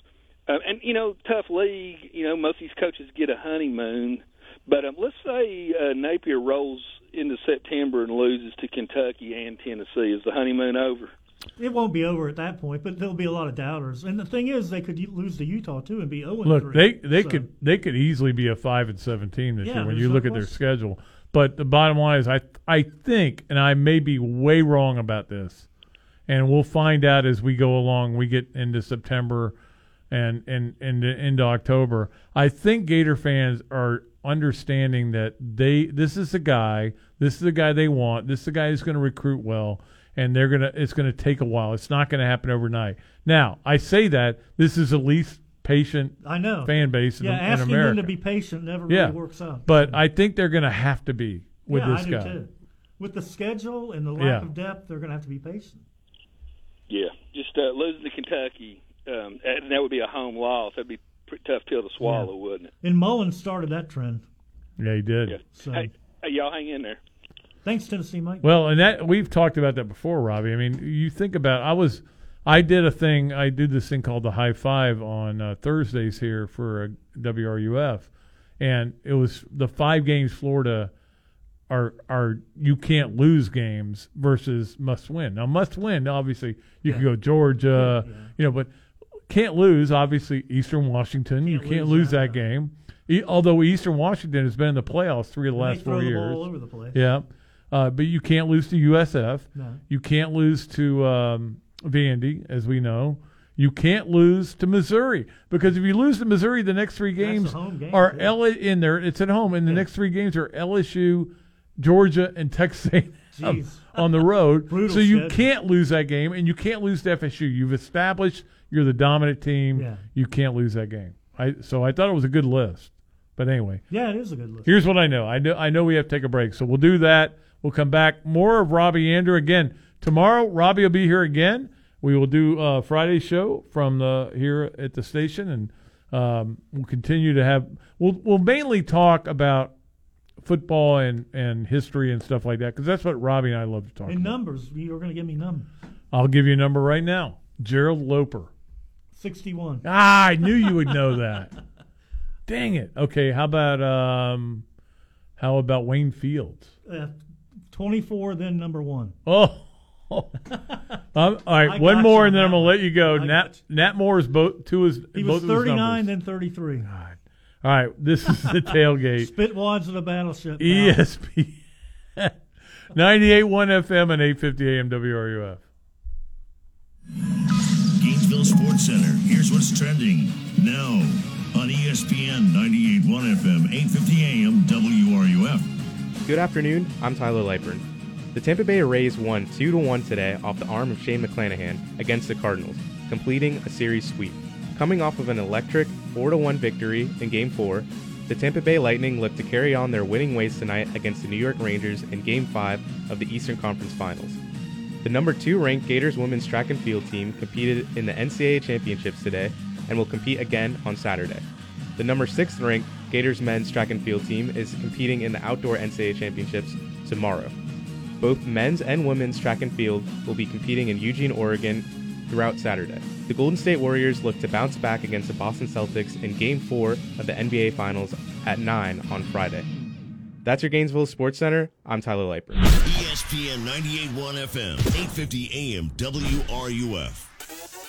Um, and you know, tough league. You know, most of these coaches get a honeymoon. But um, let's say uh, Napier rolls into September and loses to Kentucky and Tennessee. Is the honeymoon over? It won't be over at that point, but there'll be a lot of doubters. And the thing is, they could lose to Utah too and be zero. Look, they they so. could they could easily be a five and seventeen this Yeah, year when you look at their schedule. But the bottom line is, I I think, and I may be way wrong about this, and we'll find out as we go along. We get into September and and and into October. I think Gator fans are understanding that they this is the guy, this is the guy they want, this is the guy who's going to recruit well, and they're gonna it's going to take a while. It's not going to happen overnight. Now I say that this is the least patient I know fan base in, Yeah, in asking America. them to be patient never yeah, really works out. but I think they're going to have to be with yeah, this I guy. do too. With the schedule and the lack Yeah. of depth, they're going to have to be patient. Yeah, just uh, losing to Kentucky, um, and that would be a home loss. That'd be a pretty tough pill to swallow, wouldn't it? And Mullen started that trend. Yeah, he did. Yeah. So Hey, hey, y'all hang in there. thanks, Tennessee Mike. Well, and that we've talked about that before, Robbie. I mean, you think about I was I did a thing. I did this thing called the High Five on uh, Thursdays here for uh, WRUF, and it was the five games Florida are are you can't lose games versus must win. Now must win, obviously you can go Georgia, you know, but can't lose. Obviously Eastern Washington, you can't lose that game. E- although Eastern Washington has been in the playoffs three of the last four years, all over the place. yeah. Uh, but you can't lose to USF. No. You can't lose to um, Vandy, as we know. You can't lose to Missouri because if you lose to Missouri, the next three games game, are. L in there. It's at home, and the next three games are LSU, Georgia, and Texas A&M on the road. So you can't lose that game, and you can't lose to FSU. You've established you're the dominant team. Yeah. You can't lose that game. I so I thought it was a good list. But anyway, Yeah, it is a good list. Here's what I know. I know I know we have to take a break, so we'll do that. We'll come back. More of Robbie Andreu again tomorrow. Robbie will be here again. We will do a Friday show from the here at the station, and um, we'll continue to have. We'll we'll mainly talk about football and and history and stuff like that because that's what Robbie and I love to talk In numbers, you're going to give me numbers. I'll give you a number right now. Gerald Loper. 61. Ah, I knew you would know that. Dang it. Okay, how about um, how about Wayne Fields? Uh, 24, then number one. Oh. um, all right, I one more, you and then I'm gonna let you go. I Nat Nat Moore's both two is He was 39, then 33. All right, this is the tailgate. Spitwads of the battleship. ESP 98.1 FM and 850 AM WRUF. What's trending now on ESPN 98.1 FM, 850 AM, WRUF. Good afternoon. I'm Tyler Lightburn. The Tampa Bay Rays won 2 to 1 today off the arm of Shane McClanahan against the Cardinals, completing a series sweep. Coming off of an electric 4 to 1 victory in Game 4, the Tampa Bay Lightning look to carry on their winning ways tonight against the New York Rangers in Game 5 of the Eastern Conference Finals. The number 2 ranked Gators women's track and field team competed in the NCAA championships today and will compete again on Saturday. The number 6 ranked Gators men's track and field team is competing in the outdoor NCAA championships tomorrow. Both men's and women's track and field will be competing in Eugene, Oregon throughout Saturday. The Golden State Warriors look to bounce back against the Boston Celtics in Game 4 of the NBA Finals at 9 on Friday. That's your Gainesville Sports Center. I'm Tyler Lightburn. ESPN 98.1 FM, 850 AM, WRUF.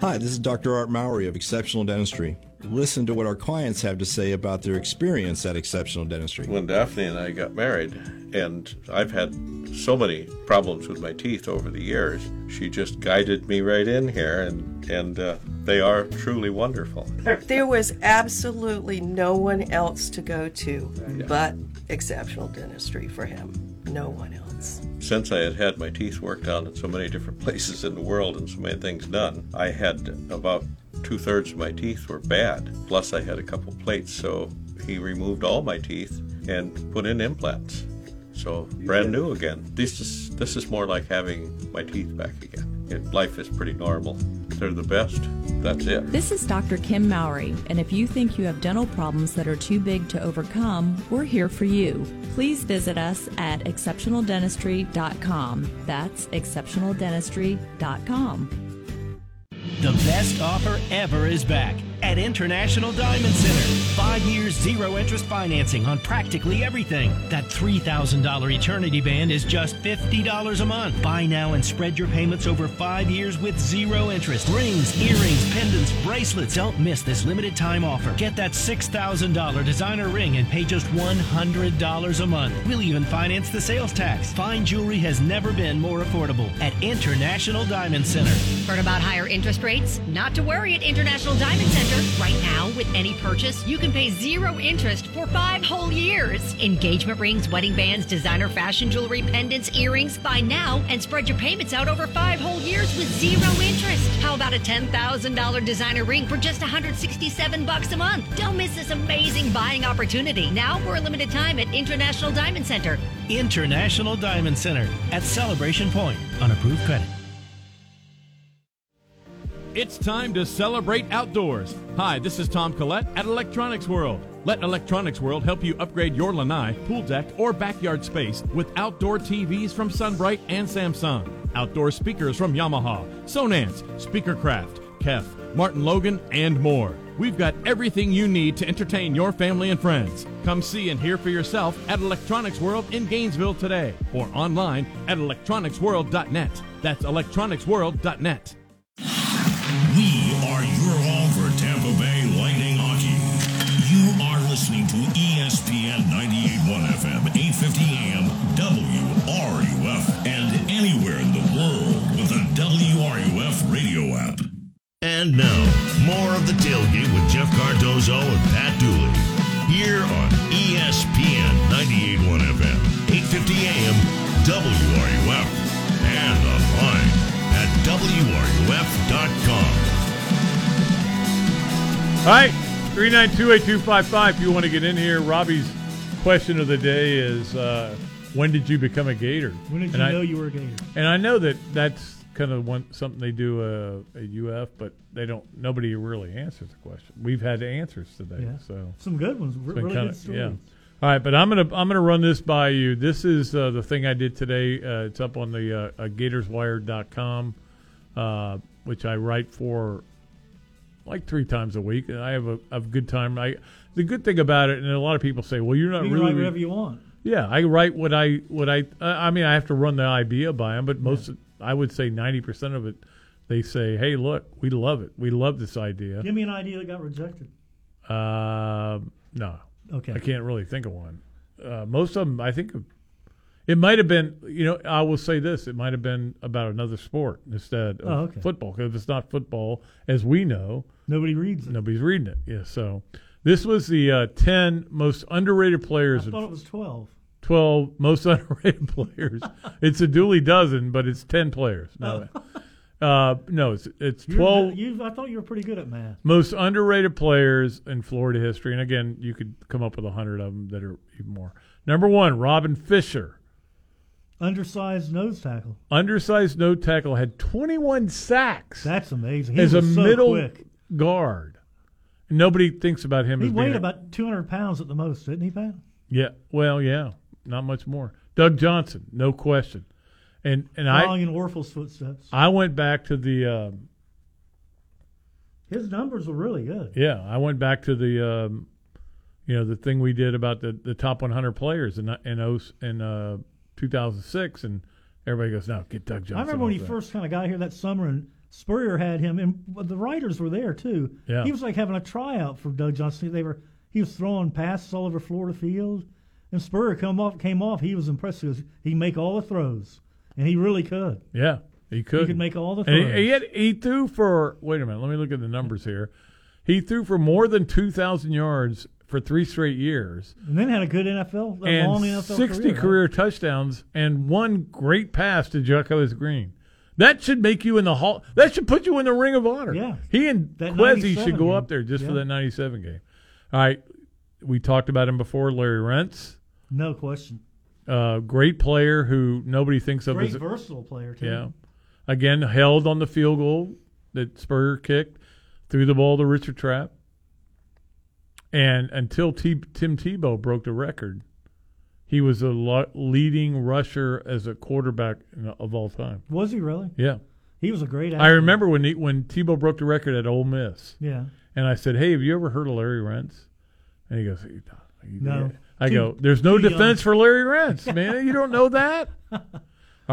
Hi, this is Dr. Art Mowry of Exceptional Dentistry. Listen to what our clients have to say about their experience at Exceptional Dentistry. When Daphne and I got married, and I've had so many problems with my teeth over the years, she just guided me right in here, and and uh, they are truly wonderful. There was absolutely no one else to go to Yeah. but exceptional dentistry for him. no one else. Since I had had my teeth worked on in so many different places in the world and so many things done, I had about two thirds of my teeth were bad. Plus, I had a couple plates, so he removed all my teeth and put in implants. So brand new again. This is this is more like having my teeth back again. It, life is pretty normal. They're the best. That's it. This is Dr. Kim Mowry, and if you think you have dental problems that are too big to overcome, we're here for you. Please visit us at exceptionaldentistry.com. That's exceptionaldentistry.com. The best offer ever is back at International Diamond Center. Five years, zero interest financing on practically everything. That $3,000 Eternity Band is just $50 a month. Buy now and spread your payments over five years with zero interest. Rings, earrings, pendants, bracelets. Don't miss this limited time offer. Get that $6,000 designer ring and pay just $100 a month. We'll even finance the sales tax. Fine jewelry has never been more affordable at International Diamond Center. Heard about higher interest rates? Not to worry at International Diamond Center. Right now, with any purchase, you can pay zero interest for five whole years. Engagement rings, wedding bands, designer fashion jewelry, pendants, earrings. Buy now and spread your payments out over five whole years with zero interest. How about a $10,000 designer ring for just 167 bucks a month? Don't miss this amazing buying opportunity now for a limited time at International Diamond Center. International Diamond Center at Celebration Point on approved credit. It's time to celebrate outdoors. Hi, this is Tom Collette at Electronics World. Let Electronics World help you upgrade your lanai, pool deck, or backyard space with outdoor TVs from SunBrite and Samsung, outdoor speakers from Yamaha, Sonance, Speakercraft, Kef, Martin Logan, and more. We've got everything you need to entertain your family and friends. Come see and hear for yourself at Electronics World in Gainesville today or online at electronicsworld.net. That's electronicsworld.net. And now, more of the tailgate with Jeff Cardozo and Pat Dooley. Here on ESPN 98.1 FM, 850 AM, WRUF, and online at WRUF.com. All right, 3928255. If you want to get in here, Robbie's question of the day is uh, when did you become a Gator? When did And you I- know you were a Gator? And I know that that's kind of one something they do uh, at UF, but they don't. Nobody really answers the question. We've had answers today, Yeah. so Some good ones, re- really kinda- good stories. Yeah. All right, but I'm gonna I'm gonna run this by you. This is uh, the thing I did today. Uh, it's up on the uh, uh, GatorsWire.com, uh, which I write for like three times a week, and I have a, a good time. I the good thing about it, and a lot of people say, "Well, you're not You really write whatever you want. Yeah, I write what I what I. Uh, I mean, I have to run the idea by them, but most I would say ninety percent of it, they say, "Hey, look, we love it. We love this idea." Give me an idea that got rejected. Uh, no. Okay. I can't really think of one. Uh, most of them, I think, it might have been. You know, I will say this: it might have been about another sport instead of Oh, okay. football. Because if it's not football, as we know, nobody reads it. Nobody's reading it. Yeah. So this was the uh, ten most underrated players. I in thought it was 12. 12 most underrated players. it's a Dooley dozen, but it's 10 players. No, uh, no it's, it's You're 12 the- you, I thought you were pretty good at math. most underrated players in Florida history. And again, you could come up with 100 of them that are even more. Number one, Robin Fisher. Undersized nose tackle. Undersized nose tackle, had 21 sacks. That's amazing. He as a so middle quick. guard. Nobody thinks about him He weighed about 200 pounds at the most, didn't he, Pat? Yeah, well, yeah, not much more. Doug Johnson, no question. And and Following I in Wuerffel's footsteps. I went back to the um, His numbers were really good. yeah I went back to the um, you know the thing we did about the, the top 100 players in in in uh, 2006 and everybody goes no get Doug Johnson. I remember when he that." first kind of got here that summer, and Spurrier had him, and the writers were there too. Yeah. He was like having a tryout for Doug Johnson. They were he was throwing passes all over Florida Field, and Spurrier come off came off. He was impressed because he make all the throws, and he really could. Yeah, he could. He could make all the And throws. he, he, had, he threw for wait a minute. Let me look at the numbers here. He threw for more than two thousand yards for three straight years. And then had a good NFL, a and long NFL 60 career. career, right? touchdowns and one great pass to Jacquez Green. That should make you in the hall. That should put you in the Ring of Honor. Yeah. He and That Quezzy should go game. up there just for that 97 game. All right. We talked about him before, Larry Rentz. No question. Uh, great player who nobody thinks of Great as a, great versatile player too. yeah. Again, held on the field goal that Spurrier kicked, threw the ball to Richard Trapp. And until T- Tim Tebow broke the record, he was a lo- leading rusher as a quarterback in- of all time. Was he really? Yeah. He was a great. I remember when he, when Tebow broke the record at Ole Miss. Yeah. And I said, "Hey, have you ever heard of Larry Rentz?" And he goes, No. I Too- go, "There's no too young." defense for Larry Rentz, man. You don't know that." All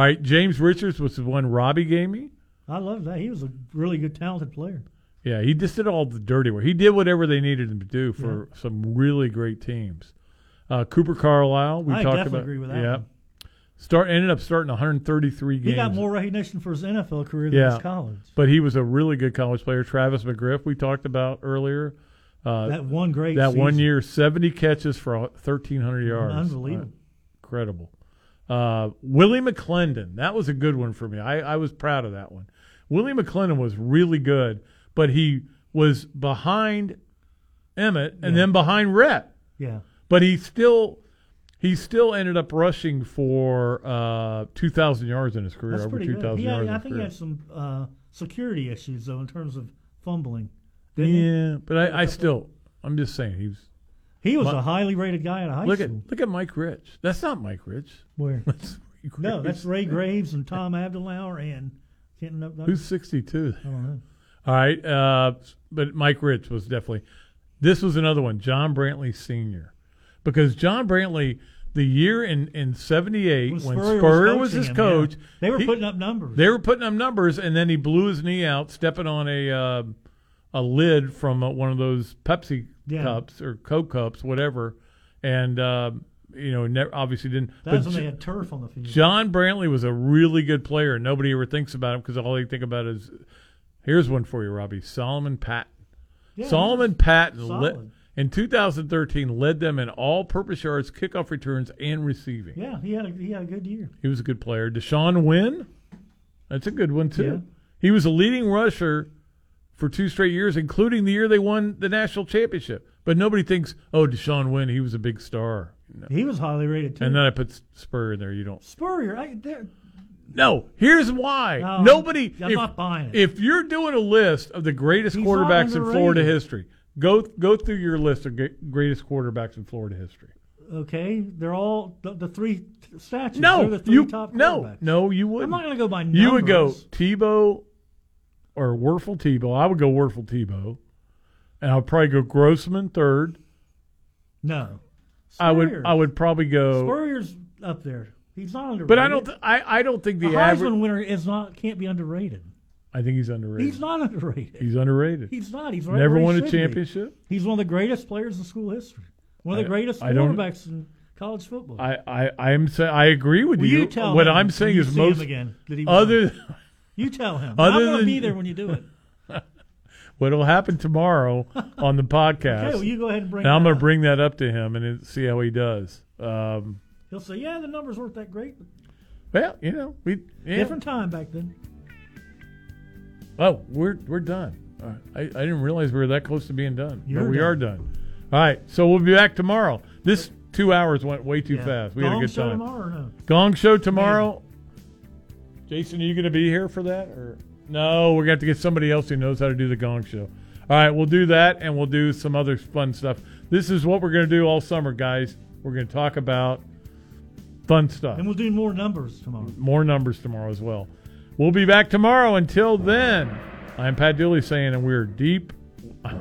right, James Richards was the one Robbie gave me. I love that. He was a really good, talented player. Yeah, he just did all the dirty work. He did whatever they needed him to do for some really great teams. Uh, Cooper Carlisle, we I talked about. agree with that Yeah, one. start ended up starting 133 games. He got more recognition for his NFL career than yeah, his college. but he was a really good college player. Travis McGriff, we talked about earlier. Uh, That one great that one year, 70 catches for 1,300 yards. Unbelievable. Uh, incredible. Uh, Willie McClendon, that was a good one for me. I, I was proud of that one. Willie McClendon was really good, but he was behind Emmitt and Yeah. then behind Rhett. Yeah. But he still he still ended up rushing for uh, 2,000 yards in his career, That's over 2,000 He had, yards. I think he had some uh, security issues though in terms of fumbling. Didn't he? Yeah, but I, I still, I'm just saying he was. He was Mi- a highly rated guy at a high look school. at look at Mike Rich. That's not Mike Rich. Where? That's no, that's Ray Graves and Tom Abdelauer and can't. Who's 62? I don't know. All right, uh, but Mike Rich was definitely. This was another one, John Brantley Senior, because John Brantley, the year in in '78 When when Spurrier was was, his him, coach, yeah. They were he- putting up numbers. They were putting up numbers, and then he blew his knee out stepping on a uh, a lid from uh, one of those Pepsi Yeah. cups or Coke cups, whatever, and uh, you know, ne- obviously didn't. That's when they had turf on the field. John Brantley was a really good player. Nobody ever thinks about him because all they think about is here's one for you, Robbie Solomon Patton. Yeah, Solomon Patton led, in 2013 led them in all-purpose yards, kickoff returns, and receiving. Yeah, he had a he had a good year. He was a good player. Deshaun Wynn, that's a good one too. Yeah. He was a leading rusher for two straight years, including the year they won the national championship. But nobody thinks, oh, Deshaun Wynn, he was a big star. No. He was highly rated too. And then I put Spur in there. You don't. Spurrier, I, there- No, here's why. No, Nobody. I'm if, not buying it. If you're doing a list of the greatest He's quarterbacks in Florida history, go go through your list of greatest quarterbacks in Florida history. okay, they're all the, the three statues. No, the three you top no quarterbacks. no you wouldn't. I'm not going to go by numbers. You would go Tebow or Wuerffel Tebow. I would go Wuerffel Tebow, and I would probably go Grossman third. No, I would Spurrier. I would probably go, Spurrier's up there. He's not underrated. but I don't th- I I don't think the the Heisman average. winner is not can't be underrated. I think he's underrated. He's not underrated. He's underrated. He's not. He's right never won a should be. championship. He's one of the greatest players in school history. One of the I- greatest I quarterbacks in college football. I I am say, I agree with Will you. you tell what him I'm saying is see him most again other. you tell him. Other I'm going to be there when you do it. What'll happen tomorrow on the podcast? Okay, well, you go ahead and bring And I'm going to bring that up to him and see how he does. Um, He'll say, "Yeah, the numbers weren't that great, well, you know, we yeah. different time back then." Oh, we're we're done. Uh, I, I didn't realize we were that close to being done, You're but we done. are done. All right, so we'll be back tomorrow. This two hours went way too Yeah. fast. We had a good time. no? Gong show tomorrow. Jason, are you going to be here for that, or no? We're going to have to get somebody else who knows how to do the Gong show. All right, we'll do that, and we'll do some other fun stuff. This is what we're going to do all summer, guys. We're going to talk about fun stuff. And we'll do more numbers tomorrow. More numbers tomorrow as well. We'll be back tomorrow. Until then, I'm Pat Dooley saying, and we're deep.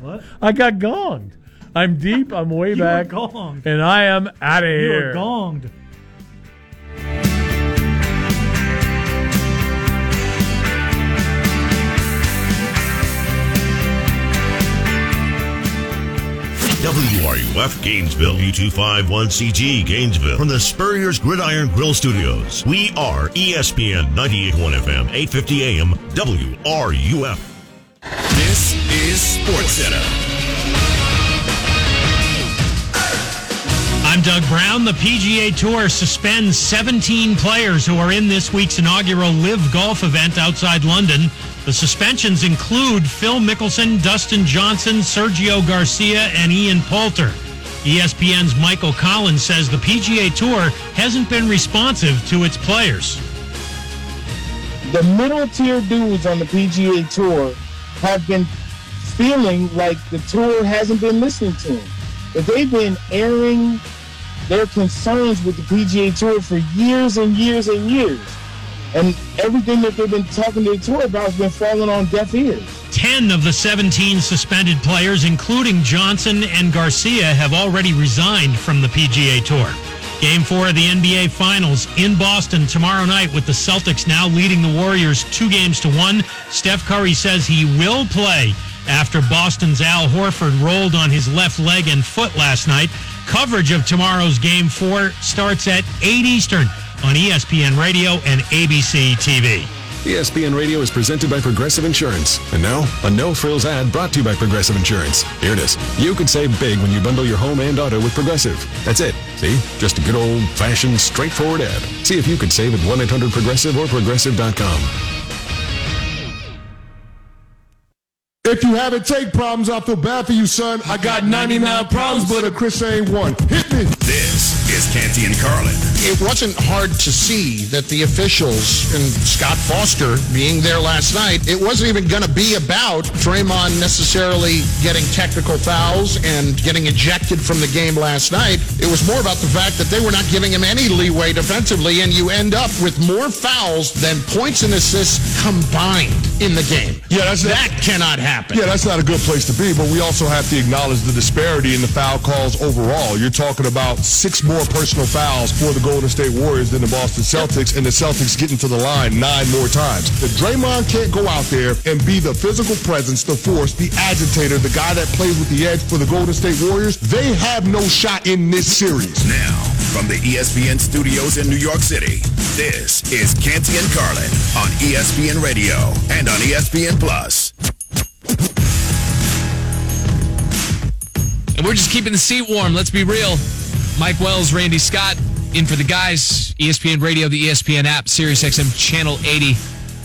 What? I got gonged. I'm deep. I'm way back. gonged. And I am out of here. You were gonged. WRUF Gainesville, U251CG Gainesville, from the Spurrier's Gridiron Grill Studios. We are ESPN 981 FM, 850 AM, WRUF. This is SportsCenter. I'm Doug Brown. The PGA Tour suspends 17 players who are in this week's inaugural LIV Golf event outside London the suspensions include Phil Mickelson, Dustin Johnson, Sergio Garcia, and Ian Poulter. ESPN's Michael Collins says the PGA Tour hasn't been responsive to its players. the middle tier dudes on the PGA Tour have been feeling like the tour hasn't been listening to them. That they've been airing their concerns with the PGA Tour for years and years and years. And everything that they've been talking to the tour about has been falling on deaf ears. 10 of the 17 suspended players, including Johnson and Garcia, have already resigned from the PGA Tour. Game four of the NBA Finals in Boston tomorrow night with the Celtics now leading the Warriors two games to one. Steph Curry says he will play after Boston's Al Horford rolled on his left leg and foot last night. Coverage of tomorrow's game four starts at 8 Eastern on ESPN Radio and ABC TV. ESPN Radio is presented by Progressive Insurance. And now, a no frills ad brought to you by Progressive Insurance. Here it is. You could save big when you bundle your home and auto with Progressive. That's it. See? Just a good old fashioned, straightforward ad. See if you could save at 1 800 Progressive or Progressive.com. If you having take problems, I feel bad for you, son. I got 99 problems, but a Chris ain't one. Hit me. This is Canty and Carlin. It wasn't hard to see that the officials and Scott Foster being there last night, it wasn't even going to be about Draymond necessarily getting technical fouls and getting ejected from the game last night. It was more about the fact that they were not giving him any leeway defensively, and you end up with more fouls than points and assists combined in the game. Yeah, that's that cannot happen. Yeah, that's not a good place to be, but we also have to acknowledge the disparity in the foul calls overall. You're talking about six more personal fouls for the Golden State Warriors than the Boston Celtics, and the Celtics getting to the line nine more times. If Draymond can't go out there and be the physical presence, the force, the agitator, the guy that plays with the edge for the Golden State Warriors, they have no shot in this series. Now, from the ESPN studios in New York City, this is Canty and Carlin on ESPN Radio and on ESPN Plus. And we're just keeping the seat warm. Let's be real. Mike Wells, Randy Scott, in for the guys. ESPN Radio, the ESPN app, Sirius XM Channel 80,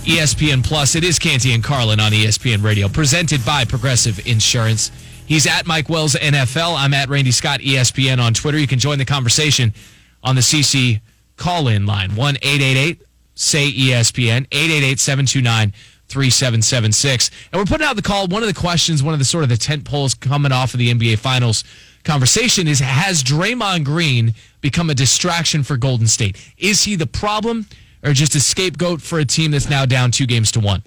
ESPN Plus. It is Canty and Carlin on ESPN Radio, presented by Progressive Insurance. He's at Mike Wells NFL. I'm at Randy Scott ESPN on Twitter. You can join the conversation on the CC call in line 1 888 say ESPN 888 729 3776. And we're putting out the call. One of the questions, one of the sort of the tent poles coming off of the NBA Finals conversation is Has Draymond Green become a distraction for Golden State? Is he the problem or just a scapegoat for a team that's now down two games to one?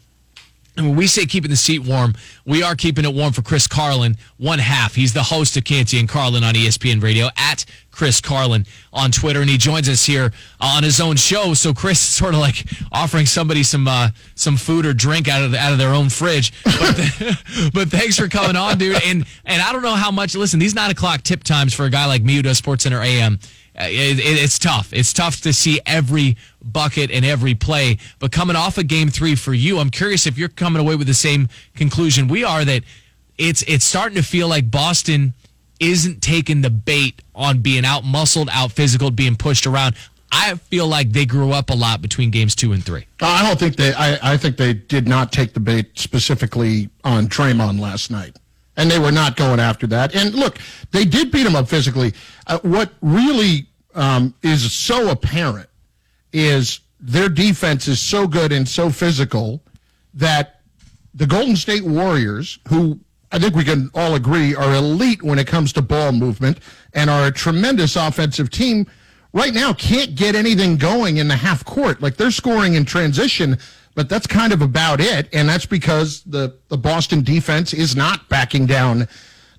And when we say keeping the seat warm, we are keeping it warm for Chris Carlin, one half. He's the host of Canty and Carlin on ESPN Radio at Chris Carlin on Twitter, and he joins us here on his own show. So Chris is sort of like offering somebody some uh, some food or drink out of the, out of their own fridge. But, but thanks for coming on, dude. And and I don't know how much. Listen, these nine o'clock tip times for a guy like me who does SportsCenter AM. uh, It, it, it's tough. It's tough to see every bucket and every play. But coming off of game three for you, I'm curious if you're coming away with the same conclusion we are that it's it's starting to feel like Boston isn't taking the bait on being out muscled, out physical, being pushed around. I feel like they grew up a lot between games two and three. I don't think they. I, I think they did not take the bait specifically on Draymond last night, and they were not going after that. And look, they did beat him up physically. Uh, what really um, is so apparent is their defense is so good and so physical that the Golden State Warriors, who I think we can all agree are elite when it comes to ball movement and are a tremendous offensive team, right now can't get anything going in the half court. Like they're scoring in transition, but that's kind of about it. And that's because the, the Boston defense is not backing down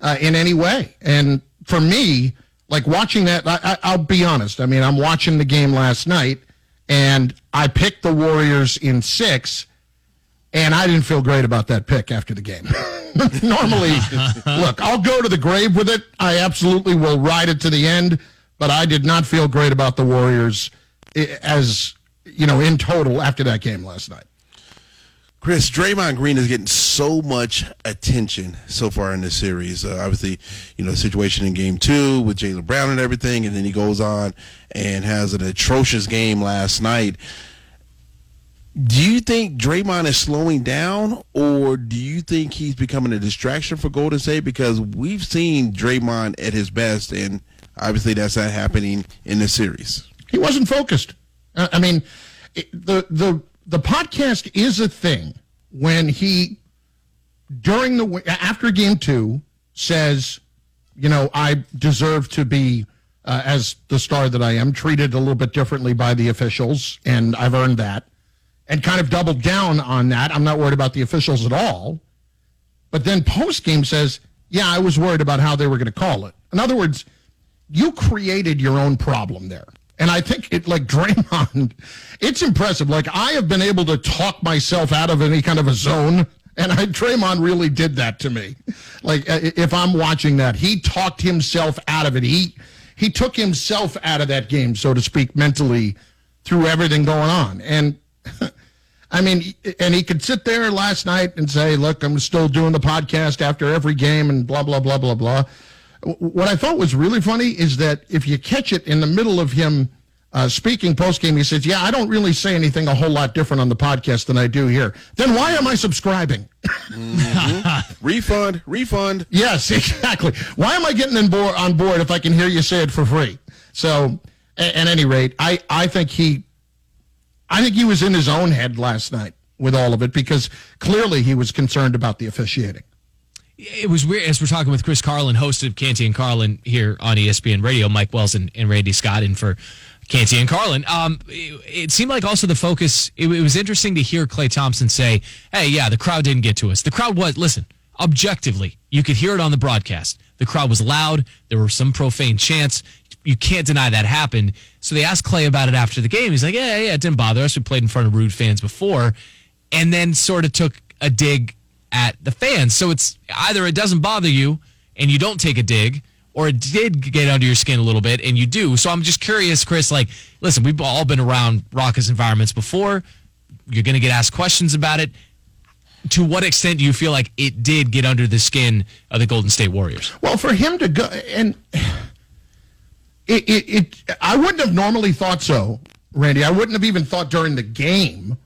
uh, in any way. And for me, like watching that, I, I, I'll be honest. I mean, I'm watching the game last night and I picked the Warriors in six. And I didn't feel great about that pick after the game. Normally, look, I'll go to the grave with it. I absolutely will ride it to the end, but I did not feel great about the Warriors as, you know, in total after that game last night. Chris, Draymond Green is getting so much attention so far in this series. Uh, obviously, you know, the situation in game two with Jaylen Brown and everything, and then he goes on and has an atrocious game last night. Do you think Draymond is slowing down, or do you think he's becoming a distraction for Golden State? Because we've seen Draymond at his best, and obviously that's not happening in this series. He wasn't focused. Uh, I mean, the the the podcast is a thing when he during the after game two says, you know, I deserve to be uh, as the star that I am treated a little bit differently by the officials, and I've earned that, and kind of doubled down on that. I'm not worried about the officials at all. But then post game says, yeah, I was worried about how they were going to call it. In other words, you created your own problem there. And I think it like Draymond, it's impressive. Like I have been able to talk myself out of any kind of a zone. And I, Draymond really did that to me. Like if I'm watching that, he talked himself out of it. He he took himself out of that game, so to speak, mentally through everything going on. And I mean, and he could sit there last night and say, "Look, I'm still doing the podcast after every game," and blah blah blah blah blah. What I thought was really funny is that if you catch it in the middle of him uh, speaking post game, he says, "Yeah, I don't really say anything a whole lot different on the podcast than I do here." Then why am I subscribing? Mm-hmm. refund, refund. Yes, exactly. Why am I getting on board, on board if I can hear you say it for free? So, at, at any rate, I I think he, I think he was in his own head last night with all of it because clearly he was concerned about the officiating it was weird as we're talking with Chris Carlin, host of Canty and Carlin here on ESPN Radio, Mike Wells and, and Randy Scott, and for Canty and Carlin. Um, it, it, seemed like also the focus. It, it was interesting to hear Klay Thompson say, "Hey, yeah, the crowd didn't get to us. The crowd was listen objectively. You could hear it on the broadcast. The crowd was loud. There were some profane chants. You can't deny that happened. So they asked Klay about it after the game. He's like, "Yeah, yeah, it didn't bother us. We played in front of rude fans before," and then sort of took a dig at the fans. So it's either it doesn't bother you and you don't take a dig, or it did get under your skin a little bit and you do. So I'm just curious, Chris. Like, listen, we've all been around raucous environments before. You're going to get asked questions about it. To what extent do you feel like it did get under the skin of the Golden State Warriors? Well, for him to go and it, it, it I wouldn't have normally thought so, Randy. I wouldn't have even thought during the game